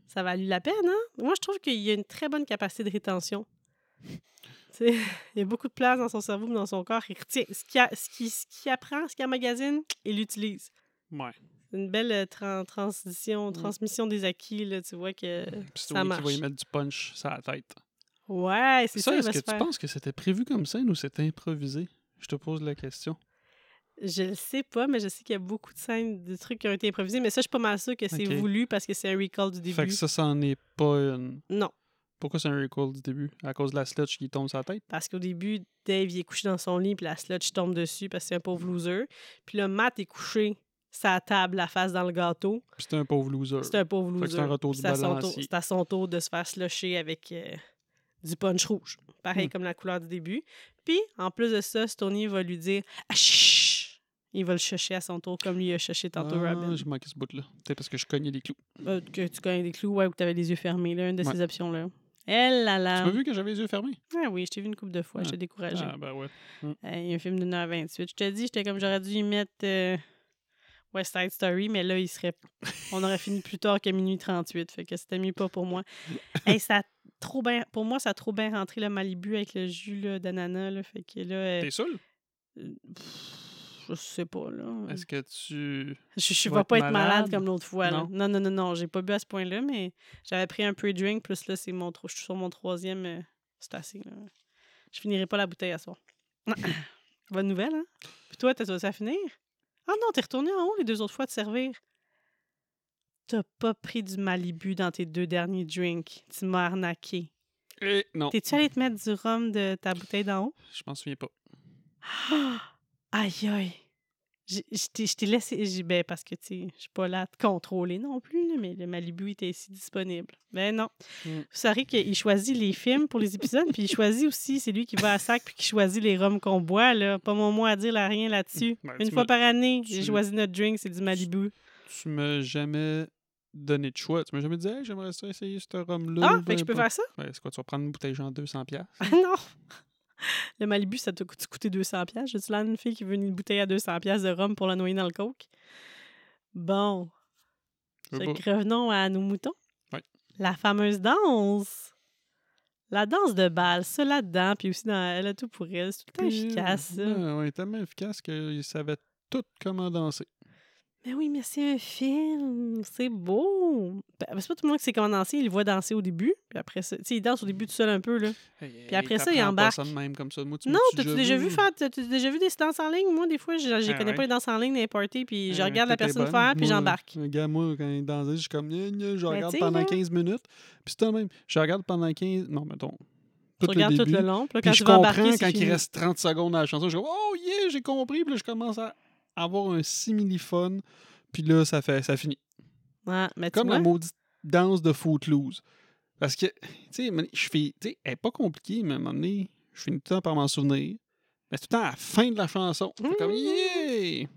Ça valu la peine, hein? Moi, je trouve qu'il y a une très bonne capacité de rétention. Il y a beaucoup de place dans son cerveau, dans son corps. Il retient ce qu'il a- ce qu'il apprend, ce qu'il emmagasine, il l'utilise. Ouais. C'est une belle euh, tran- transition, Mm. transmission des acquis, là. Tu vois que c'est ça Tony qui va y marche. mettre du punch sur la tête. Ouais, c'est ça, Ça, est-ce que tu penses que c'était prévu comme scène ou c'était improvisé? Je te pose la question. Je le sais pas, mais je sais qu'il y a beaucoup de scènes, de trucs qui ont été improvisés. Mais ça, je suis pas mal sûre que c'est voulu parce que c'est un recall du début. Fait que ça, ça en est pas une. Non, Pourquoi c'est un recall du début? À cause de la sludge qui tombe sur la tête? parce qu'au début, Dave il est couché dans son lit, puis la sludge tombe dessus parce que c'est un pauvre loser. Puis là, Matt est couché sa table, la face dans le gâteau. Puis c'est un pauvre loser. C'est un pauvre loser. c'est un retour du c'est à son tour- balancier. C'est à son tour de se faire slusher avec euh, du punch rouge. Pareil Hmm. comme la couleur du début. Puis, en plus de ça, Stony va lui dire Ah! Il va le chercher à son tour, comme lui a cherché tantôt ah, Robin. J'ai manqué ce bout-là. Peut-être parce que je cognais les clous. Euh, que tu connais des clous, ouais, ou que tu avais les yeux fermés, là, une de Ouais. ces options-là. Elle là Tu m'as vu que j'avais les yeux fermés? Ah oui, je t'ai vu une couple de fois, je Ah. t'ai découragé. Ah, ben ouais. Euh, Il y a un film d'une heure 28. Je te dis, j'étais comme j'aurais dû y mettre euh, West Side Story, mais là, il serait. On aurait fini plus tard que minuit 38. Fait que c'était mieux pas pour moi. Hey, ça a trop bien. Pour moi, ça a trop bien rentré le Malibu avec le jus d'ananas. Là, fait que là. euh, T'es pff, je sais pas, là. Est-ce que tu. Je, je vas vais pas être malade, malade? comme l'autre fois. là. Non? Non, non, non, non. J'ai pas bu à ce point-là, mais j'avais pris un pre-drink, plus là, c'est mon je suis sur mon troisième. euh, c'est assez. Là. Je finirai pas la bouteille à soir. Bonne nouvelle, hein? Puis toi, t'as ça à finir? Ah non, t'es retourné en haut les deux autres fois de servir. T'as pas pris du Malibu dans tes deux derniers drinks. Tu m'as arnaqué. Eh, non. T'es-tu allé te mettre du rhum de ta bouteille d'en haut? Je m'en souviens pas. Aïe, aïe. Je t'ai- je t'ai laissé. j'ai- Ben, parce que, tu sais, je suis pas là à te contrôler non plus, là, mais le Malibu était ici disponible. Ben non. Mm. Vous saurez qu'il choisit les films pour les épisodes, puis il choisit aussi, c'est lui qui va à sac puis qui choisit les rhums qu'on boit, là. Pas mon mot à dire là, rien là-dessus. Ben, Une fois par année, j'ai choisi notre drink, c'est du Malibu. Tu m'as jamais donné de choix. Tu m'as jamais dit, hey, j'aimerais ça essayer ce rhum-là. Ah, ou fait que je peux peu faire ça? Ouais, c'est quoi, tu vas prendre une bouteille genre 200$? piastres? Ah non! Le Malibu, ça t'a coûté coûté 200$. piastres. J'ai-tu l'air d'une fille qui veut une bouteille à 200$ piastres de rhum pour la noyer dans le coke? Bon. Revenons à nos moutons. Ouais. La fameuse danse. La danse de bal, ça là-dedans, puis aussi dans Elle a tout pour elle. C'est tout le temps Puis, efficace, ça. Ouais, ouais, tellement efficace qu'il savait tout comment danser. Mais oui, mais c'est un film. C'est beau. Ben, c'est pas tout le monde qui sait comment danser. Il le voit danser au début, puis après ça. Tu sais, il danse au début tout seul un peu, là. Puis après ça, il embarque. ça de même comme ça. Moi, tu Non, t'as-tu déjà vu? faire. T'as-tu déjà vu des danses en ligne? Moi, des fois, je je Ah connais ouais? pas les danses en ligne les parties, puis je Ah, regarde la personne bonne. faire, puis j'embarque. Un gars, moi, quand il dansait, je suis comme, je regarde t'sais, pendant là. 15 minutes. Puis c'est même. Je regarde pendant 15. Non, mettons. Tu Tout regardes le tout début. le long, puis là, Puis quand je tu vas comprends quand il reste 30 secondes à la chanson. Je dis, oh yeah, j'ai compris. Puis là, je commence à avoir un simili-fun. Puis là, ça, fait, ça finit. Ouais, mais Comme la maudite danse de Footloose. Parce que, tu sais, je fais. Tu sais, elle est pas compliquée, mais à un moment donné, je finis tout le temps par m'en souvenir. Mais tout le temps à la fin de la chanson. Je fais comme, Mmh. yeah!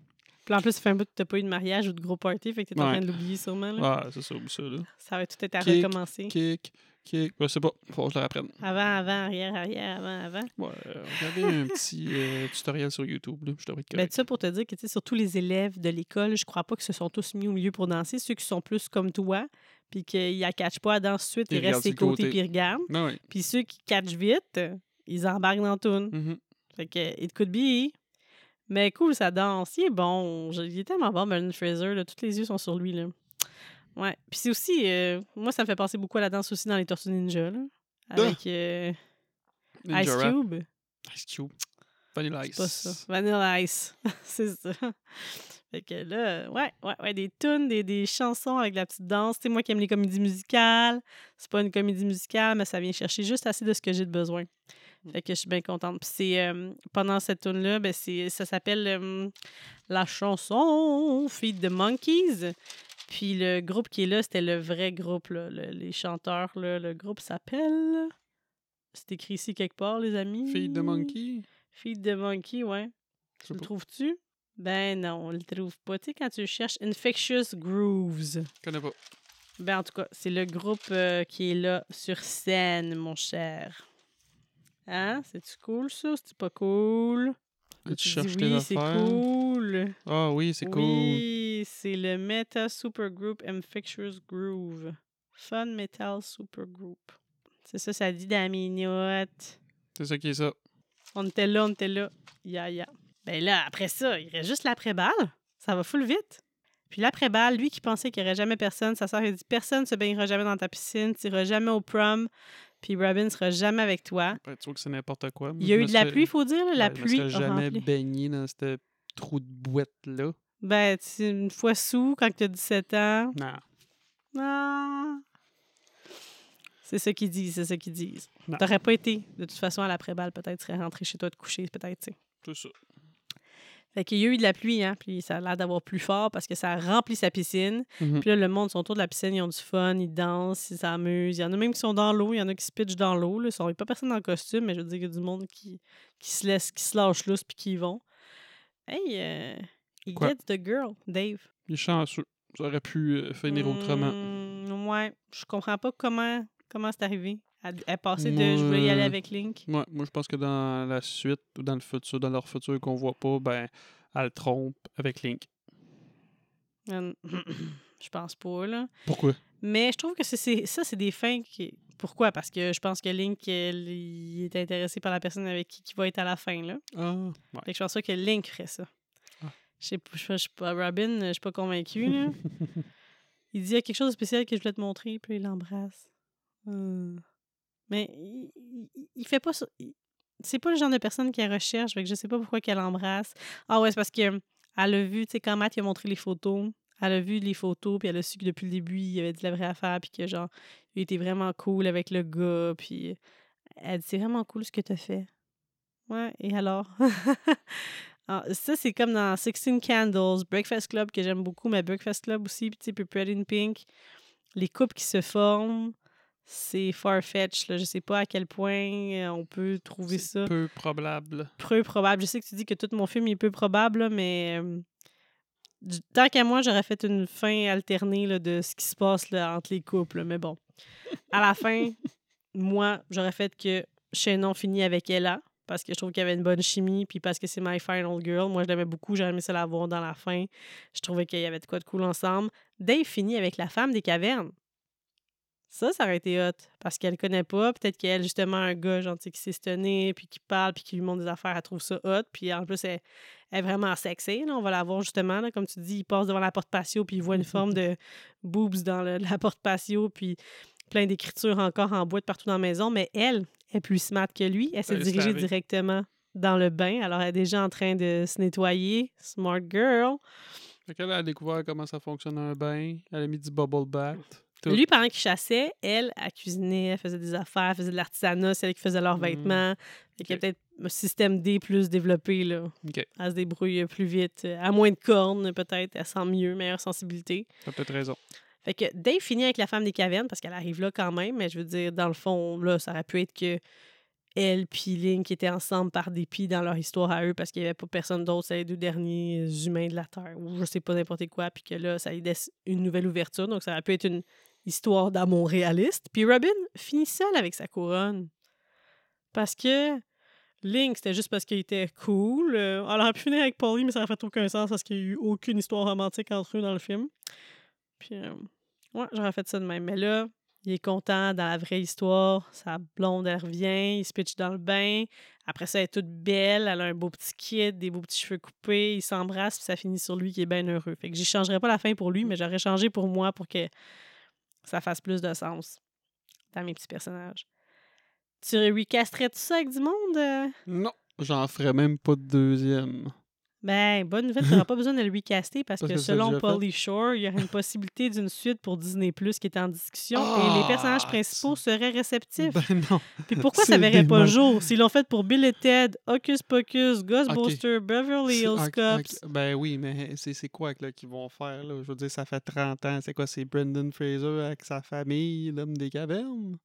Puis en plus, ça fait un bout que t'as pas eu de mariage ou de gros party, fait que t'es en Ouais. train de l'oublier sûrement. Là. Ah, c'est ça, oublie ça, là. Ça va tout être à Kick, recommencer. Kick, kick. Je sais pas, faut que je le reprenne. Avant, avant, arrière, arrière, avant, avant. Ouais, regardez un petit euh, tutoriel sur YouTube, là, je devrais être Ben, correct. ça pour te dire que, tu sais, surtout les élèves de l'école, je crois pas qu'ils se sont tous mis au milieu pour danser. Ceux qui sont plus comme toi, puis qu'ils ne catchent pas à danse tout de suite, Ils ils restent ses côtés côté. puis ils regardent. Ben ouais. Puis ceux qui catchent vite, ils embarquent dans la toune. Mhm. Fait que, it could be. Mais cool, ça danse. Il est bon. Il est tellement bon, Brendan Fraser. Là. Tous les yeux sont sur lui. Là. Ouais. Puis c'est aussi... euh, moi, ça me fait penser beaucoup à la danse aussi dans les Tortues Ninja. Là, avec euh, Ninja Ice Rap. Cube. Ice Cube. Vanilla C'est Ice. pas ça. Vanilla Ice. c'est ça. Fait que là, ouais, ouais, ouais, des tunes, des, des chansons avec la petite danse. Tu sais, moi qui aime les comédies musicales, c'est pas une comédie musicale, mais ça vient chercher juste assez de ce que j'ai de besoin. Fait que je suis bien contente. Puis c'est euh, pendant cette tune là ben c'est ça s'appelle euh, la chanson Feed the Monkeys. Puis le groupe qui est là, c'était le vrai groupe, là, le- les chanteurs. Là, le groupe s'appelle. C'est écrit ici quelque part, les amis. Fille de Monkey. Feed the Monkey, ouais. Tu le trouves-tu? Ben non, on le trouve pas. Tu sais, quand tu cherches Infectious Grooves. Je connais pas. Ben en tout cas, c'est le groupe euh, qui est là sur scène, mon cher. Hein? C'est-tu cool, ça? C'est pas cool? Tu cherches oui, c'est cool. Ah oui, c'est cool. C'est le Meta Supergroup Infectious Groove. Fun Metal Supergroup. C'est ça, ça dit dans. C'est ça qui est ça. On était là, on était là. Ya, ya. Ben là, après ça, il reste juste l'après-balle. Ça va full vite. Puis l'après-balle, lui qui pensait qu'il n'y aurait jamais personne, sa soeur a dit Personne ne se baignera jamais dans ta piscine, tu n'iras jamais au prom, puis Robin ne sera jamais avec toi. Ben, tu vois que c'est n'importe quoi. Moi, Il y a eu de la pluie, il faut dire. là, La pluie Je a jamais baigné dans ce trou de boîte-là. Ben, tu une fois sous, quand tu as 17 ans. Non. Ah. C'est ça qu'ils disent, c'est ça qu'ils disent. T'aurais pas été, de toute façon, à l'après-balle, peut-être, tu serais rentré chez toi te coucher, peut-être, tu sais. C'est ça. Fait qu'il y a eu de la pluie, hein, puis ça a l'air d'avoir plus fort parce que ça a rempli sa piscine. Mhm. Puis là, le monde sont autour de la piscine, ils ont du fun, ils dansent, ils s'amusent. Il y en a même qui sont dans l'eau, il y en a qui se pitchent dans l'eau. Il n'y a pas personne dans le costume, mais je veux dire, il y a du monde qui, qui se laisse, qui se lâche lousse puis qui y vont. Hey, euh, il Quoi? get the girl, Dave. Il est chanceux. Ça aurait pu euh, finir autrement. Hmm, ouais, je comprends pas comment comment c'est arrivé. Elle, elle est passée de je voulais y aller Moi- avec Link. Ouais, moi, je pense que dans la suite ou dans le futur, dans leur futur qu'on voit pas, ben, elle trompe avec Link. Hum, je pense pas, là. Pourquoi? Mais je trouve que c'est- ça, c'est des fins qui. Pourquoi? Parce que je pense que Link, elle, il est intéressé par la personne avec qui, qui va être à la fin, là. Ah, ouais. Fait que je pense que Link ferait ça. Je sais pas, Robin, je suis pas convaincue, là. il dit, il y a quelque chose de spécial que je voulais te montrer, puis il l'embrasse. Hum. Mais il, il- il fait pas C'est pas le genre de personne qui recherche, que je sais pas pourquoi qu'elle l'embrasse. Ah ouais, c'est parce que elle a vu, tu sais, quand Matt il a montré les photos, elle a vu les photos, puis elle a su que depuis le début, il avait dit la vraie affaire, puis que genre, il était vraiment cool avec le gars, puis elle dit, c'est vraiment cool ce que tu as fait. Ouais, et alors? Ah, ça, c'est comme dans Sixteen Candles, Breakfast Club, que j'aime beaucoup, mais Breakfast Club aussi, puis Pretty in Pink. Les couples qui se forment, c'est far-fetched. Je sais pas à quel point euh, on peut trouver ça Peu probable. peu probable. Je sais que tu dis que tout mon film est peu probable, là, mais euh, tant qu'à moi, j'aurais fait une fin alternée là, de ce qui se passe là, entre les couples. Mais bon, à la fin, moi, j'aurais fait que Shannon finit avec Ella parce que je trouve qu'il y avait une bonne chimie, puis parce que c'est My Final Girl. Moi, je l'aimais beaucoup, j'aurais aimé ça la voir dans la fin. Je trouvais qu'il y avait de quoi de cool ensemble. Dave finit avec la femme des cavernes. Ça, ça aurait été hot. Parce qu'elle connaît pas. Peut-être qu'elle, justement, un gars, sais, qui s'est stonné, puis qui parle, puis qui lui montre des affaires, elle trouve ça hot. Puis en plus, elle, elle est vraiment sexy. Là. On va la voir, justement. Là, comme tu dis, il passe devant la porte patio, puis il voit une forme de boobs dans le- la porte patio, puis plein d'écritures encore en bois de partout dans la maison. Mais elle est plus smart que lui. Elle s'est Elle se dirigée directement dans le bain. Alors, elle est déjà en train de se nettoyer. Smart girl. Fait qu'elle a découvert comment ça fonctionne un bain. Elle a mis du bubble bath. Tout. Lui, pendant qu'il chassait, elle, elle cuisinait, elle faisait des affaires, elle faisait de l'artisanat, c'est elle qui faisait leurs Mm. vêtements. Fait y a peut-être un système D plus développé, là. Ok, Elle se débrouille plus vite. À moins de cornes, peut-être. Elle sent mieux, meilleure sensibilité. t'as peut-être raison. Fait que Dave finit avec la femme des cavernes parce qu'elle arrive là quand même, mais je veux dire, dans le fond, là, ça aurait pu être que elle puis Link étaient ensemble par dépit dans leur histoire à eux parce qu'il n'y avait pas personne d'autre, c'est les deux derniers humains de la Terre ou je sais pas n'importe quoi, puis que là, ça lui laisse une nouvelle ouverture. Donc, ça aurait pu être une histoire d'amour réaliste. Puis Robin finit seul avec sa couronne parce que Link, c'était juste parce qu'il était cool. Euh, elle aurait pu finir avec Polly, mais ça aurait fait aucun sens parce qu'il n'y a eu aucune histoire romantique entre eux dans le film. Puis, euh, ouais, j'aurais fait ça de même. Mais là, il est content dans la vraie histoire. Sa blonde, elle revient, il se pitch dans le bain. Après ça, elle est toute belle, elle a un beau petit kid, des beaux petits cheveux coupés, ils s'embrassent, puis ça finit sur lui qui est bien heureux. Fait que j'y changerais pas la fin pour lui, mais j'aurais changé pour moi pour que ça fasse plus de sens dans mes petits personnages. Tu recasterais tout ça avec du monde? euh? Non, j'en ferais même pas de deuxième. Ben, bonne nouvelle, tu n'auras pas besoin de le recaster parce, Parce que, selon Pauly Shore, il y aurait une possibilité d'une suite pour Disney Plus qui est en discussion et les Ah, personnages principaux seraient réceptifs. Ben non. Puis pourquoi ça verrait pas le jour? S'ils l'ont fait pour Bill et Ted, Hocus Pocus, Ghostbusters, Beverly C'est- Hills Cops? Ben oui, mais c'est quoi qu'ils vont faire? Là? Je veux dire, ça fait 30 ans. C'est quoi? C'est Brendan Fraser avec sa famille, l'homme des cavernes?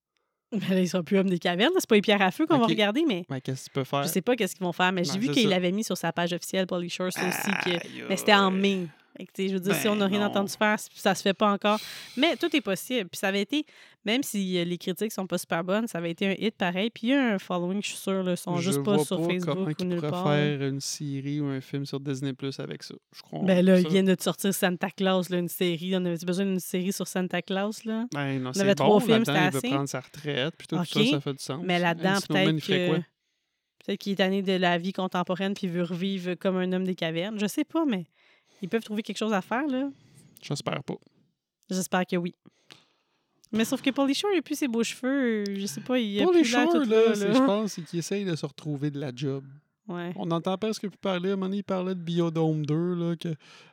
Ben là, ils sont plus hommes des cavernes, c'est pas les pierres à feu qu'on va regarder, mais Ben, qu'est-ce qu'il peut faire? je sais pas qu'est-ce qu'ils vont faire. Mais j'ai Ben, vu qu'il l'avait mis sur sa page officielle, Pauly Shore, ça aussi, que Aïe, Mais c'était en mai. Que, je veux dire, si Ben on n'a rien non. entendu faire, ça se fait pas encore. Mais tout est possible. Puis ça avait été, même si euh, les critiques sont pas super bonnes, ça avait été un hit pareil. Puis il y a un following, je suis sûre, là, ils sont Je juste pas sur comment Facebook ou ils nulle part. faire une série ou un film sur Disney Plus avec ça. Je crois. Ben là, ils viennent de sortir Santa Claus, là, une série. On avait besoin d'une série sur Santa Claus, là? Ben non, avait c'est trois bon. films, c'était il veut assez. prendre sa retraite, puis tout ça, ça fait du sens. Mais là-dedans, peut-être que... Peut-être qu'il est tanné de la vie contemporaine puis il veut revivre comme un homme des cavernes. Je sais pas, mais ils peuvent trouver quelque chose à faire, là? J'espère pas. J'espère que oui. Mais sauf que Pauly Shore, il a plus ses beaux cheveux. Je sais pas, il a les plus Shore, tout là, là, je pense, c'est qu'il essaye de se retrouver de la job. Ouais. On entend presque plus parler. À un moment donné, il parlait de Biodome 2, là, que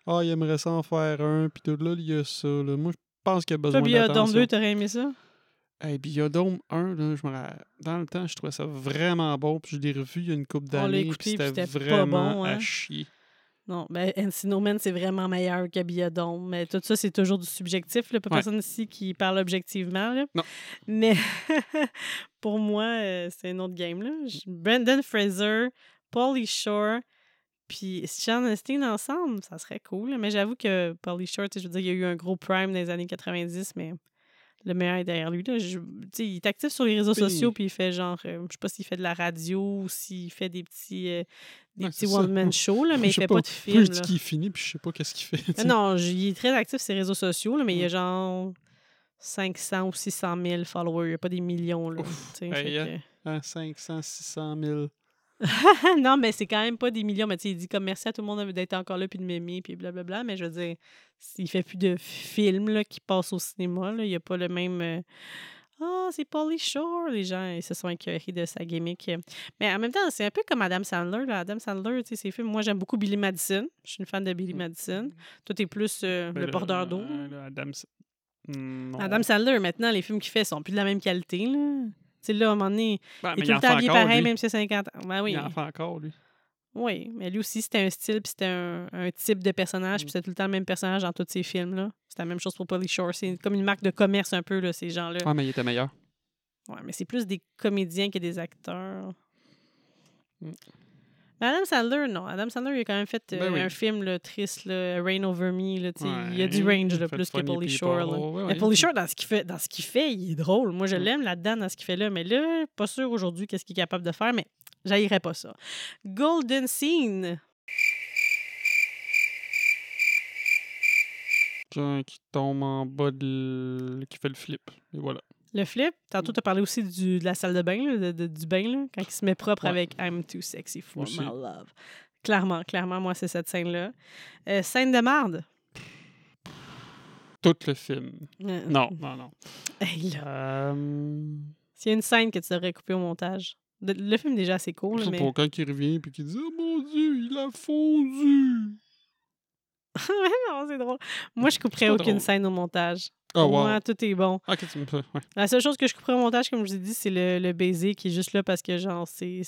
ah, il aimerait ça en faire un, puis tout là, il y a ça. Là. Moi, je pense qu'il y a besoin Biodome d'attention. 2, t'aurais aimé ça? Hey, Biodome 1, là, je me dans le temps, je trouvais ça vraiment bon, puis je l'ai revu il y a une couple d'années, puis c'était pas vraiment bon, à hein. chier. Non, ben Encino Man, c'est vraiment meilleur que Biodome. Mais tout ça, c'est toujours du subjectif. Il n'y a pas Ouais. personne ici qui parle objectivement. Là. Non. Mais pour moi, euh, c'est un autre game. Là. Fraser, Pauly Shore, puis Sean Astin ensemble, ça serait cool. là. Mais j'avoue que Pauly Shore, je veux dire, il y a eu un gros prime dans les années 90, mais le meilleur est derrière lui. Là. Je- il est actif sur les réseaux Puis- sociaux, puis il fait genre, euh, je sais pas s'il fait de la radio ou s'il fait des petits, euh, des Ouais, petits c'est ça. one-man shows, là, mais il Je sais fait pas. pas de film. je dis là. qu'il finit, puis je sais pas qu'est-ce qu'il fait. Non, il est très actif sur les réseaux sociaux, là, mais il y a genre 500 ou 600 000 followers. Il n'y a pas des millions. Là, Ouf. Hey, fait hein, 500, 600 000. non, mais c'est quand même pas des millions. Mais tu sais, il dit comme merci à tout le monde d'être encore là puis de m'aimer puis blablabla. Mais je veux dire, il fait plus de films là, qui passent au cinéma. Là. Il n'y a pas le même. euh, Ah, c'est Pauly Shore. Les gens ils se sont écœurés de sa gimmick. Mais en même temps, c'est un peu comme Adam Sandler. Là. Adam Sandler, tu sais, ses films. Moi, j'aime beaucoup Billy Madison. Je suis une fan de Billy Madison. Toi, t'es plus euh, Ben le porteur d'eau. Adam... Adam Sandler, maintenant, les films qu'il fait sont plus de la même qualité. Là. Tu sais, là, à un moment donné, Ben, il est tout le temps habillé pareil, lui. même si c'est 50 ans. Ben oui. Il en fait encore, lui. Oui, mais lui aussi, c'était un style, puis c'était un, un type de personnage, puis Mm. c'était tout le temps le même personnage dans tous ses films. là. C'est la même chose pour Polly Shore. C'est comme une marque de commerce un peu, là, ces gens-là. Ah, mais il était meilleur. Ouais, mais c'est plus des comédiens que des acteurs. Mm. Adam Sandler, non. Adam Sandler, il a quand même fait euh, Ben oui. un film là, triste, là, Rain Over Me. Là, il y a du range là, plus People. Shore. là. Ouais, Mais ouais. Shore, dans ce qu'il fait, dans ce qu'il fait, il est drôle. Moi, je l'aime là-dedans, dans ce qu'il fait là. Mais là, pas sûr aujourd'hui qu'est-ce qu'il est capable de faire, mais j'haïrais pas ça. Golden Scene. Quelqu'un qui tombe en bas de... qui fait le flip. Et voilà. Le flip. Tantôt, tu as parlé aussi du, de la salle de bain, là, de- de- du bain, là, quand il se met propre Ouais. avec I'm too sexy for Aussi. my love. Clairement, clairement, moi, c'est cette scène-là. Euh, scène de marde. Tout le film. Euh, Non, non, non. hey, là. Euh... S'il y a une scène que tu aurais coupée au montage. De- le film, déjà, c'est cool, C'est mais. pour quand il revient puis qu'il dit Oh mon Dieu, il a fondu. non, c'est drôle. Moi, je couperais aucune drôle. scène au montage. Oh wow. moi, tout est bon. Tu me fais? Ouais. La seule chose que je couperais au montage, comme je vous ai dit, c'est le, le baiser qui est juste là parce que, genre, c'est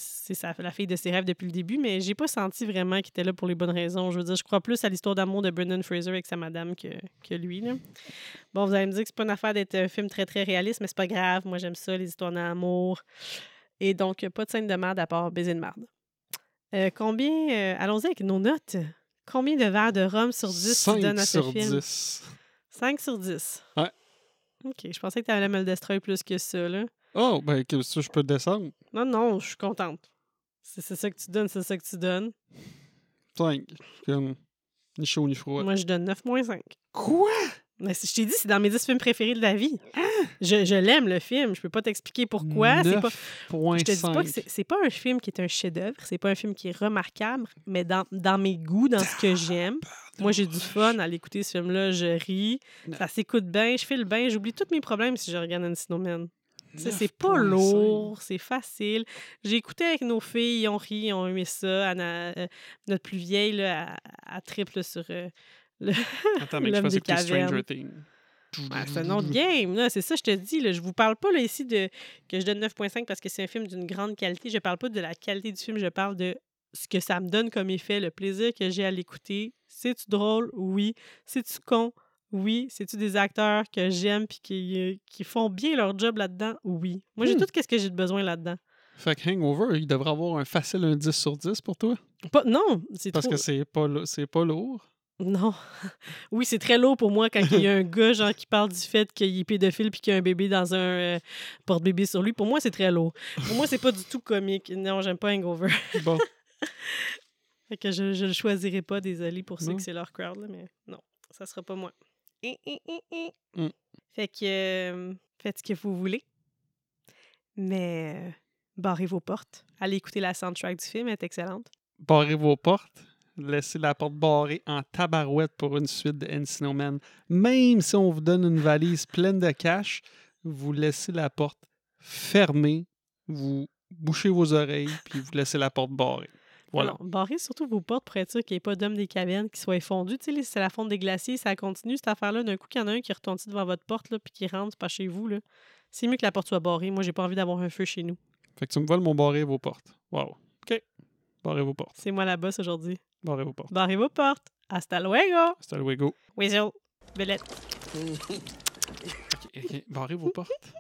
la fille de ses rêves depuis le début, mais j'ai pas senti vraiment qu'il était là pour les bonnes raisons. Je veux dire, je crois plus à l'histoire d'amour de Brendan Fraser avec sa madame que, que lui. Là. Bon, vous allez me dire que c'est pas une affaire d'être un film très, très réaliste, mais c'est pas grave. Moi, j'aime ça, les histoires d'amour. Et donc, pas de scène de merde à part baiser de merde. Euh, combien... euh, Allons-y avec nos notes. Combien de verres de rhum sur 10 tu 5 donnes à ce sur film? 10. 5 sur 10. Ouais. OK, je pensais que tu allais me le destroy plus que ça, là. Oh, ben, que ça, je peux descendre. Non, non, je suis contente. C'est c'est ça que tu donnes, c'est ça que tu donnes. 5. Comme, ni chaud ni froid. Moi, je donne 9.5. Quoi? Mais je t'ai dit, c'est dans mes 10 films préférés de la vie. Je, je l'aime, le film. Je peux pas t'expliquer pourquoi. C'est pas, je te dis pas que c'est- c'est pas un film qui est un chef-d'œuvre. C'est pas un film qui est remarquable, mais dans, dans mes goûts, dans ce que j'aime. Moi, j'ai du fun à l'écouter, ce film-là. Je ris. Ça s'écoute bien. Je file bien. J'oublie tous mes problèmes si je regarde un sais, C'est pas 9.5. lourd, c'est facile. J'ai écouté avec nos filles, ils ont ri, ils ont aimé ça. Anna, euh, notre plus vieille, là, elle triple sur euh, le. Attends, mais je pensais que Stranger. Things? Ouais, c'est un autre game, là. C'est ça, je te dis. Là. Je vous parle pas là, ici de que je donne 9.5 parce que c'est un film d'une grande qualité. Je parle pas de la qualité du film, je parle de ce que ça me donne comme effet, le plaisir que j'ai à l'écouter. C'est-tu drôle? Oui. C'est-tu con? Oui. C'est-tu des acteurs que j'aime puis qui, euh, qui font bien leur job là-dedans? Oui. Moi, j'ai Hmm. tout ce que j'ai de besoin là-dedans. Fait que Hangover, il devrait avoir un facile un 10 sur 10 pour toi? Pas, non, c'est Parce trop... que c'est pas, pas lourd. Non. Oui, c'est très lourd pour moi quand il y a un gars genre qui parle du fait qu'il est pédophile puis qu'il y a un bébé dans un euh, porte-bébé sur lui. Pour moi, c'est très lourd. Pour moi, c'est pas du tout comique. Non, j'aime pas Hangover. Bon, fait que je, je le choisirai pas, désolé pour ceux Non. que c'est leur crowd, là, mais non, ça sera pas moi. Mm. Fait que euh, faites ce que vous voulez. Mais euh, barrez vos portes. Allez écouter la soundtrack du film, elle est excellente. barrez vos portes. Laissez la porte barrée en tabarouette pour une suite de Encino Man. Même si on vous donne une valise pleine de cash, vous laissez la porte fermée, vous bouchez vos oreilles, puis vous laissez la porte barrée. Voilà. Non, barrez surtout vos portes pour être sûr qu'il n'y ait pas d'homme des cavernes qui soit fondu. Tu sais, c'est la fonte des glaciers, ça continue cette affaire-là. D'un coup, qu'il y en a un qui retombe devant votre porte, là, puis qui rentre pas chez vous. Là. C'est mieux que la porte soit barrée. Moi, j'ai pas envie d'avoir un feu chez nous. Fait que tu me voles mon barrer vos portes. Wow. OK. Barrez vos portes. C'est moi la boss aujourd'hui. Barrez vos portes. Barrez vos portes. Hasta luego! Hasta luego. Weasel. Belette. OK, OK. Barrez vos portes.